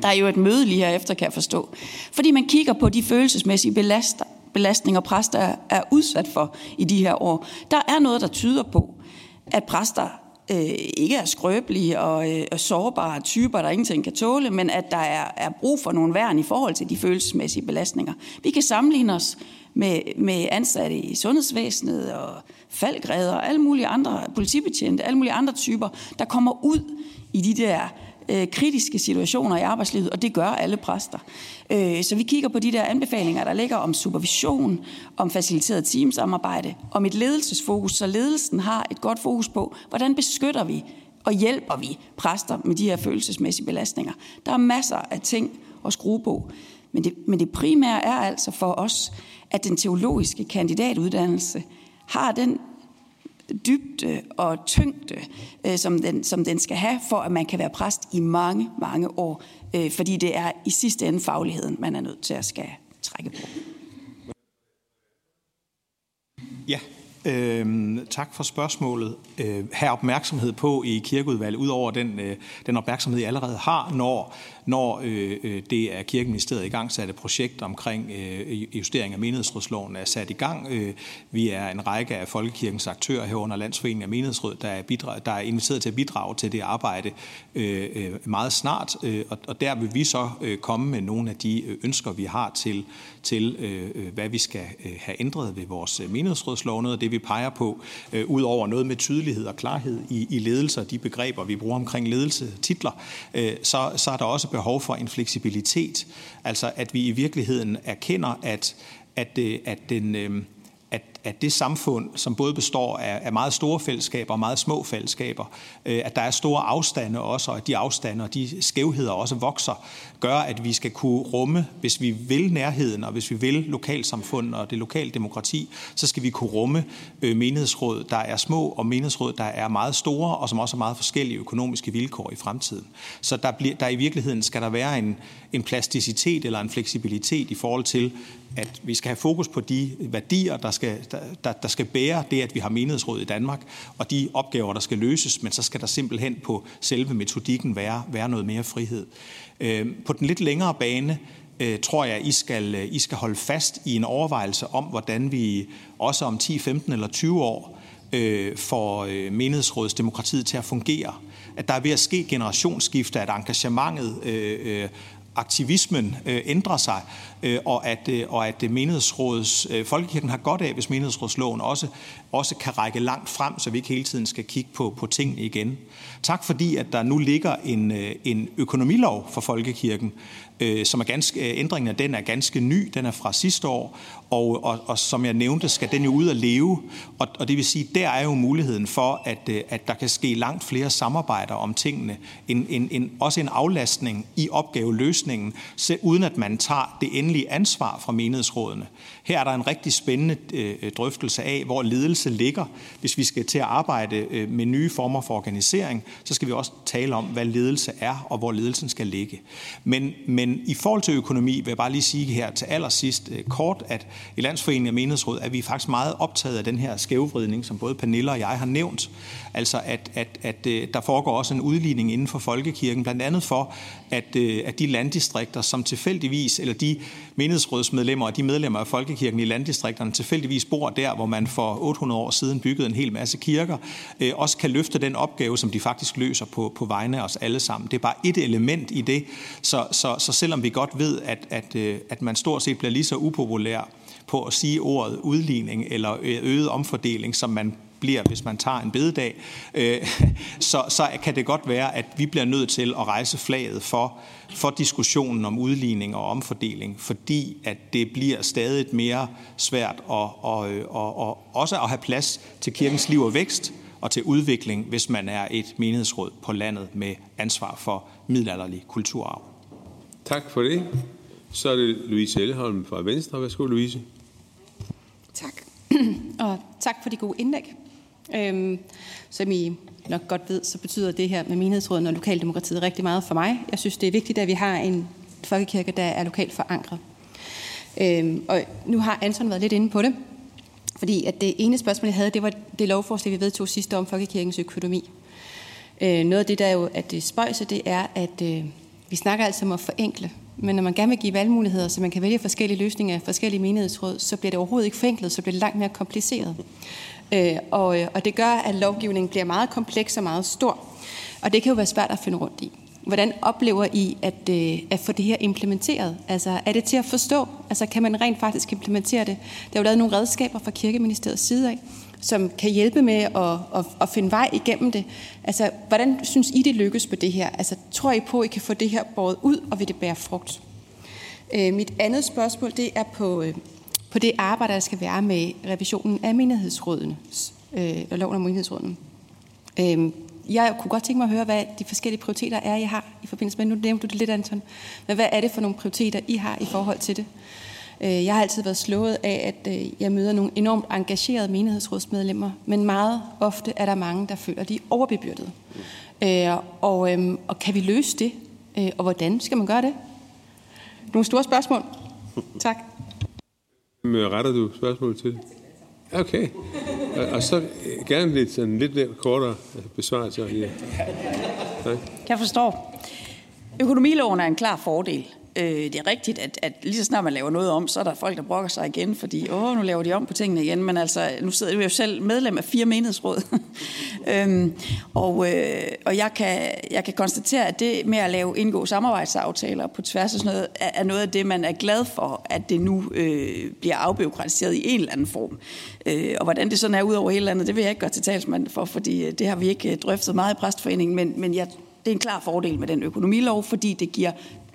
Der er jo et møde lige herefter, kan jeg forstå. Fordi man kigger på de følelsesmæssige belaster, belastninger, præster er, er udsat for i de her år. Der er noget, der tyder på, at præster øh, ikke er skrøbelige og øh, sårbare typer, der ingenting kan tåle, men at der er, er brug for nogle værn i forhold til de følelsesmæssige belastninger. Vi kan sammenligne os med, med ansatte i sundhedsvæsenet og faldgræder og alle mulige andre politibetjente, alle mulige andre typer, der kommer ud i de der øh, kritiske situationer i arbejdslivet, og det gør alle præster. Øh, så vi kigger på de der anbefalinger, der ligger om supervision, om faciliteret teamsamarbejde, om et ledelsesfokus, så ledelsen har et godt fokus på, hvordan beskytter vi og hjælper vi præster med de her følelsesmæssige belastninger. Der er masser af ting at skrue på, men det, men det primære er altså for os, at den teologiske kandidatuddannelse har den dybde og tyngde, øh, som, den, som den skal have, for at man kan være præst i mange, mange år. Øh, fordi det er i sidste ende fagligheden, man er nødt til at skal trække på. Ja, øh, tak for spørgsmålet. Øh, have opmærksomhed på i kirkeudvalget, udover den, øh, den opmærksomhed, I allerede har, når når øh, øh, det er Kirkeministeriet i gang satte projekt omkring øh, justering af menighedsrådsloven er sat i gang. Øh, vi er en række af Folkekirkens aktører herunder Landsforeningen af Menighedsråd, der er, bidrag, der er inviteret til at bidrage til det arbejde øh, øh, meget snart, øh, og, og der vil vi så øh, komme med nogle af de øh, ønsker, vi har til, til øh, hvad vi skal øh, have ændret ved vores menighedsrådslov. Noget af det, vi peger på, øh, ud over noget med tydelighed og klarhed i, i ledelser, og de begreber, vi bruger omkring ledelse, titler, øh, så, så er der også behov for en fleksibilitet. Altså at vi i virkeligheden erkender, at, at, øh, at, den, øh, at, det samfund, som både består af, af meget store fællesskaber og meget små fællesskaber, øh, at der er store afstande også, og at de afstande og de skævheder også vokser, gør, at vi skal kunne rumme, hvis vi vil nærheden, og hvis vi vil lokalsamfund og det lokale demokrati, så skal vi kunne rumme øh, menighedsråd, der er små, og menighedsråd, der er meget store, og som også har meget forskellige økonomiske vilkår i fremtiden. Så der, bliver, der i virkeligheden skal der være en, en plasticitet eller en fleksibilitet i forhold til, at vi skal have fokus på de værdier, der skal, der, der skal bære det, at vi har menighedsråd i Danmark, og de opgaver, der skal løses, men så skal der simpelthen på selve metodikken være, være noget mere frihed. Øh, på den lidt længere bane, øh, tror jeg, I skal, øh, I skal holde fast i en overvejelse om, hvordan vi også om 10, 15 eller 20 år øh, får menighedsrådsdemokratiet til at fungere. At der er ved at ske generationsskifte, at engagementet øh, øh, aktivismen øh, ændrer sig, øh, og at, øh, og at menighedsrådets, øh, Folkekirken har godt af, hvis menighedsrådsloven også, også kan række langt frem, så vi ikke hele tiden skal kigge på, på tingene igen. Tak fordi, at der nu ligger en, øh, en økonomilov for Folkekirken, øh, som er ganske, øh, ændringen af den er ganske ny, den er fra sidste år, og, og, og som jeg nævnte, skal den jo ud at leve, og, og det vil sige, der er jo muligheden for, at, øh, at der kan ske langt flere samarbejder om tingene, en, en, en, også en aflastning i opgaveløsningen, selv uden at man tager det endelige ansvar fra menighedsrådene. Her er der en rigtig spændende øh, drøftelse af, hvor ledelse ligger. Hvis vi skal til at arbejde øh, med nye former for organisering, så skal vi også tale om, hvad ledelse er, og hvor ledelsen skal ligge. Men, men i forhold til økonomi vil jeg bare lige sige her til allersidst øh, kort, at i Landsforeningen af Menighedsråd er vi faktisk meget optaget af den her skævvridning, som både Pernille og jeg har nævnt. Altså at, at, at øh, der foregår også en udligning inden for folkekirken, blandt andet for, at, øh, at de landdistrikter, som tilfældigvis, eller de menighedsrådsmedlemmer og de medlemmer af folkekirken i landdistrikterne tilfældigvis bor der, hvor man for 800 år siden byggede en hel masse kirker, også kan løfte den opgave, som de faktisk løser på, på vegne af os alle sammen. Det er bare et element i det, så, så, så selvom vi godt ved, at, at, øh, at man stort set bliver lige så upopulær på at sige ordet udligning eller øh, øget omfordeling, som man bliver, hvis man tager en bededag, øh, [LAUGHS] så, så kan det godt være, at vi bliver nødt til at rejse flaget for, for diskussionen om udligning og omfordeling, fordi at det bliver stadig mere svært og, og, øh, og, og også at have plads til kirkens liv og vækst og til udvikling, hvis man er et menighedsråd på landet med ansvar for middelalderlig kulturarv. Tak for det. Så er det Louise Elleholm fra Venstre. Værsgo, Louise. Tak. [CLEARS THROAT] Og tak for de gode indlæg. Øhm, som I nok godt ved, så betyder det her med menighedsråden og lokaldemokratiet rigtig meget for mig. Jeg synes, det er vigtigt, at vi har en folkekirke, der er lokalt forankret. Øhm, og nu har Anton været lidt inde på det, fordi at det ene spørgsmål, jeg havde, det var det lovforslag, vi vedtog sidste år om folkekirkens økonomi. Øh, noget af det, der jo er det spøjse, det er, at øh, vi snakker altså om at forenkle. Men når man gerne vil give valgmuligheder, så man kan vælge forskellige løsninger af forskellige menighedsråd, så bliver det overhovedet ikke forenklet, så bliver det langt mere kompliceret. Øh, og, øh, og det gør, at lovgivningen bliver meget kompleks og meget stor. Og det kan jo være svært at finde rundt i. Hvordan oplever I at, øh, at få det her implementeret? Altså, er det til at forstå? Altså, kan man rent faktisk implementere det? Der er jo lavet nogle redskaber fra Kirkeministeriets side af, som kan hjælpe med at, at, at finde vej igennem det. Altså, hvordan synes I, det lykkes på det her? Altså, tror I på, at I kan få det her båret ud, og vil det bære frugt? Øh, mit andet spørgsmål, det er på, øh, på det arbejde, der skal være med revisionen af menighedsrådene, øh, loven om menighedsrådene. Øh, jeg kunne godt tænke mig at høre, hvad de forskellige prioriteter er, I har i forbindelse med, nu nævnte du det lidt, Anton, men hvad er det for nogle prioriteter, I har i forhold til det? Øh, jeg har altid været slået af, at øh, jeg møder nogle enormt engagerede menighedsrådsmedlemmer, men meget ofte er der mange, der føler, at de er overbebyrdet. Øh, og, øhm, og kan vi løse det? Og hvordan skal man gøre det? Nogle store spørgsmål. [LAUGHS] Tak. Hvem retter du spørgsmål til? Okay. Og, og så gerne lidt, sådan, lidt lidt kortere besvarelse. Ja. Tak. Jeg forstår. Økonomiloven er en klar fordel. Øh, det er rigtigt, at, at lige så snart man laver noget om, så er der folk, der brokker sig igen, fordi åh, nu laver de om på tingene igen. Men altså, nu sidder jeg jo selv medlem af fire menighedsråd. [LAUGHS] øhm, og øh, og jeg, kan, jeg kan konstatere, at det med at lave indgå samarbejdsaftaler på tværs af sådan noget, er, er noget af det, man er glad for, at det nu øh, bliver afbiokratiseret i en eller anden form. Øh, og hvordan det sådan er ud over hele landet, det vil jeg ikke gøre til talsmand for, fordi øh, det har vi ikke øh, drøftet meget i præstforeningen, men, men jeg, det er en klar fordel med den økonomilov, fordi det giver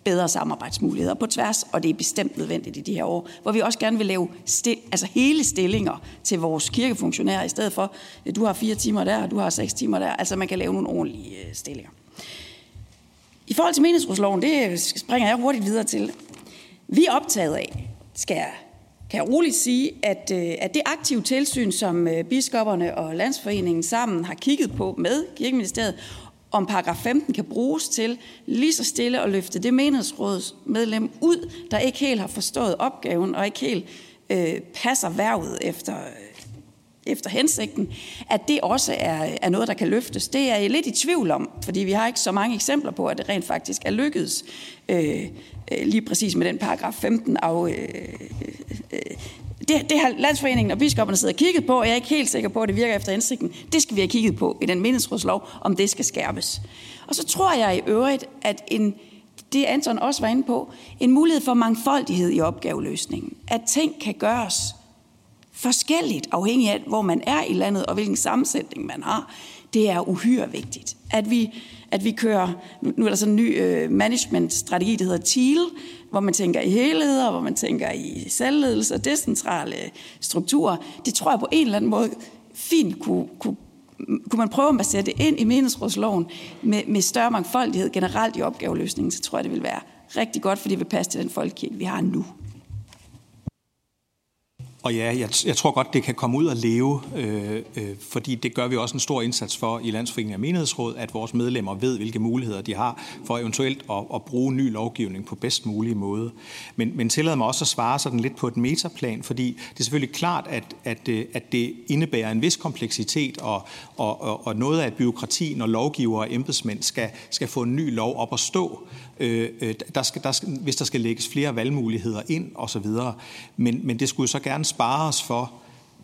bedre samarbejdsmuligheder på tværs, og det er bestemt nødvendigt i de her år, hvor vi også gerne vil lave sti- altså hele stillinger til vores kirkefunktionærer, i stedet for, at du har fire timer der, og du har seks timer der, altså man kan lave nogle ordentlige øh, stillinger. I forhold til meningsrådsloven, det øh, springer jeg hurtigt videre til. Vi er optaget af, skal jeg, kan jeg roligt sige, at, at det aktive tilsyn, som biskopperne og landsforeningen sammen har kigget på med kirkeministeriet, om paragraf 15 kan bruges til lige så stille at løfte det menighedsrådsmedlem ud, der ikke helt har forstået opgaven og ikke helt øh, passer værvet efter, øh, efter hensigten, at det også er, er noget, der kan løftes. Det er jeg lidt i tvivl om, fordi vi har ikke så mange eksempler på, at det rent faktisk er lykkedes øh, øh lige præcis med den paragraf 15 af... Øh, øh, øh det, det har landsforeningen og biskopperne siddet og kigget på, og jeg er ikke helt sikker på, at det virker efter hensigten. Det skal vi have kigget på i den menighedsrådslov, om det skal skærpes. Og så tror jeg i øvrigt, at en, det Anton også var inde på, en mulighed for mangfoldighed i opgaveløsningen. At ting kan gøres forskelligt, afhængig af, hvor man er i landet og hvilken sammensætning man har. Det er uhyre vigtigt. At vi, at vi kører, nu er der sådan en ny øh, management-strategi, der hedder TEAL, hvor man tænker i helheder, hvor man tænker i selvledelse og decentrale strukturer. Det tror jeg på en eller anden måde fint kunne, kunne kunne man prøve at sætte det ind i menighedsrådsloven med, med større mangfoldighed generelt i opgaveløsningen, så tror jeg, det vil være rigtig godt, fordi det vil passe til den folkekirke, vi har nu. Og ja, jeg, jeg tror godt, det kan komme ud og leve, øh, øh, fordi det gør vi også en stor indsats for i Landsforeningen af Menighedsråd, at vores medlemmer ved, hvilke muligheder de har for eventuelt at, at bruge ny lovgivning på bedst mulig måde. Men, men tillad mig også at svare sådan lidt på et metaplan, fordi det er selvfølgelig klart, at, at, øh, at det indebærer en vis kompleksitet og, og, og, og noget af et byråkrati, når lovgiver og embedsmænd skal, skal få en ny lov op at stå. Øh, øh, der skal, der skal, hvis der skal lægges flere valgmuligheder ind osv. Men, men det skulle så gerne spare os for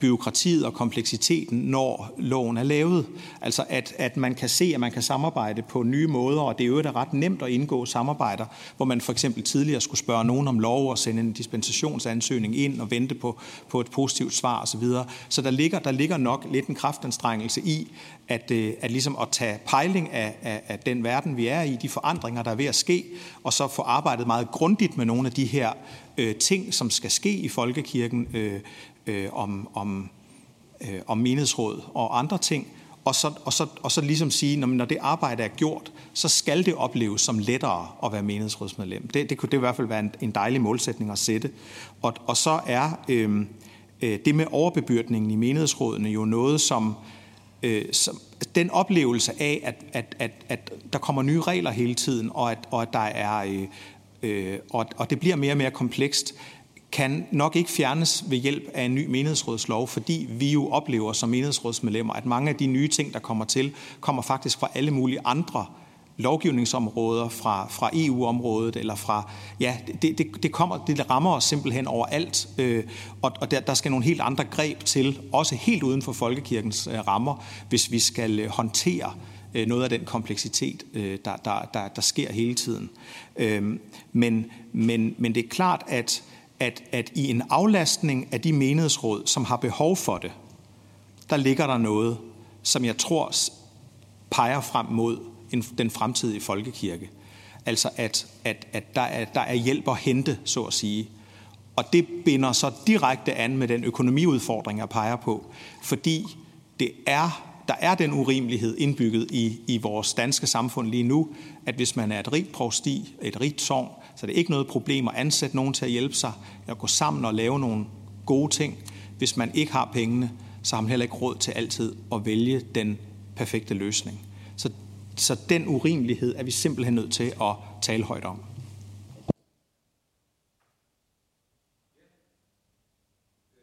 byråkratiet og kompleksiteten, når loven er lavet. Altså at, at man kan se, at man kan samarbejde på nye måder, og det er jo da ret nemt at indgå samarbejder, hvor man for eksempel tidligere skulle spørge nogen om lov og sende en dispensationsansøgning ind og vente på, på et positivt svar osv. Så, så der ligger, der ligger nok lidt en kraftanstrengelse i, at, øh, at, ligesom at tage pejling af, af, af den verden, vi er i, de forandringer, der er ved at ske, og så få arbejdet meget grundigt med nogle af de her øh, ting, som skal ske i folkekirken, øh, øh, om, om, øh, om menighedsråd og andre ting, og så, og så, og så ligesom sige, når, når det arbejde er gjort, så skal det opleves som lettere at være menighedsrådsmedlem. Det, det kunne det i hvert fald være en, en dejlig målsætning at sætte. Og, og så er øh, øh det med overbebyrdningen i menighedsrådene jo noget, som, øh, som den oplevelse af, at, at, at, at der kommer nye regler hele tiden, og at, og at der er øh, øh, og, og det bliver mere og mere komplekst, kan nok ikke fjernes ved hjælp af en ny menighedsrådslov, fordi vi jo oplever som menighedsrådsmedlemmer, at mange af de nye ting, der kommer til, kommer faktisk fra alle mulige andre lovgivningsområder, fra, fra EU-området, eller fra, ja, det, det, det, kommer, det rammer os simpelthen overalt, øh, og, og der, der skal nogle helt andre greb til, også helt uden for folkekirkens øh, rammer, hvis vi skal øh, håndtere øh, noget af den kompleksitet, øh, der, der, der, der sker hele tiden. Øh, men, men, men det er klart, at at, at i en aflastning af de menighedsråd, som har behov for det, der ligger der noget, som jeg tror peger frem mod en, den fremtidige folkekirke. Altså at, at, at der, er, der er hjælp at hente, så at sige. Og det binder så direkte an med den økonomiudfordring, jeg peger på, fordi det er, der er den urimelighed indbygget i, i vores danske samfund lige nu, at hvis man er et rigt provsti, et rigt sogn, så det er ikke noget problem at ansætte nogen til at hjælpe sig, at gå sammen og lave nogle gode ting. Hvis man ikke har pengene, så har man heller ikke råd til altid at vælge den perfekte løsning. Så, så den urimelighed er vi simpelthen nødt til at tale højt om.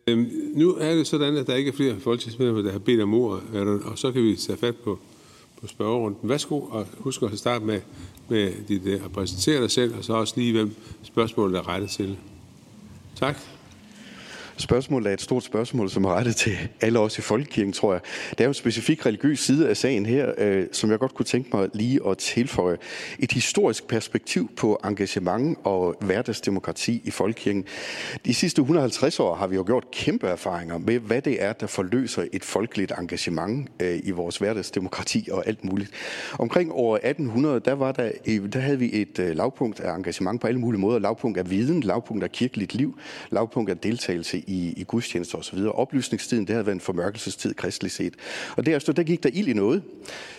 Øhm, nu er det sådan, at der ikke er flere folketingsmedlemmer, der har bedt om ord, og så kan vi tage fat på, på spørgerunden. Værsgo, og husk at starte med med dit, øh, at præsentere dig selv, og så også lige, hvem spørgsmålet er rettet til. Tak spørgsmål er et stort spørgsmål, som er rettet til alle os i Folkekirken, tror jeg. Der er jo en specifik religiøs side af sagen her, øh, som jeg godt kunne tænke mig lige at tilføje. Et historisk perspektiv på engagement og hverdagsdemokrati i Folkekirken. De sidste 150 år har vi jo gjort kæmpe erfaringer med, hvad det er, der forløser et folkeligt engagement øh, i vores hverdagsdemokrati og alt muligt. Omkring år 1800, der, var der, øh, der havde vi et øh, lavpunkt af engagement på alle mulige måder. Lavpunkt af viden, lavpunkt af kirkeligt liv, lavpunkt af deltagelse i, i i gudstjenester osv. Oplysningstiden, det havde været en formørkelsestid kristeligt set. Og derefter, der gik der ild i noget,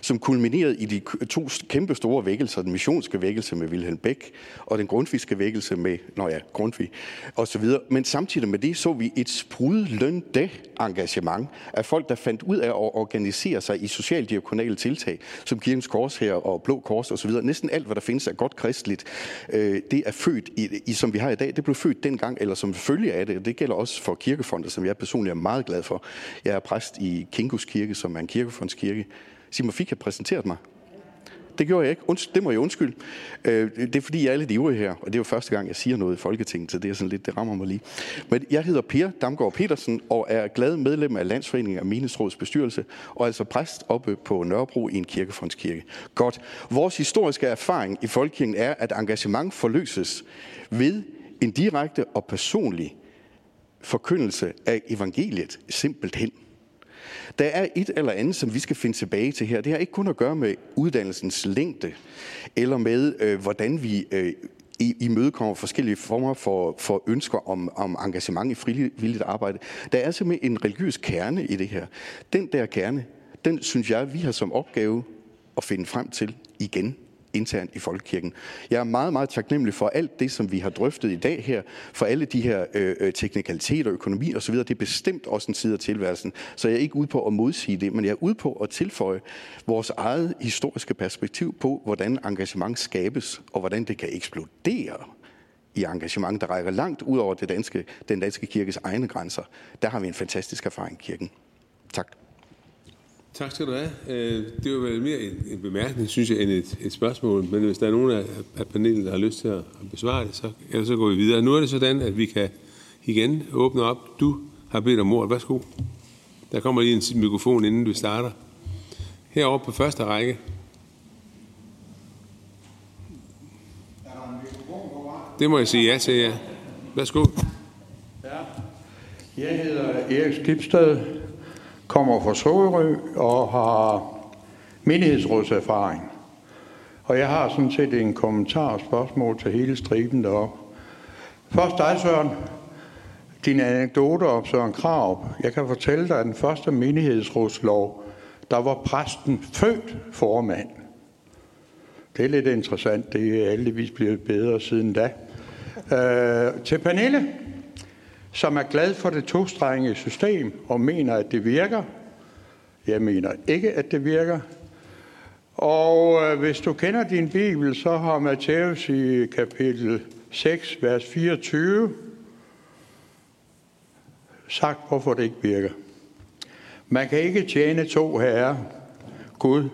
som kulminerede i de to kæmpe store vækkelser, den missionske vækkelse med Wilhelm Beck, og den grundviske vækkelse med, nå ja, Grundtvig, og så videre. Men samtidig med det så vi et sprudlønde engagement af folk, der fandt ud af at organisere sig i socialdiakonale tiltag, som Kirkens Kors her og Blå Kors osv. Næsten alt, hvad der findes af godt kristeligt, øh, det er født i, i, som vi har i dag, det blev født dengang, eller som følge af det. Det gælder også for kirkefonde, som jeg personligt er meget glad for. Jeg er præst i Kinkus Kirke, som er en kirkefondskirke. Simon, fik jeg præsenteret mig? Det gjorde jeg ikke. Unds- det må jeg undskylde. Øh, det er fordi, jeg er lidt ivrig her, og det er jo første gang, jeg siger noget i Folketinget, så det er sådan lidt, det rammer mig lige. Men jeg hedder Per Damgaard Petersen, og er glad medlem af Landsforeningen af Minesråds bestyrelse, og altså præst oppe på Nørrebro i en kirkefondskirke. Godt. Vores historiske erfaring i Folkekirken er, at engagement forløses ved en direkte og personlig forkyndelse af evangeliet simpelthen. Der er et eller andet, som vi skal finde tilbage til her. Det har ikke kun at gøre med uddannelsens længde, eller med, øh, hvordan vi øh, imødekommer forskellige former for, for ønsker om, om engagement i frivilligt arbejde. Der er simpelthen en religiøs kerne i det her. Den der kerne, den synes jeg, vi har som opgave at finde frem til igen internt i Folkekirken. Jeg er meget, meget taknemmelig for alt det, som vi har drøftet i dag her, for alle de her øh, øh teknikaliteter, økonomi osv. Det er bestemt også en side af tilværelsen, så jeg er ikke ude på at modsige det, men jeg er ude på at tilføje vores eget historiske perspektiv på, hvordan engagement skabes, og hvordan det kan eksplodere i engagement, der rækker langt ud over det danske, den danske kirkes egne grænser. Der har vi en fantastisk erfaring i kirken. Tak. Tak skal du have. Øh, det var vel mere en, en bemærkning, synes jeg, end et, et spørgsmål. Men hvis der er nogen af, af panelet, der har lyst til at besvare det, så, ja, så går vi videre. Nu er det sådan, at vi kan igen åbne op. Du har bedt om ordet. Værsgo. Der kommer lige en mikrofon, inden du starter. Heroppe på første række. Det må jeg sige ja til, ja. Værsgo. Ja. Jeg hedder Erik Skibsted, kommer fra Sorø og har menighedsrådserfaring. Og jeg har sådan set en kommentar og spørgsmål til hele striben deroppe. Først dig, Søren. Dine anekdoter om Søren Krav. Jeg kan fortælle dig, at den første menighedsrådslov, der var præsten født formand. Det er lidt interessant. Det er heldigvis blevet bedre siden da. Øh, til Pernille som er glad for det tostrengede system og mener, at det virker. Jeg mener ikke, at det virker. Og øh, hvis du kender din bibel, så har Matthæus i kapitel 6, vers 24, sagt, hvorfor det ikke virker. Man kan ikke tjene to herrer, Gud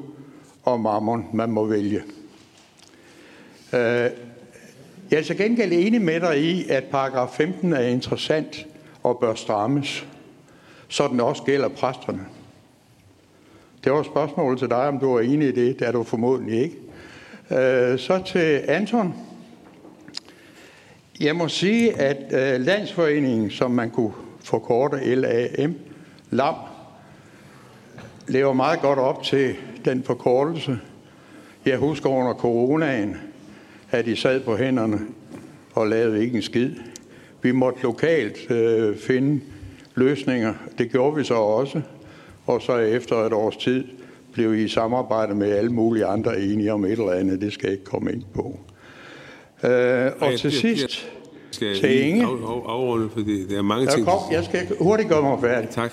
og mammon. Man må vælge. Øh, jeg er til gengæld enig med dig i, at paragraf 15 er interessant og bør strammes, så den også gælder præsterne. Det var et spørgsmål til dig, om du er enig i det. Det er du formodentlig ikke. Øh, så til Anton. Jeg må sige, at øh, Landsforeningen, som man kunne forkorte LAM, LAM, lever meget godt op til den forkortelse. Jeg husker under coronaen, at de sad på hænderne og lavede ikke en skid. Vi måtte lokalt øh, finde løsninger. Det gjorde vi så også. Og så efter et års tid blev vi i samarbejde med alle mulige andre enige om et eller andet. Det skal jeg ikke komme ind på. Øh, og til sidst skal til Inge. Af, af, afrunde, fordi der er mange ting. Jeg, kom, jeg skal hurtigt gøre mig færdig. Tak.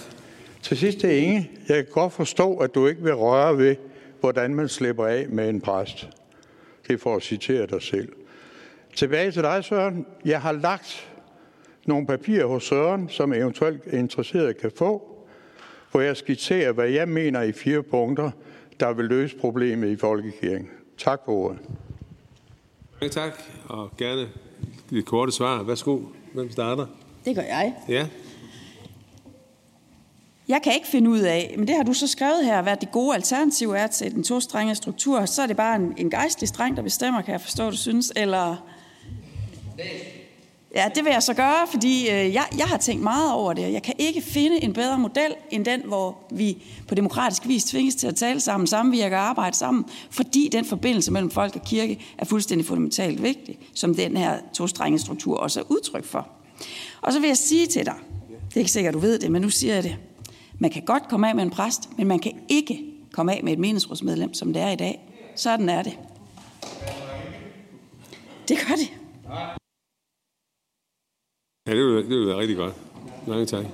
Til sidst til Inge. Jeg kan godt forstå, at du ikke vil røre ved, hvordan man slipper af med en præst. Det er for at citere dig selv. Tilbage til dig, Søren. Jeg har lagt nogle papirer hos Søren, som eventuelt interesseret kan få, hvor jeg skitserer, hvad jeg mener i fire punkter, der vil løse problemet i Folkekirken. Tak for ordet. Ja, tak, og gerne et korte svar. Værsgo. Hvem starter? Det gør jeg. Ja. Jeg kan ikke finde ud af, men det har du så skrevet her, hvad det gode alternativ er til den to strenge struktur. Så er det bare en, en gejstlig streng, der bestemmer, kan jeg forstå, du synes, eller... Ja, det vil jeg så gøre, fordi øh, jeg, jeg har tænkt meget over det. Jeg kan ikke finde en bedre model end den, hvor vi på demokratisk vis tvinges til at tale sammen, samvirke og arbejde sammen, fordi den forbindelse mellem folk og kirke er fuldstændig fundamentalt vigtig, som den her to struktur også er udtryk for. Og så vil jeg sige til dig, det er ikke sikkert, du ved det, men nu siger jeg det. Man kan godt komme af med en præst, men man kan ikke komme af med et menighedsrådsmedlem, som det er i dag. Sådan er det. Det gør det. Ja, det ville, det ville være rigtig godt. Mange tak.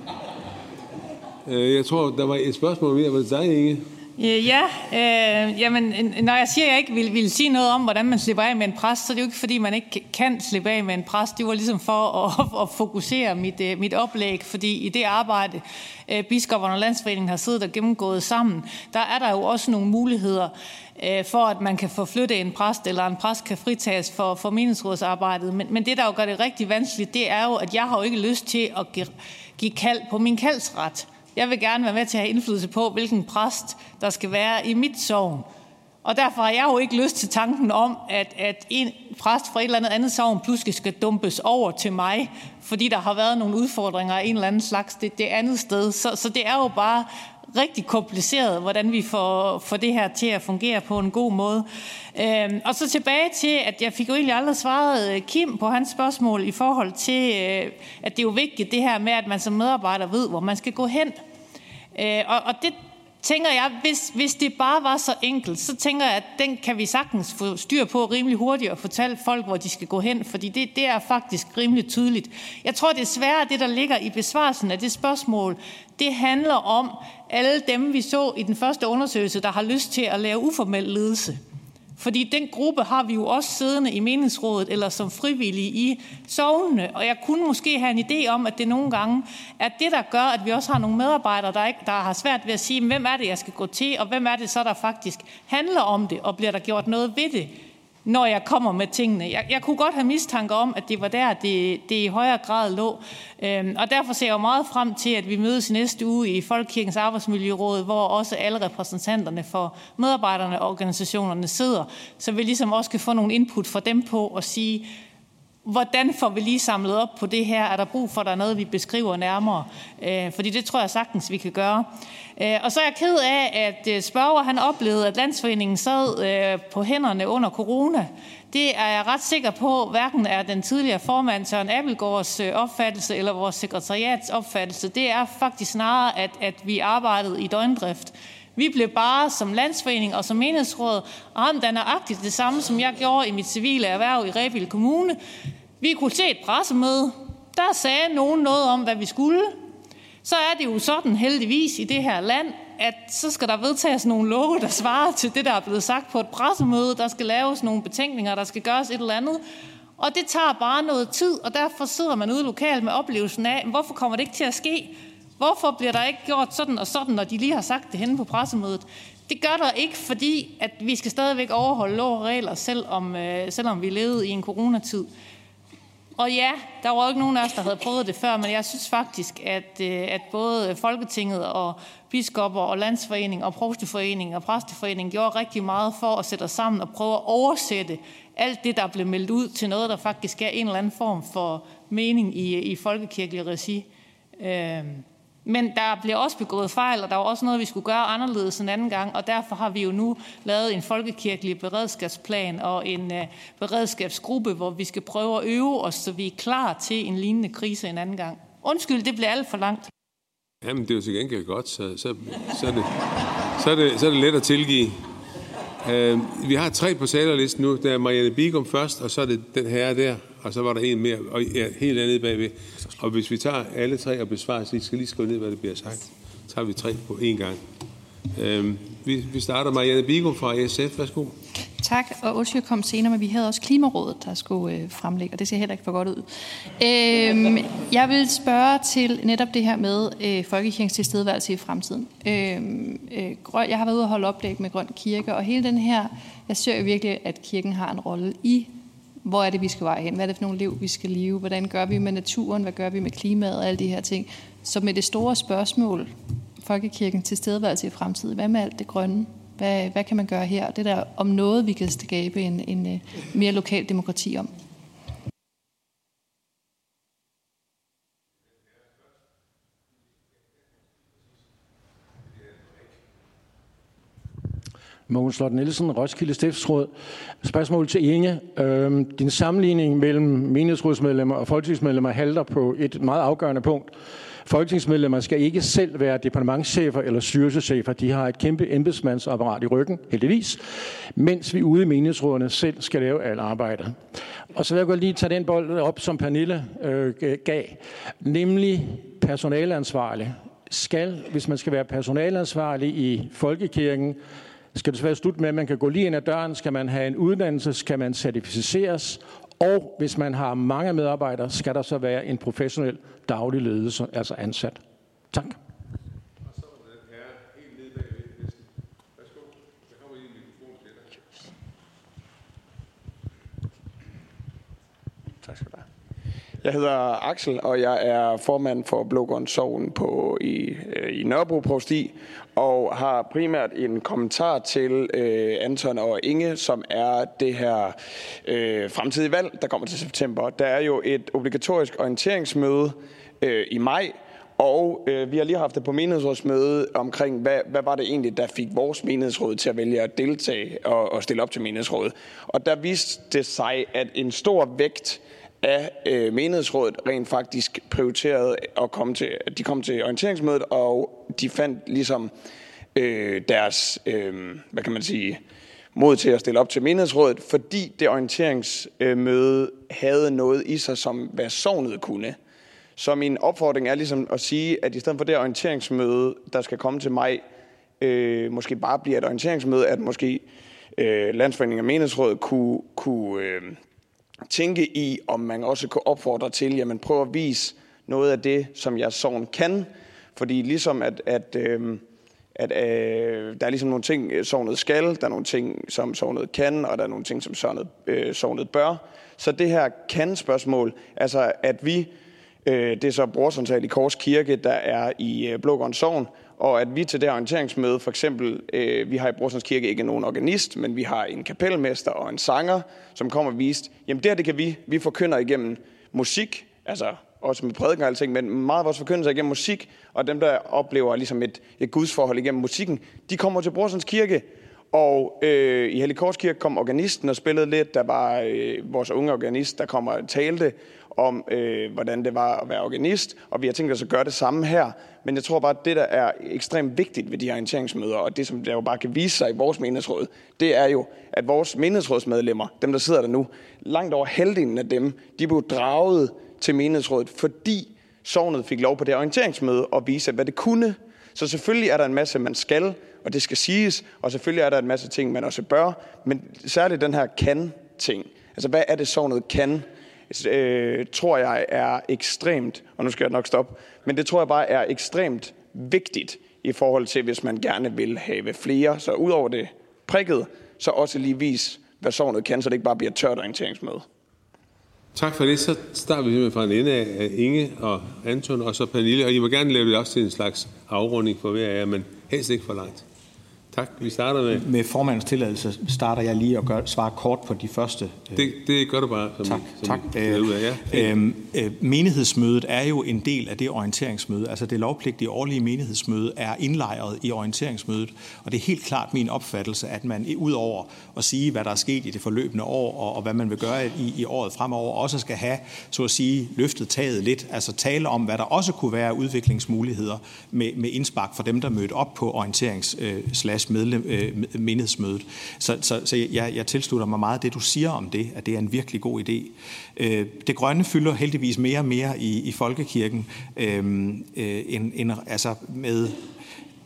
Øh, jeg tror, der var et spørgsmål mere. Var det dig, Inge? Øh, ja, øh, jamen, når jeg siger, at jeg ikke vil, vil sige noget om, hvordan man slipper af med en præst, så er det jo ikke, fordi man ikke kan slippe af med en præst. Det var ligesom for at, [LAUGHS] at fokusere mit, øh, mit oplæg, fordi i det arbejde, øh, biskopperne og landsforeningen har siddet og gennemgået sammen, der er der jo også nogle muligheder for, at man kan få en præst, eller en præst kan fritages for, for meningsrådsarbejdet. Men, men det, der jo gør det rigtig vanskeligt, det er jo, at jeg har jo ikke lyst til at give, give kald på min kaldsret. Jeg vil gerne være med til at have indflydelse på, hvilken præst der skal være i mit sovn. Og derfor har jeg jo ikke lyst til tanken om, at, at en præst fra et eller andet andet sovn pludselig skal dumpes over til mig, fordi der har været nogle udfordringer af en eller anden slags det, det andet sted. Så, så det er jo bare rigtig kompliceret, hvordan vi får, får det her til at fungere på en god måde. Øhm, og så tilbage til, at jeg fik jo egentlig aldrig svaret øh, Kim på hans spørgsmål i forhold til, øh, at det er jo vigtigt det her med, at man som medarbejder ved, hvor man skal gå hen. Øh, og, og det tænker jeg, hvis, hvis det bare var så enkelt, så tænker jeg, at den kan vi sagtens få styr på rimelig hurtigt og fortælle folk, hvor de skal gå hen, fordi det, det er faktisk rimelig tydeligt. Jeg tror desværre, at det, der ligger i besvarelsen af det spørgsmål, det handler om alle dem, vi så i den første undersøgelse, der har lyst til at lave uformel ledelse. Fordi den gruppe har vi jo også siddende i meningsrådet eller som frivillige i sovnene. Og jeg kunne måske have en idé om, at det nogle gange er det, der gør, at vi også har nogle medarbejdere, der, ikke, der har svært ved at sige, hvem er det, jeg skal gå til, og hvem er det så, der faktisk handler om det, og bliver der gjort noget ved det når jeg kommer med tingene. Jeg, jeg kunne godt have mistanke om, at det var der, det, det i højere grad lå. Øhm, og derfor ser jeg meget frem til, at vi mødes næste uge i Folkekirkens Arbejdsmiljøråd, hvor også alle repræsentanterne for medarbejderne og organisationerne sidder, så vi ligesom også kan få nogle input fra dem på og sige, hvordan får vi lige samlet op på det her? Er der brug for, at der er noget, vi beskriver nærmere? Øh, fordi det tror jeg sagtens, vi kan gøre. Øh, og så er jeg ked af, at øh, spørger han oplevede, at landsforeningen sad øh, på hænderne under corona. Det er jeg ret sikker på, hverken er den tidligere formand Søren Abelgaards øh, opfattelse eller vores sekretariats opfattelse. Det er faktisk snarere, at, at vi arbejdede i døgndrift. Vi blev bare som landsforening og som menighedsråd ramt af nøjagtigt det samme, som jeg gjorde i mit civile erhverv i Rebild Kommune. Vi kunne se et pressemøde. Der sagde nogen noget om, hvad vi skulle. Så er det jo sådan heldigvis i det her land, at så skal der vedtages nogle love, der svarer til det, der er blevet sagt på et pressemøde. Der skal laves nogle betænkninger, der skal gøres et eller andet. Og det tager bare noget tid, og derfor sidder man ude lokalt med oplevelsen af, hvorfor kommer det ikke til at ske? Hvorfor bliver der ikke gjort sådan og sådan, når de lige har sagt det henne på pressemødet? Det gør der ikke, fordi at vi skal stadigvæk overholde lov og regler, selvom, øh, selvom vi levede i en coronatid. Og ja, der var ikke nogen af os, der havde prøvet det før, men jeg synes faktisk, at, øh, at både Folketinget og biskopper og landsforening og provsteforening og præsteforening gjorde rigtig meget for at sætte os sammen og prøve at oversætte alt det, der blev meldt ud til noget, der faktisk er en eller anden form for mening i, i folkekirkelig regi. Øh, men der bliver også begået fejl, og der var også noget, vi skulle gøre anderledes en anden gang, og derfor har vi jo nu lavet en folkekirkelig beredskabsplan og en øh, beredskabsgruppe, hvor vi skal prøve at øve os, så vi er klar til en lignende krise en anden gang. Undskyld, det bliver alt for langt. Jamen, det er jo til gengæld godt, så, så, så, er, det, så, er, det, så er det let at tilgive. Uh, vi har tre på talerlisten nu. Der er Marianne Bigum først, og så er det den her der, og så var der en mere, og ja, helt andet bagved. Og hvis vi tager alle tre og besvarer, så I skal lige skrive ned, hvad det bliver sagt. Så tager vi tre på én gang. Øhm, vi, vi starter Marianne Bigo fra SF. Værsgo. Tak, og undskyld, kom senere, men vi havde også Klimarådet, der skulle øh, fremlægge, og det ser heller ikke for godt ud. Øhm, jeg vil spørge til netop det her med øh, folkekirkens tilstedeværelse i fremtiden. Øhm, øh, jeg har været ude og holde oplæg med Grøn Kirke, og hele den her, jeg ser jo virkelig, at kirken har en rolle i hvor er det, vi skal veje hen? Hvad er det for nogle liv, vi skal leve? Hvordan gør vi med naturen? Hvad gør vi med klimaet og alle de her ting? Så med det store spørgsmål folkekirkens tilstedeværelse i fremtiden? Hvad med alt det grønne? Hvad, hvad kan man gøre her? Det der om noget, vi kan skabe en, en, en mere lokal demokrati om. Mogens Slot Nielsen, Roskilde Stiftsråd. Spørgsmål til Inge. Øhm, din sammenligning mellem menighedsrådsmedlemmer og folketingsmedlemmer halter på et meget afgørende punkt. Folketingsmedlemmer skal ikke selv være departementschefer eller styrelseschefer. De har et kæmpe embedsmandsapparat i ryggen, heldigvis, mens vi ude i menighedsrådene selv skal lave alt arbejdet. Og så vil jeg godt lige tage den bold op, som Pernille øh, gav, nemlig personalansvarlig. Skal, hvis man skal være personalansvarlig i folkekirken, skal det slutte slut med, at man kan gå lige ind ad døren, skal man have en uddannelse, skal man certificeres, og hvis man har mange medarbejdere, skal der så være en professionel daglig ledelse, altså ansat. Tak. Tak skal du have. Jeg hedder Axel, og jeg er formand for Blågården Sogn på, i, øh, i Nørrebro Provsti, og har primært en kommentar til øh, Anton og Inge, som er det her øh, fremtidige valg, der kommer til september. Der er jo et obligatorisk orienteringsmøde øh, i maj, og øh, vi har lige haft det på menighedsrådsmøde omkring, hvad, hvad var det egentlig, der fik vores menighedsråd til at vælge at deltage og, og stille op til menighedsrådet. Og der viste det sig, at en stor vægt af øh, menighedsrådet rent faktisk prioriterede at komme til, at de kom til orienteringsmødet, og de fandt ligesom øh, deres, øh, hvad kan man sige, mod til at stille op til menighedsrådet, fordi det orienteringsmøde havde noget i sig, som hvad sovnet kunne. Så min opfordring er ligesom at sige, at i stedet for det orienteringsmøde, der skal komme til mig, øh, måske bare bliver et orienteringsmøde, at måske øh, Landsforeningen og Menighedsrådet kunne, kunne øh, tænke i, om man også kunne opfordre til, jamen prøv at vise noget af det, som jeres sovn kan. Fordi ligesom at, at, øh, at øh, der er ligesom nogle ting, øh, sovnet skal, der er nogle ting, som sovnet kan, og der er nogle ting, som sovnet, øh, sovnet bør. Så det her kan-spørgsmål, altså at vi, øh, det er så Brorsonsal i Kors Kirke, der er i øh, Blågården Sogn, og at vi til det orienteringsmøde, for eksempel, øh, vi har i Brorsons Kirke ikke nogen organist, men vi har en kapelmester og en sanger, som kommer og vist, jamen der det kan vi, vi forkynder igennem musik, altså også med prædiken og alting, men meget af vores forkyndelse igennem musik, og dem, der oplever ligesom et, et gudsforhold igennem musikken, de kommer til Brorsons Kirke, og øh, i Helligkors Kirke kom organisten og spillede lidt. Der var øh, vores unge organist, der kommer og talte om, øh, hvordan det var at være organist, og vi har tænkt os at gøre det samme her. Men jeg tror bare, at det, der er ekstremt vigtigt ved de her orienteringsmøder, og det, som der jo bare kan vise sig i vores menighedsråd, det er jo, at vores menighedsrådsmedlemmer, dem der sidder der nu, langt over halvdelen af dem, de blev draget til menighedsrådet, fordi sovnet fik lov på det orienteringsmøde at vise, hvad det kunne. Så selvfølgelig er der en masse, man skal, og det skal siges, og selvfølgelig er der en masse ting, man også bør, men særligt den her kan-ting. Altså, hvad er det, sovnet kan? Øh, tror jeg er ekstremt, og nu skal jeg nok stoppe, men det tror jeg bare er ekstremt vigtigt i forhold til, hvis man gerne vil have flere. Så udover det prikket, så også lige vis, hvad sovnet kan, så det ikke bare bliver tørt orienteringsmøde. Tak for det. Så starter vi simpelthen fra en ende af Inge og Anton, og så Pernille. Og I må gerne lave det også til en slags afrunding for hver af jer, men helst ikke for langt. Tak. Vi starter med... Med formandens tilladelse starter jeg lige og gør, svarer kort på de første. Øh, det, det gør du bare. Som, tak. Som tak. Ud af, ja. Øhm, øh, menighedsmødet er jo en del af det orienteringsmøde. Altså det lovpligtige årlige menighedsmøde er indlejret i orienteringsmødet. Og det er helt klart min opfattelse, at man ud over at sige, hvad der er sket i det forløbende år, og, og hvad man vil gøre i, i året fremover, også skal have, så at sige, løftet taget lidt. Altså tale om, hvad der også kunne være udviklingsmuligheder med, med indspark for dem, der mødte op på orienterings øh, medlem, øh, menighedsmødet. Så, så, så jeg, jeg tilslutter mig meget det, du siger om det, at det er en virkelig god idé. Øh, det grønne fylder heldigvis mere og mere i, i folkekirken, øh, øh, en, en, altså med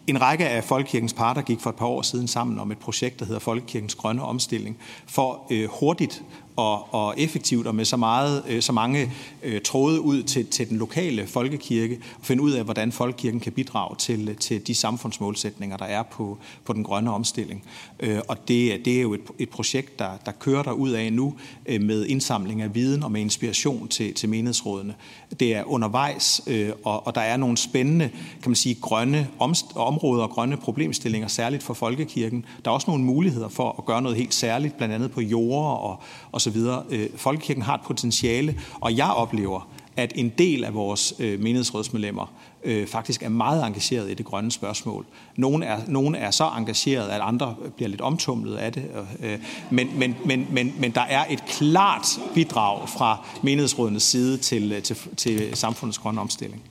en række af Folkekirkens parter gik for et par år siden sammen om et projekt, der hedder Folkekirkens Grønne Omstilling, for øh, hurtigt og, og effektivt og med så, meget, øh, så mange øh, tråde ud til, til den lokale folkekirke og finde ud af, hvordan folkekirken kan bidrage til, til de samfundsmålsætninger, der er på, på den grønne omstilling. Øh, og det, det er jo et, et projekt, der, der kører der ud af nu øh, med indsamling af viden og med inspiration til, til menighedsrådene. Det er undervejs, øh, og, og der er nogle spændende kan man sige, grønne områder og grønne problemstillinger, særligt for folkekirken. Der er også nogle muligheder for at gøre noget helt særligt, blandt andet på jorder og, og videre. Øh, folkekirken har et potentiale, og jeg oplever, at en del af vores øh, menighedsrådsmedlemmer øh, faktisk er meget engageret i det grønne spørgsmål. Nogle er, nogle er så engageret, at andre bliver lidt omtumlet af det. Øh, men, men, men, men, men der er et klart bidrag fra menighedsrådenes side til, til, til samfundets grønne omstilling.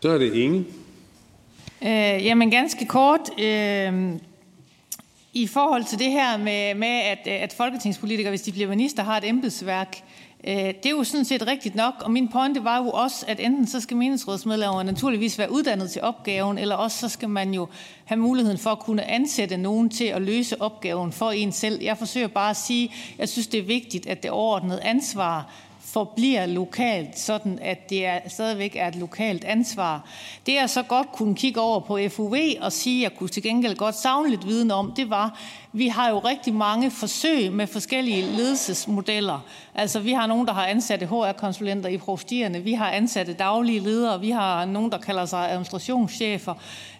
Så er det ingen. Øh, jamen ganske kort. Øh, i forhold til det her med, med at, at folketingspolitikere, hvis de bliver minister, har et embedsværk, øh, det er jo sådan set rigtigt nok. Og min pointe var jo også, at enten så skal meningsrådsmedlemmer naturligvis være uddannet til opgaven, eller også så skal man jo have muligheden for at kunne ansætte nogen til at løse opgaven for en selv. Jeg forsøger bare at sige, at jeg synes, det er vigtigt, at det overordnede ansvar forbliver lokalt, sådan at det er, stadigvæk er et lokalt ansvar. Det jeg så godt kunne kigge over på FUV og sige, at jeg kunne til gengæld godt savne lidt viden om, det var, vi har jo rigtig mange forsøg med forskellige ledelsesmodeller. Altså vi har nogen, der har ansatte HR-konsulenter i prostierne, vi har ansatte daglige ledere, vi har nogen, der kalder sig administrationschefer,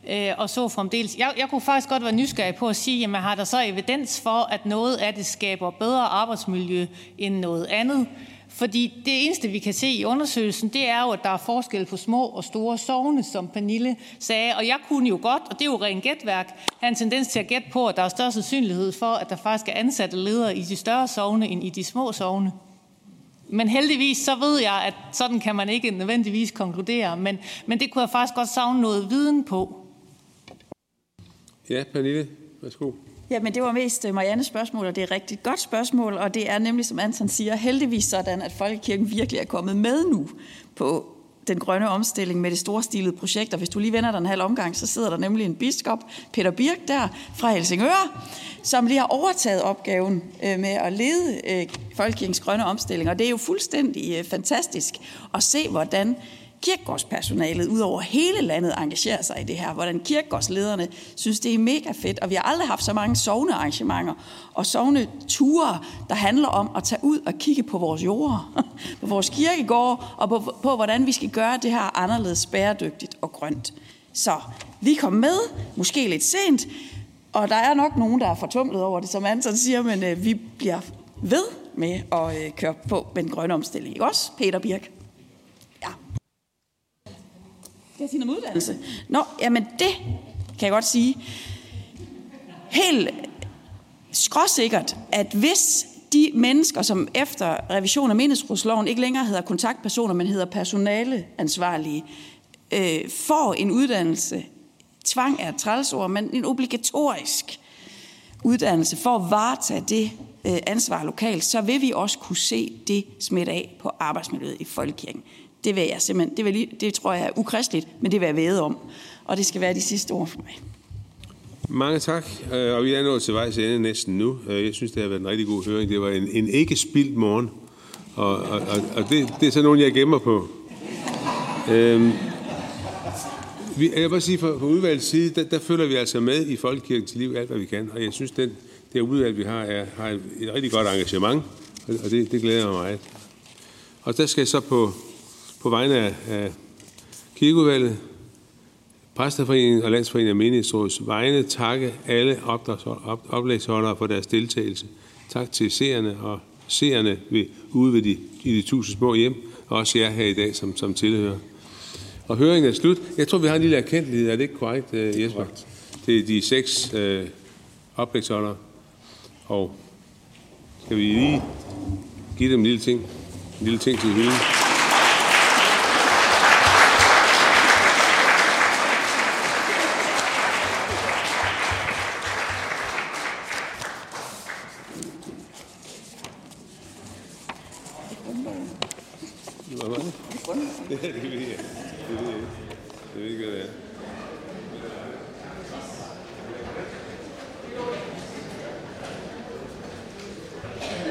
øh, og så fremdeles. Jeg, jeg kunne faktisk godt være nysgerrig på at sige, jamen har der så evidens for, at noget af det skaber bedre arbejdsmiljø end noget andet? Fordi det eneste, vi kan se i undersøgelsen, det er jo, at der er forskel på små og store sovne, som Pernille sagde. Og jeg kunne jo godt, og det er jo rent gætværk, have en tendens til at gætte på, at der er større sandsynlighed for, at der faktisk er ansatte ledere i de større sovne end i de små sovne. Men heldigvis så ved jeg, at sådan kan man ikke nødvendigvis konkludere. Men, men det kunne jeg faktisk godt savne noget viden på. Ja, Pernille, værsgo. Jamen, det var mest øh, Mariannes spørgsmål, og det er et rigtig godt spørgsmål, og det er nemlig, som Anton siger, heldigvis sådan, at Folkekirken virkelig er kommet med nu på den grønne omstilling med det storstilede projekt. Og hvis du lige vender den halv omgang, så sidder der nemlig en biskop, Peter Birk, der fra Helsingør, som lige har overtaget opgaven øh, med at lede øh, Folkekirkens grønne omstilling. Og det er jo fuldstændig fantastisk at se, hvordan kirkegårdspersonalet ud over hele landet engagerer sig i det her, hvordan kirkegårdslederne synes, det er mega fedt, og vi har aldrig haft så mange sovne arrangementer og sovne ture, der handler om at tage ud og kigge på vores jorder, [LAUGHS] på vores kirkegård, og på, på, hvordan vi skal gøre det her anderledes bæredygtigt og grønt. Så vi kom med, måske lidt sent, og der er nok nogen, der er fortumlet over det, som Anton siger, men øh, vi bliver ved med at øh, køre på med den grønne omstilling. Ikke også, Peter Birk? Ja. Skal jeg sige noget uddannelse? Nå, jamen det kan jeg godt sige. Helt skråsikkert, at hvis de mennesker, som efter revision af menighedsrådsloven ikke længere hedder kontaktpersoner, men hedder personaleansvarlige, øh, får en uddannelse, tvang er et trælsord, men en obligatorisk uddannelse for at varetage det øh, ansvar lokalt, så vil vi også kunne se det smitte af på arbejdsmiljøet i folkekirken. Det vil jeg simpelthen, det, vil, det tror jeg er ukristeligt, men det vil jeg væde om. Og det skal være de sidste ord for mig. Mange tak, øh, og vi er nået til vejs ende næsten nu. Øh, jeg synes, det har været en rigtig god høring. Det var en, en ikke spildt morgen, og, og, og, og det, det er sådan nogen, jeg gemmer på. Øhm, vi, jeg vil sige, fra, fra udvalgets side, der, der følger vi altså med i Folkekirken til liv alt, hvad vi kan. Og jeg synes, den, det udvalg, vi har, er, har et, et rigtig godt engagement, og det, det glæder mig meget. Og der skal jeg så på på vegne af, af kirkeudvalget, Præsterforeningen og Landsforeningen af Menighedsråds vegne takke alle oplægsholdere for deres deltagelse. Tak til seerne og seerne ved, ude ved de, i de tusind små hjem, og også jer her i dag, som, som tilhører. Og høringen er slut. Jeg tror, vi har en lille erkendelighed. Er det ikke korrekt, uh, Jesper? Det er de seks uh, oplægsholdere. Og skal vi lige give dem en lille ting, en lille ting til hylden.